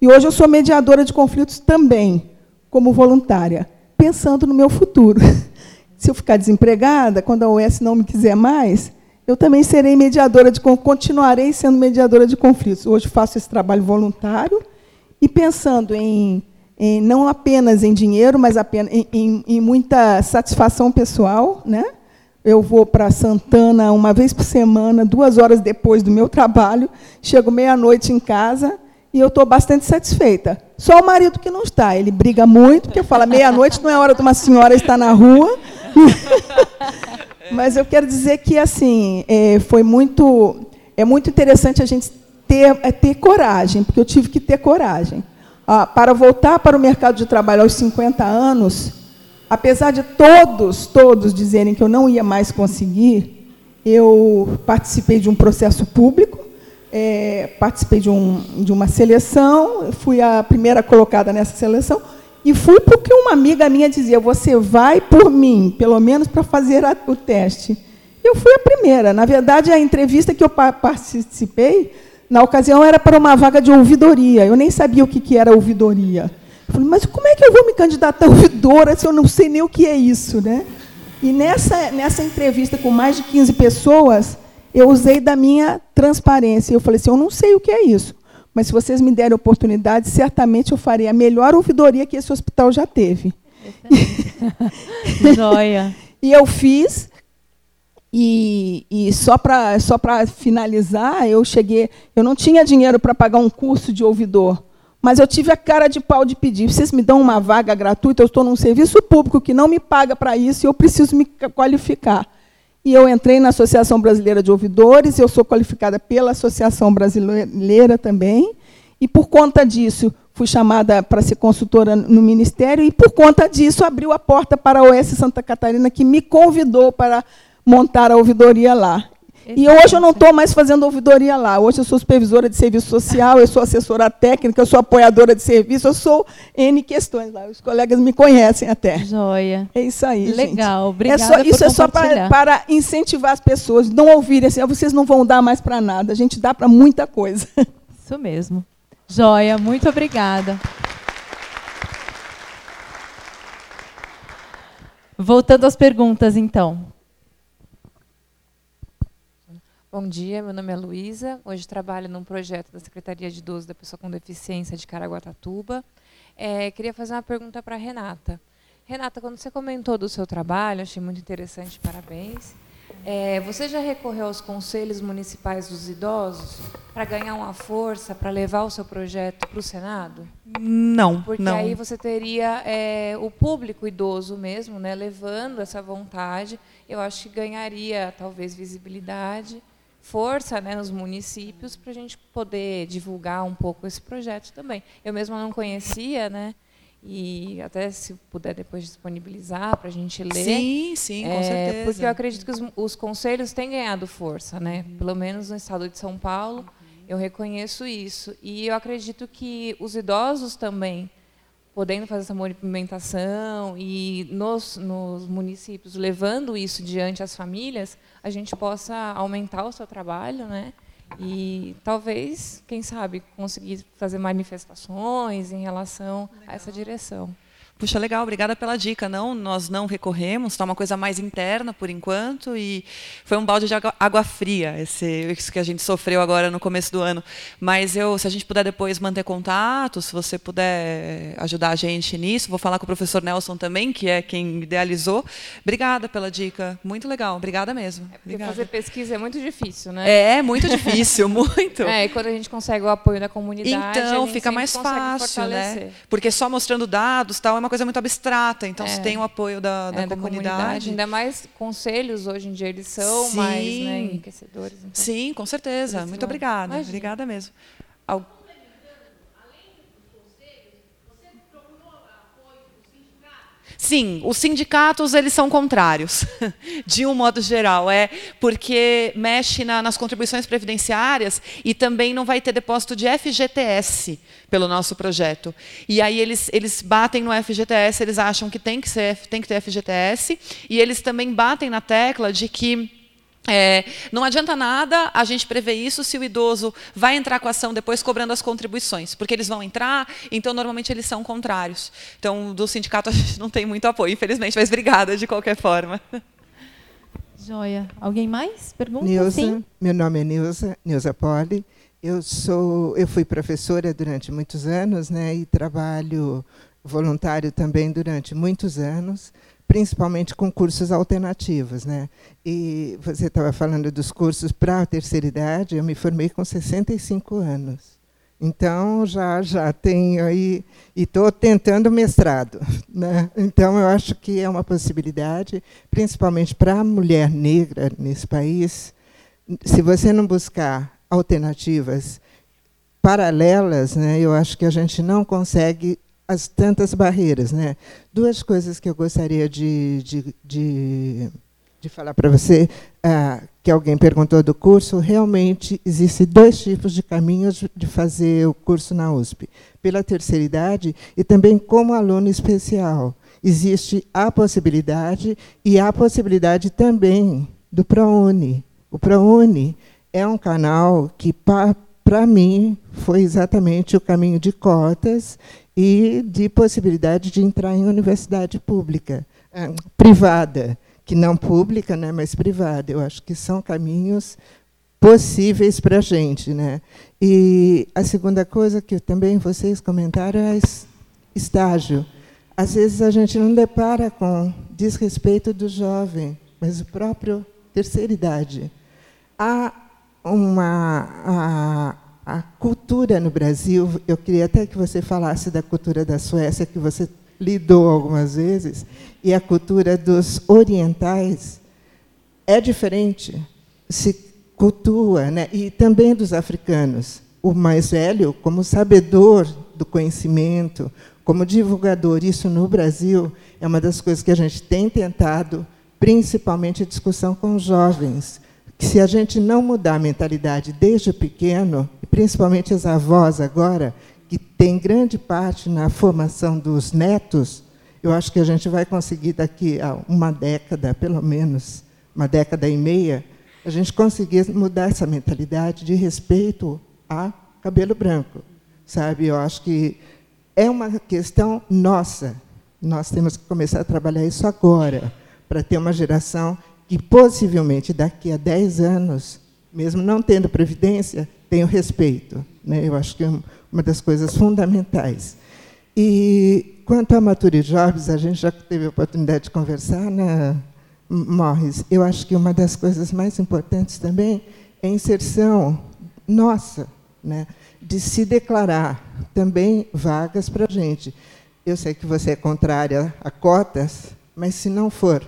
e hoje eu sou mediadora de conflitos também, como voluntária, pensando no meu futuro. Se eu ficar desempregada, quando a OS não me quiser mais, eu também serei mediadora de continuarei sendo mediadora de conflitos. Hoje faço esse trabalho voluntário e pensando em em, não apenas em dinheiro, mas apenas em, em, em muita satisfação pessoal. Né? Eu vou para Santana uma vez por semana, duas horas depois do meu trabalho, chego meia-noite em casa e eu estou bastante satisfeita. Só o marido que não está, ele briga muito, porque fala meia-noite não é hora de uma senhora estar na rua. Mas eu quero dizer que assim é, foi muito é muito interessante a gente ter, é, ter coragem, porque eu tive que ter coragem ah, para voltar para o mercado de trabalho aos 50 anos, apesar de todos, todos dizerem que eu não ia mais conseguir, eu participei de um processo público, é, participei de, um, de uma seleção, fui a primeira colocada nessa seleção, e fui porque uma amiga minha dizia: Você vai por mim, pelo menos para fazer a, o teste. Eu fui a primeira. Na verdade, a entrevista que eu participei na ocasião era para uma vaga de ouvidoria. Eu nem sabia o que, era ouvidoria. Eu falei, mas como é que eu vou me candidatar a ouvidora se eu não sei nem o que é isso? Né? E nessa, nessa entrevista com mais de 15 pessoas, eu usei da minha transparência. Eu falei assim, eu não sei o que é isso, mas se vocês me derem oportunidade, certamente eu farei a melhor ouvidoria que esse hospital já teve. Joia. e eu fiz, e, e, só para só finalizar, eu cheguei, eu não tinha dinheiro para pagar um curso de ouvidor, mas eu tive a cara de pau de pedir. Vocês me dão uma vaga gratuita? Eu estou num serviço público que não me paga para isso e eu preciso me qualificar. E eu entrei na Associação Brasileira de Ouvidores, eu sou qualificada pela Associação Brasileira também, e por conta disso fui chamada para ser consultora no Ministério, e por conta disso abriu a porta para a OS Santa Catarina, que me convidou para montar a ouvidoria lá. E hoje eu não estou mais fazendo ouvidoria lá. Hoje eu sou supervisora de serviço social, eu sou assessora técnica, eu sou apoiadora de serviço, eu sou N questões lá. Os colegas me conhecem até. Joia. É isso aí, Legal, gente. obrigada é só, Isso é só para, para incentivar as pessoas, não ouvirem assim, ah, vocês não vão dar mais para nada. A gente dá para muita coisa. Isso mesmo. Joia, muito obrigada. Voltando às perguntas, então. Bom dia, meu nome é Luísa. Hoje trabalho num projeto da Secretaria de Idoso da Pessoa com Deficiência de Caraguatatuba. É, queria fazer uma pergunta para a Renata. Renata, quando você comentou do seu trabalho, achei muito interessante, parabéns. É, você já recorreu aos conselhos municipais dos idosos para ganhar uma força para levar o seu projeto para o Senado? Não, Porque não. aí você teria é, o público idoso mesmo, né, levando essa vontade. Eu acho que ganharia talvez visibilidade, força, né, nos municípios para a gente poder divulgar um pouco esse projeto também. Eu mesma não conhecia, né? e até se puder depois disponibilizar para a gente ler. Sim, sim, com é, certeza. Porque eu acredito que os, os, conselhos têm ganhado força, né? Uhum. Pelo menos no estado de São Paulo, eu reconheço isso. E eu acredito que os idosos também, podendo fazer essa movimentação e nos, nos municípios levando isso diante às famílias, a gente possa aumentar o seu trabalho, né? e talvez, quem sabe, conseguir fazer manifestações em relação Legal. a essa direção. Puxa, legal, obrigada pela dica. Não, nós não recorremos, está uma coisa mais interna por enquanto e foi um balde de água, água fria esse isso que a gente sofreu agora no começo do ano. Mas eu, se a gente puder depois manter contato, se você puder ajudar a gente nisso, vou falar com o professor Nelson também, que é quem idealizou. Obrigada pela dica, muito legal, obrigada mesmo. É obrigada. fazer pesquisa é muito difícil, né? É, muito difícil, muito. É, e quando a gente consegue o apoio da comunidade, então fica mais fácil, né? Porque só mostrando dados, tal, é uma coisa muito abstrata. Então, é. se tem o apoio da, da, é, comunidade. da, comunidade. Ainda mais conselhos, hoje em dia, eles são Sim. mais né, enriquecedores. Então. Sim, com certeza. Muito obrigada. Imagina. Obrigada mesmo. Al Sim, os sindicatos eles são contrários, de um modo geral, é porque mexe na, nas contribuições previdenciárias e também não vai ter depósito de FGTS pelo nosso projeto. E aí eles, eles batem no FGTS, eles acham que tem que, ser, tem que ter FGTS, e eles também batem na tecla de que é, não adianta nada a gente prever isso se o idoso vai entrar com a ação depois cobrando as contribuições, porque eles vão entrar, então normalmente eles são contrários. Então, do sindicato a gente não tem muito apoio, infelizmente, mas obrigada de qualquer forma. Joia. Alguém mais? Pergunta? Nilza, Sim. meu nome é Nilza, Nilza Poli. Eu sou, eu fui professora durante muitos anos, né, e trabalho voluntário também durante muitos anos principalmente com cursos alternativos. Né? E você estava falando dos cursos para a terceira idade, eu me formei com 65 anos. Então, já, já tenho aí, e estou tentando mestrado. Né? Então, eu acho que é uma possibilidade, principalmente para a mulher negra nesse país, se você não buscar alternativas paralelas, né, eu acho que a gente não consegue as tantas barreiras. Né? Duas coisas que eu gostaria de, de, de, de falar para você, ah, que alguém perguntou do curso, realmente existem dois tipos de caminhos de fazer o curso na USP. Pela terceira idade e também como aluno especial. Existe a possibilidade e a possibilidade também do ProUni. O ProUni é um canal que, para mim, foi exatamente o caminho de cotas e de possibilidade de entrar em universidade pública, ah, privada, que não pública, né, mas privada. Eu acho que são caminhos possíveis para a gente. Né? E a segunda coisa que também vocês comentaram é estágio. Às vezes a gente não depara com desrespeito do jovem, mas o próprio terceira idade. Há uma... A, a cultura no Brasil, eu queria até que você falasse da cultura da Suécia, que você lidou algumas vezes, e a cultura dos orientais é diferente, se cultua, né? e também dos africanos. O mais velho, como sabedor do conhecimento, como divulgador, isso no Brasil é uma das coisas que a gente tem tentado, principalmente a discussão com jovens, que se a gente não mudar a mentalidade desde pequeno, principalmente as avós agora, que tem grande parte na formação dos netos, eu acho que a gente vai conseguir daqui a uma década, pelo menos, uma década e meia, a gente conseguir mudar essa mentalidade de respeito a cabelo branco. sabe? Eu acho que é uma questão nossa. Nós temos que começar a trabalhar isso agora, para ter uma geração que possivelmente daqui a 10 anos, mesmo não tendo previdência, tenha o respeito. Né? Eu acho que é uma das coisas fundamentais. E quanto à Mature Jobs, a gente já teve a oportunidade de conversar, né, Morris? Eu acho que uma das coisas mais importantes também é a inserção nossa, né, de se declarar também vagas para a gente. Eu sei que você é contrária a cotas, mas se não for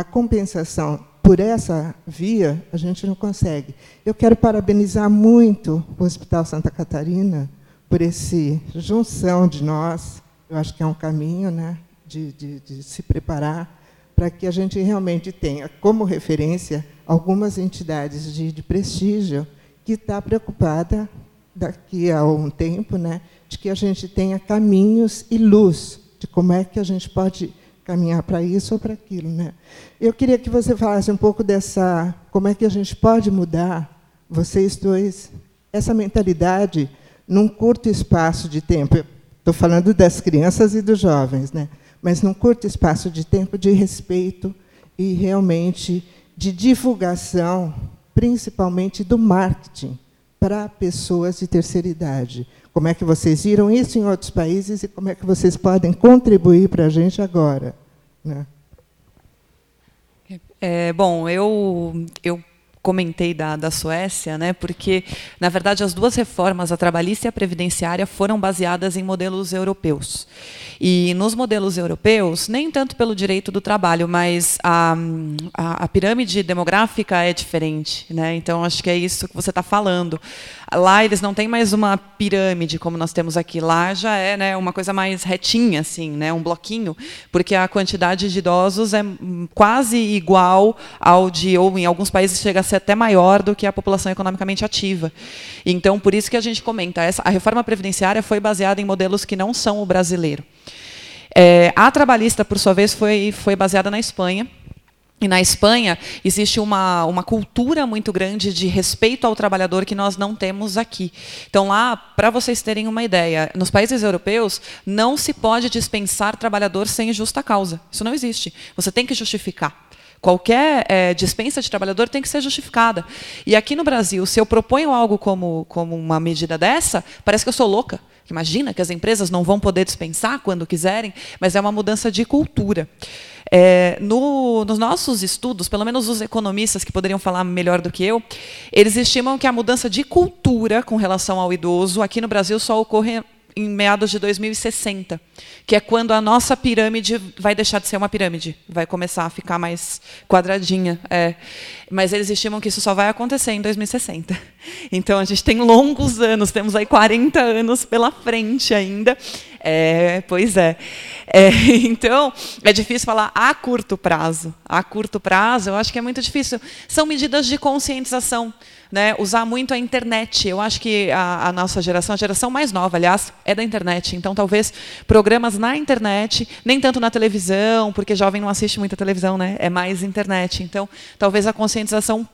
a compensação por essa via, a gente não consegue. Eu quero parabenizar muito o Hospital Santa Catarina por esse junção de nós. Eu acho que é um caminho né, de, de, de se preparar para que a gente realmente tenha como referência algumas entidades de, de prestígio que está preocupada daqui a um tempo, né, de que a gente tenha caminhos e luz de como é que a gente pode caminhar para isso ou para aquilo, né? Eu queria que você falasse um pouco dessa, como é que a gente pode mudar vocês dois essa mentalidade num curto espaço de tempo. Estou falando das crianças e dos jovens, né? Mas num curto espaço de tempo de respeito e realmente de divulgação, principalmente do marketing para pessoas de terceira idade. Como é que vocês viram isso em outros países e como é que vocês podem contribuir para a gente agora? Né? É, bom, eu, eu comentei da, da Suécia, né, porque, na verdade, as duas reformas, a trabalhista e a previdenciária, foram baseadas em modelos europeus. E nos modelos europeus, nem tanto pelo direito do trabalho, mas a, a, a pirâmide demográfica é diferente. Né? Então, acho que é isso que você está falando. Lá eles não têm mais uma pirâmide como nós temos aqui. Lá já é né, uma coisa mais retinha, assim, né, um bloquinho, porque a quantidade de idosos é quase igual ao de, ou em alguns países chega a ser até maior do que a população economicamente ativa. Então, por isso que a gente comenta, essa, a reforma previdenciária foi baseada em modelos que não são o brasileiro. É, a trabalhista, por sua vez, foi, foi baseada na Espanha, e na Espanha existe uma, uma cultura muito grande de respeito ao trabalhador que nós não temos aqui. Então, lá, para vocês terem uma ideia, nos países europeus não se pode dispensar trabalhador sem justa causa. Isso não existe. Você tem que justificar. Qualquer é, dispensa de trabalhador tem que ser justificada. E aqui no Brasil, se eu proponho algo como, como uma medida dessa, parece que eu sou louca. Imagina que as empresas não vão poder dispensar quando quiserem, mas é uma mudança de cultura. É, no, nos nossos estudos, pelo menos os economistas que poderiam falar melhor do que eu, eles estimam que a mudança de cultura com relação ao idoso aqui no Brasil só ocorre em meados de 2060, que é quando a nossa pirâmide vai deixar de ser uma pirâmide, vai começar a ficar mais quadradinha. É. Mas eles estimam que isso só vai acontecer em 2060. Então a gente tem longos anos, temos aí 40 anos pela frente ainda. É, pois é. é. Então, é difícil falar a curto prazo. A curto prazo, eu acho que é muito difícil. São medidas de conscientização né, usar muito a internet. Eu acho que a, a, nossa geração, a geração mais nova, aliás, é da internet. Então, talvez programas na internet, nem tanto na televisão, porque jovem não assiste muita televisão, né? É mais internet. Então, talvez a conscientização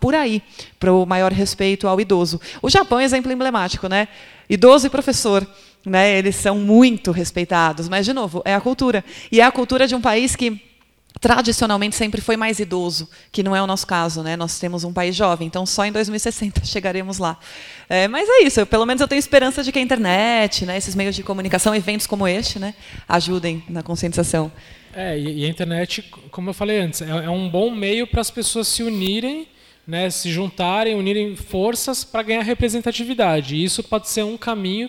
por aí, para o maior respeito ao idoso. O Japão é exemplo emblemático, né? Idoso e professor. Né, eles são muito respeitados, mas de novo é a cultura e é a cultura de um país que tradicionalmente sempre foi mais idoso, que não é o nosso caso, né? Nós temos um país jovem, então só em 2060 chegaremos lá. É, mas é isso. Eu, pelo menos eu tenho esperança de que a internet, né, esses meios de comunicação, eventos como este, né, ajudem na conscientização. É, e a internet, como eu falei antes, é, é um bom meio para as pessoas se unirem, né, se juntarem, unirem forças para ganhar representatividade. E isso pode ser um caminho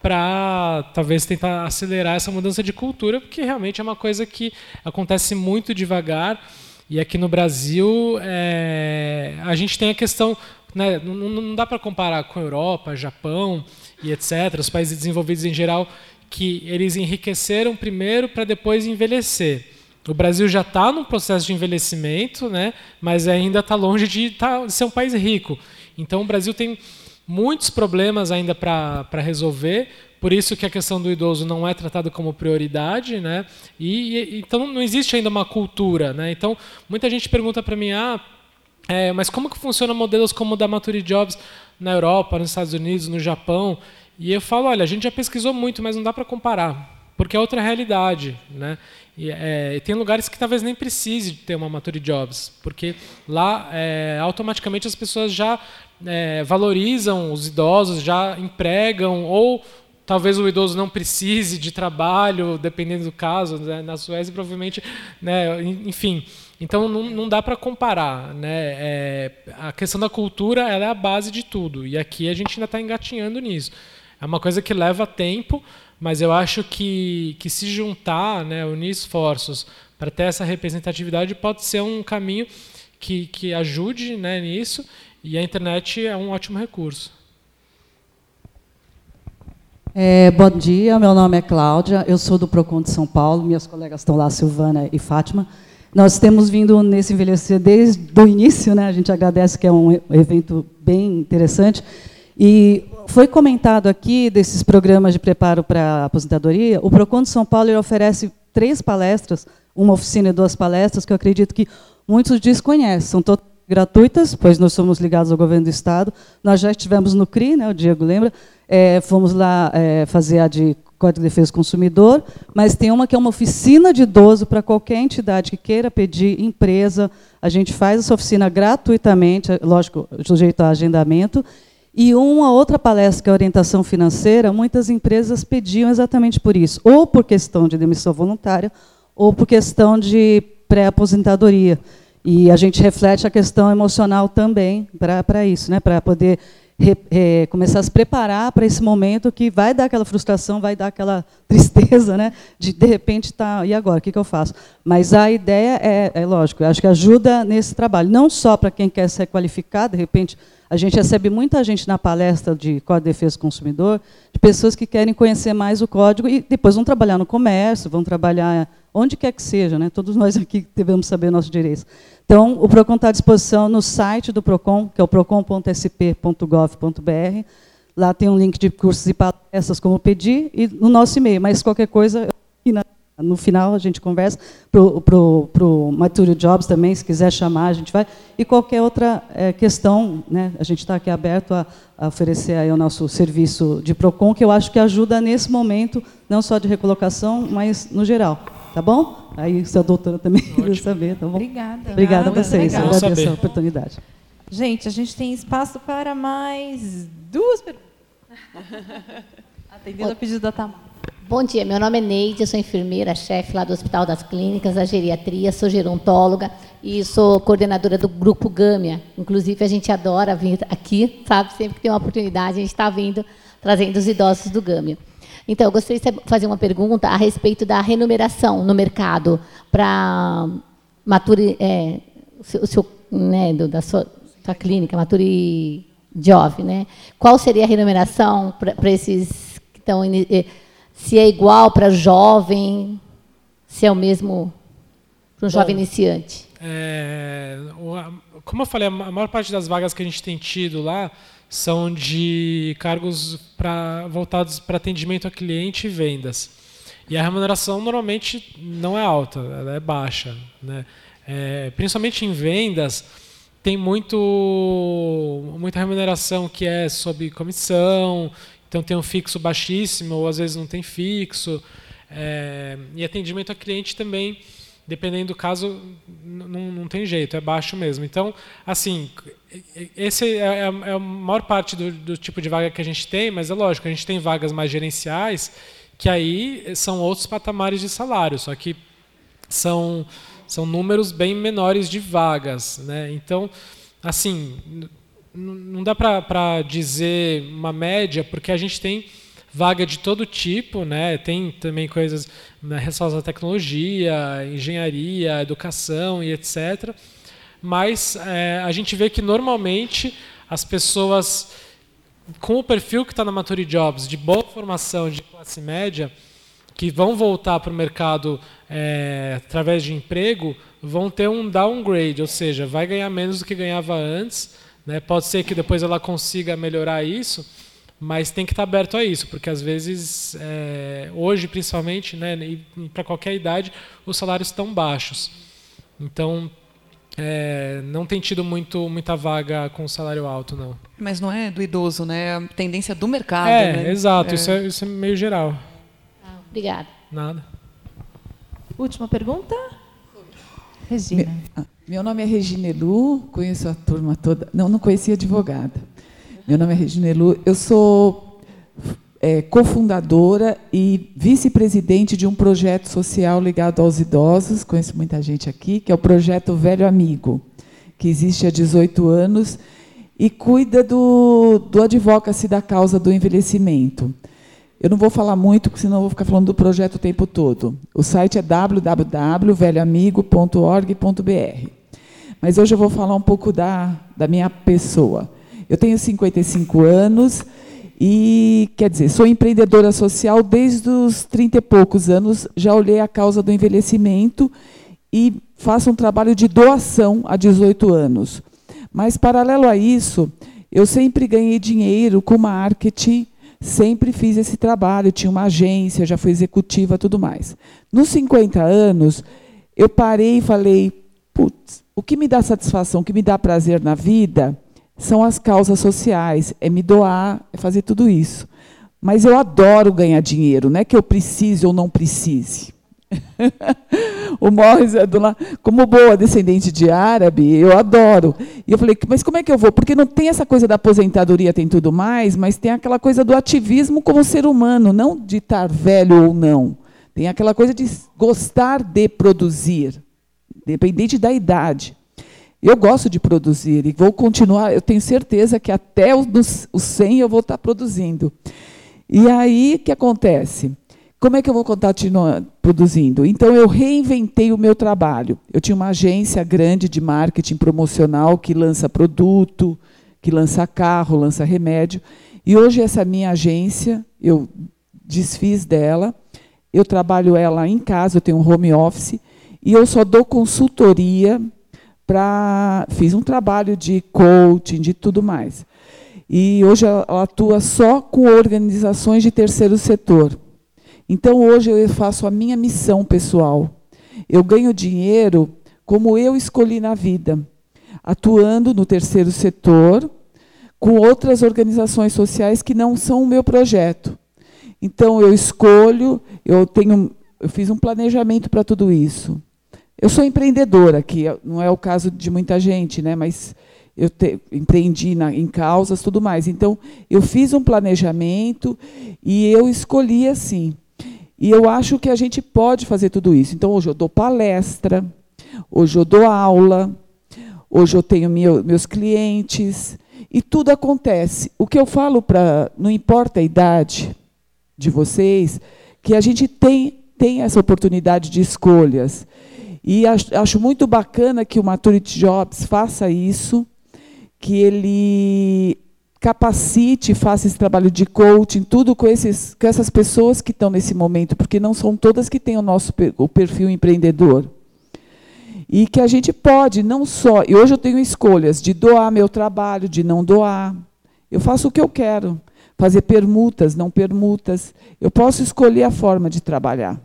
para talvez tentar acelerar essa mudança de cultura, porque realmente é uma coisa que acontece muito devagar. E aqui no Brasil, é, a gente tem a questão. Né, não, não dá para comparar com a Europa, Japão e etc., os países desenvolvidos em geral, que eles enriqueceram primeiro para depois envelhecer. O Brasil já está num processo de envelhecimento, né, mas ainda está longe de, tá, de ser um país rico. Então, o Brasil tem muitos problemas ainda para resolver, por isso que a questão do idoso não é tratada como prioridade, né? E, e, então não existe ainda uma cultura, né? Então muita gente pergunta para mim, ah, é, mas como que funciona modelos como o da Maturity Jobs na Europa, nos Estados Unidos, no Japão? E eu falo, olha, a gente já pesquisou muito, mas não dá para comparar, porque é outra realidade, né? E, é, tem lugares que talvez nem precise ter uma Maturity Jobs, porque lá é, automaticamente as pessoas já é, valorizam os idosos, já empregam, ou talvez o idoso não precise de trabalho, dependendo do caso. Né? Na Suécia, provavelmente, né? enfim. Então não, não dá para comparar, né? É, a questão da cultura é a base de tudo e aqui a gente ainda está engatinhando nisso. É uma coisa que leva tempo, mas eu acho que, que se juntar, né, unir esforços para ter essa representatividade pode ser um caminho que, que ajude né, nisso e a internet é um ótimo recurso. É, bom dia, meu nome é Cláudia, eu sou do Procon de São Paulo, minhas colegas estão lá, Silvana e Fátima. Nós temos vindo nesse envelhecer desde o início, né? a gente agradece que é um evento bem interessante. E foi comentado aqui desses programas de preparo para a aposentadoria, o Procon de São Paulo oferece três palestras, uma oficina e duas palestras, que eu acredito que muitos desconhecem, são totalmente gratuitas, pois nós somos ligados ao governo do Estado. Nós já estivemos no CRI, né, o Diego lembra, é, fomos lá é, fazer a de Código de Defesa do Consumidor, mas tem uma que é uma oficina de idoso para qualquer entidade que queira pedir, empresa. A gente faz essa oficina gratuitamente, lógico, sujeito a agendamento. E uma outra palestra, que é orientação financeira, muitas empresas pediam exatamente por isso, ou por questão de demissão voluntária, ou por questão de pré-aposentadoria. E a gente reflete a questão emocional também para isso, né? para poder re, re, começar a se preparar para esse momento que vai dar aquela frustração, vai dar aquela tristeza, né? de de repente estar, tá, e agora, o que, que eu faço? Mas a ideia é, é lógico, eu acho que ajuda nesse trabalho, não só para quem quer se requalificar, de repente, a gente recebe muita gente na palestra de Código de Defesa do Consumidor, de pessoas que querem conhecer mais o código e depois vão trabalhar no comércio, vão trabalhar onde quer que seja, né? todos nós aqui devemos saber nossos direitos. Então, o PROCON está à disposição no site do PROCON, que é o procon.sp.gov.br. Lá tem um link de cursos e palestras, como pedir, e no nosso e-mail. Mas qualquer coisa, no final a gente conversa. Para o Mature Jobs também, se quiser chamar, a gente vai. E qualquer outra é, questão, né, a gente está aqui aberto a, a oferecer aí o nosso serviço de PROCON, que eu acho que ajuda nesse momento, não só de recolocação, mas no geral. Tá bom? Aí, se a doutora também quer saber, tá bom? Obrigada. Obrigada a vocês. Legal. Agradeço a oportunidade. Gente, a gente tem espaço para mais duas perguntas. Atendendo a pedido da Tamara. Bom dia, meu nome é Neide, eu sou enfermeira, chefe lá do Hospital das Clínicas, da Geriatria, sou gerontóloga e sou coordenadora do Grupo Gâmia. Inclusive, a gente adora vir aqui, sabe? Sempre que tem uma oportunidade, a gente está vindo, trazendo os idosos do Gâmia. Então, eu gostaria de fazer uma pergunta a respeito da remuneração no mercado para Maturi, é, o seu, né, do, da sua, sua clínica, Maturi Job, né? Qual seria a remuneração para esses que estão eh, se é igual para jovem, se é o mesmo para um jovem iniciante? É, como eu falei, a maior parte das vagas que a gente tem tido lá são de cargos pra, voltados para atendimento a cliente e vendas. E a remuneração normalmente não é alta, ela é baixa. Né? É, principalmente em vendas, tem muito, muita remuneração que é sob comissão, então tem um fixo baixíssimo, ou às vezes não tem fixo. É, e atendimento a cliente também dependendo do caso, não, tem jeito, é baixo mesmo. Então, assim, esse é, é, é a maior parte do, do, tipo de vaga que a gente tem, mas é lógico, a gente tem vagas mais gerenciais, que aí são outros patamares de salário, só que são, são números bem menores de vagas. Né? Então, assim, não dá para dizer uma média, porque a gente tem vaga de todo tipo, né? Tem também coisas né, relacionadas à tecnologia, engenharia, educação e etc. Mas é, a gente vê que normalmente as pessoas com o perfil que está na Maturity Jobs, de boa formação, de classe média, que vão voltar para o mercado é, através de emprego, vão ter um downgrade, ou seja, vai ganhar menos do que ganhava antes. Né? Pode ser que depois ela consiga melhorar isso, mas tem que estar aberto a isso, porque às vezes, é, hoje principalmente, né, para qualquer idade, os salários estão baixos. Então, é, não tem tido muito, muita vaga com salário alto, não. Mas não é do idoso, né? É a tendência do mercado. É, né? exato. É. Isso, é, isso é meio geral. Ah, obrigada. Nada. Última pergunta? Regina. Meu, ah, meu nome é Regina Elu, conheço a turma toda. Não, não conhecia advogada. Meu nome é Regina Elu. Eu sou é, cofundadora e vice-presidente de um projeto social ligado aos idosos, conheço muita gente aqui, que é o projeto Velho Amigo, que existe há 18 anos e cuida do, do advocacy da causa do envelhecimento. Eu não vou falar muito, porque senão vou ficar falando do projeto o tempo todo. O site é www.velhoamigo.org.br. Mas hoje eu vou falar um pouco da, da minha pessoa. Eu tenho 55 anos, e, quer dizer, sou empreendedora social desde os 30 e poucos anos, já olhei a causa do envelhecimento e faço um trabalho de doação há 18 anos. Mas, paralelo a isso, eu sempre ganhei dinheiro com marketing, sempre fiz esse trabalho, tinha uma agência, já fui executiva, tudo mais. Nos 50 anos, eu parei e falei, putz, o que me dá satisfação, o que me dá prazer na vida são as causas sociais, é me doar, é fazer tudo isso. Mas eu adoro ganhar dinheiro, não é que eu precise ou não precise. o Morris é do lá, como boa descendente de árabe, eu adoro. E eu falei, mas como é que eu vou? Porque não tem essa coisa da aposentadoria, tem tudo mais, mas tem aquela coisa do ativismo como ser humano, não de estar velho ou não. Tem aquela coisa de gostar de produzir, dependente da idade. Eu gosto de produzir e vou continuar, eu tenho certeza que até os, os 100 eu vou estar produzindo. E aí, o que acontece? Como é que eu vou continuar produzindo? Então, eu reinventei o meu trabalho. Eu tinha uma agência grande de marketing promocional que lança produto, que lança carro, lança remédio. E hoje, essa minha agência, eu desfiz dela, eu trabalho ela em casa, eu tenho um home office, e eu só dou consultoria para fiz um trabalho de coaching, de tudo mais. E hoje ela atua só com organizações de terceiro setor. Então hoje eu faço a minha missão pessoal. Eu ganho dinheiro como eu escolhi na vida, atuando no terceiro setor com outras organizações sociais que não são o meu projeto. Então eu escolho, eu tenho, eu fiz um planejamento para tudo isso. Eu sou empreendedora, que não é o caso de muita gente, né? mas eu te, empreendi na, em causas tudo mais. Então, eu fiz um planejamento e eu escolhi assim. E eu acho que a gente pode fazer tudo isso. Então, hoje eu dou palestra, hoje eu dou aula, hoje eu tenho meu, meus clientes, e tudo acontece. O que eu falo para. Não importa a idade de vocês, que a gente tem, tem essa oportunidade de escolhas. E acho muito bacana que o Maturity Jobs faça isso, que ele capacite, faça esse trabalho de coaching, tudo com, esses, com essas pessoas que estão nesse momento, porque não são todas que têm o nosso o perfil empreendedor. E que a gente pode, não só. E hoje eu tenho escolhas de doar meu trabalho, de não doar. Eu faço o que eu quero. Fazer permutas, não permutas. Eu posso escolher a forma de trabalhar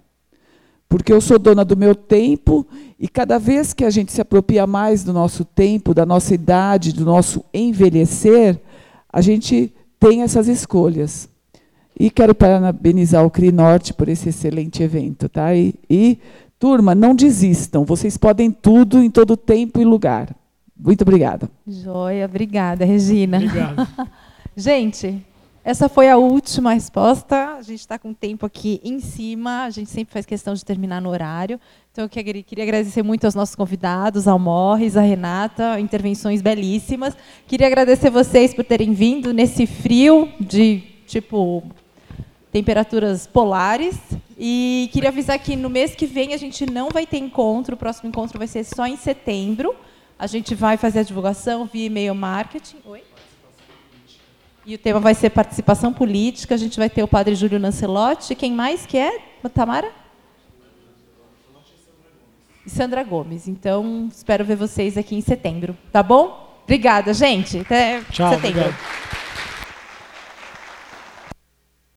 porque eu sou dona do meu tempo e cada vez que a gente se apropria mais do nosso tempo, da nossa idade, do nosso envelhecer, a gente tem essas escolhas. E quero parabenizar o CRI Norte por esse excelente evento. Tá? E, e, turma, não desistam. Vocês podem tudo em todo tempo e lugar. Muito obrigada. Joia, obrigada, Regina. Obrigado. gente, essa foi a última resposta. A gente está com o tempo aqui em cima. A gente sempre faz questão de terminar no horário. Então, eu queria agradecer muito aos nossos convidados, ao Morris, à Renata, intervenções belíssimas. Queria agradecer vocês por terem vindo nesse frio de, tipo, temperaturas polares. E queria avisar que no mês que vem a gente não vai ter encontro. O próximo encontro vai ser só em setembro. A gente vai fazer a divulgação via e-mail marketing. Oi? E o tema vai ser participação política. A gente vai ter o padre Júlio Lancelotti. Quem mais que é, Tamara? E Sandra Gomes. Então, espero ver vocês aqui em setembro. Tá bom? Obrigada, gente. Até Tchau, setembro. Obrigado.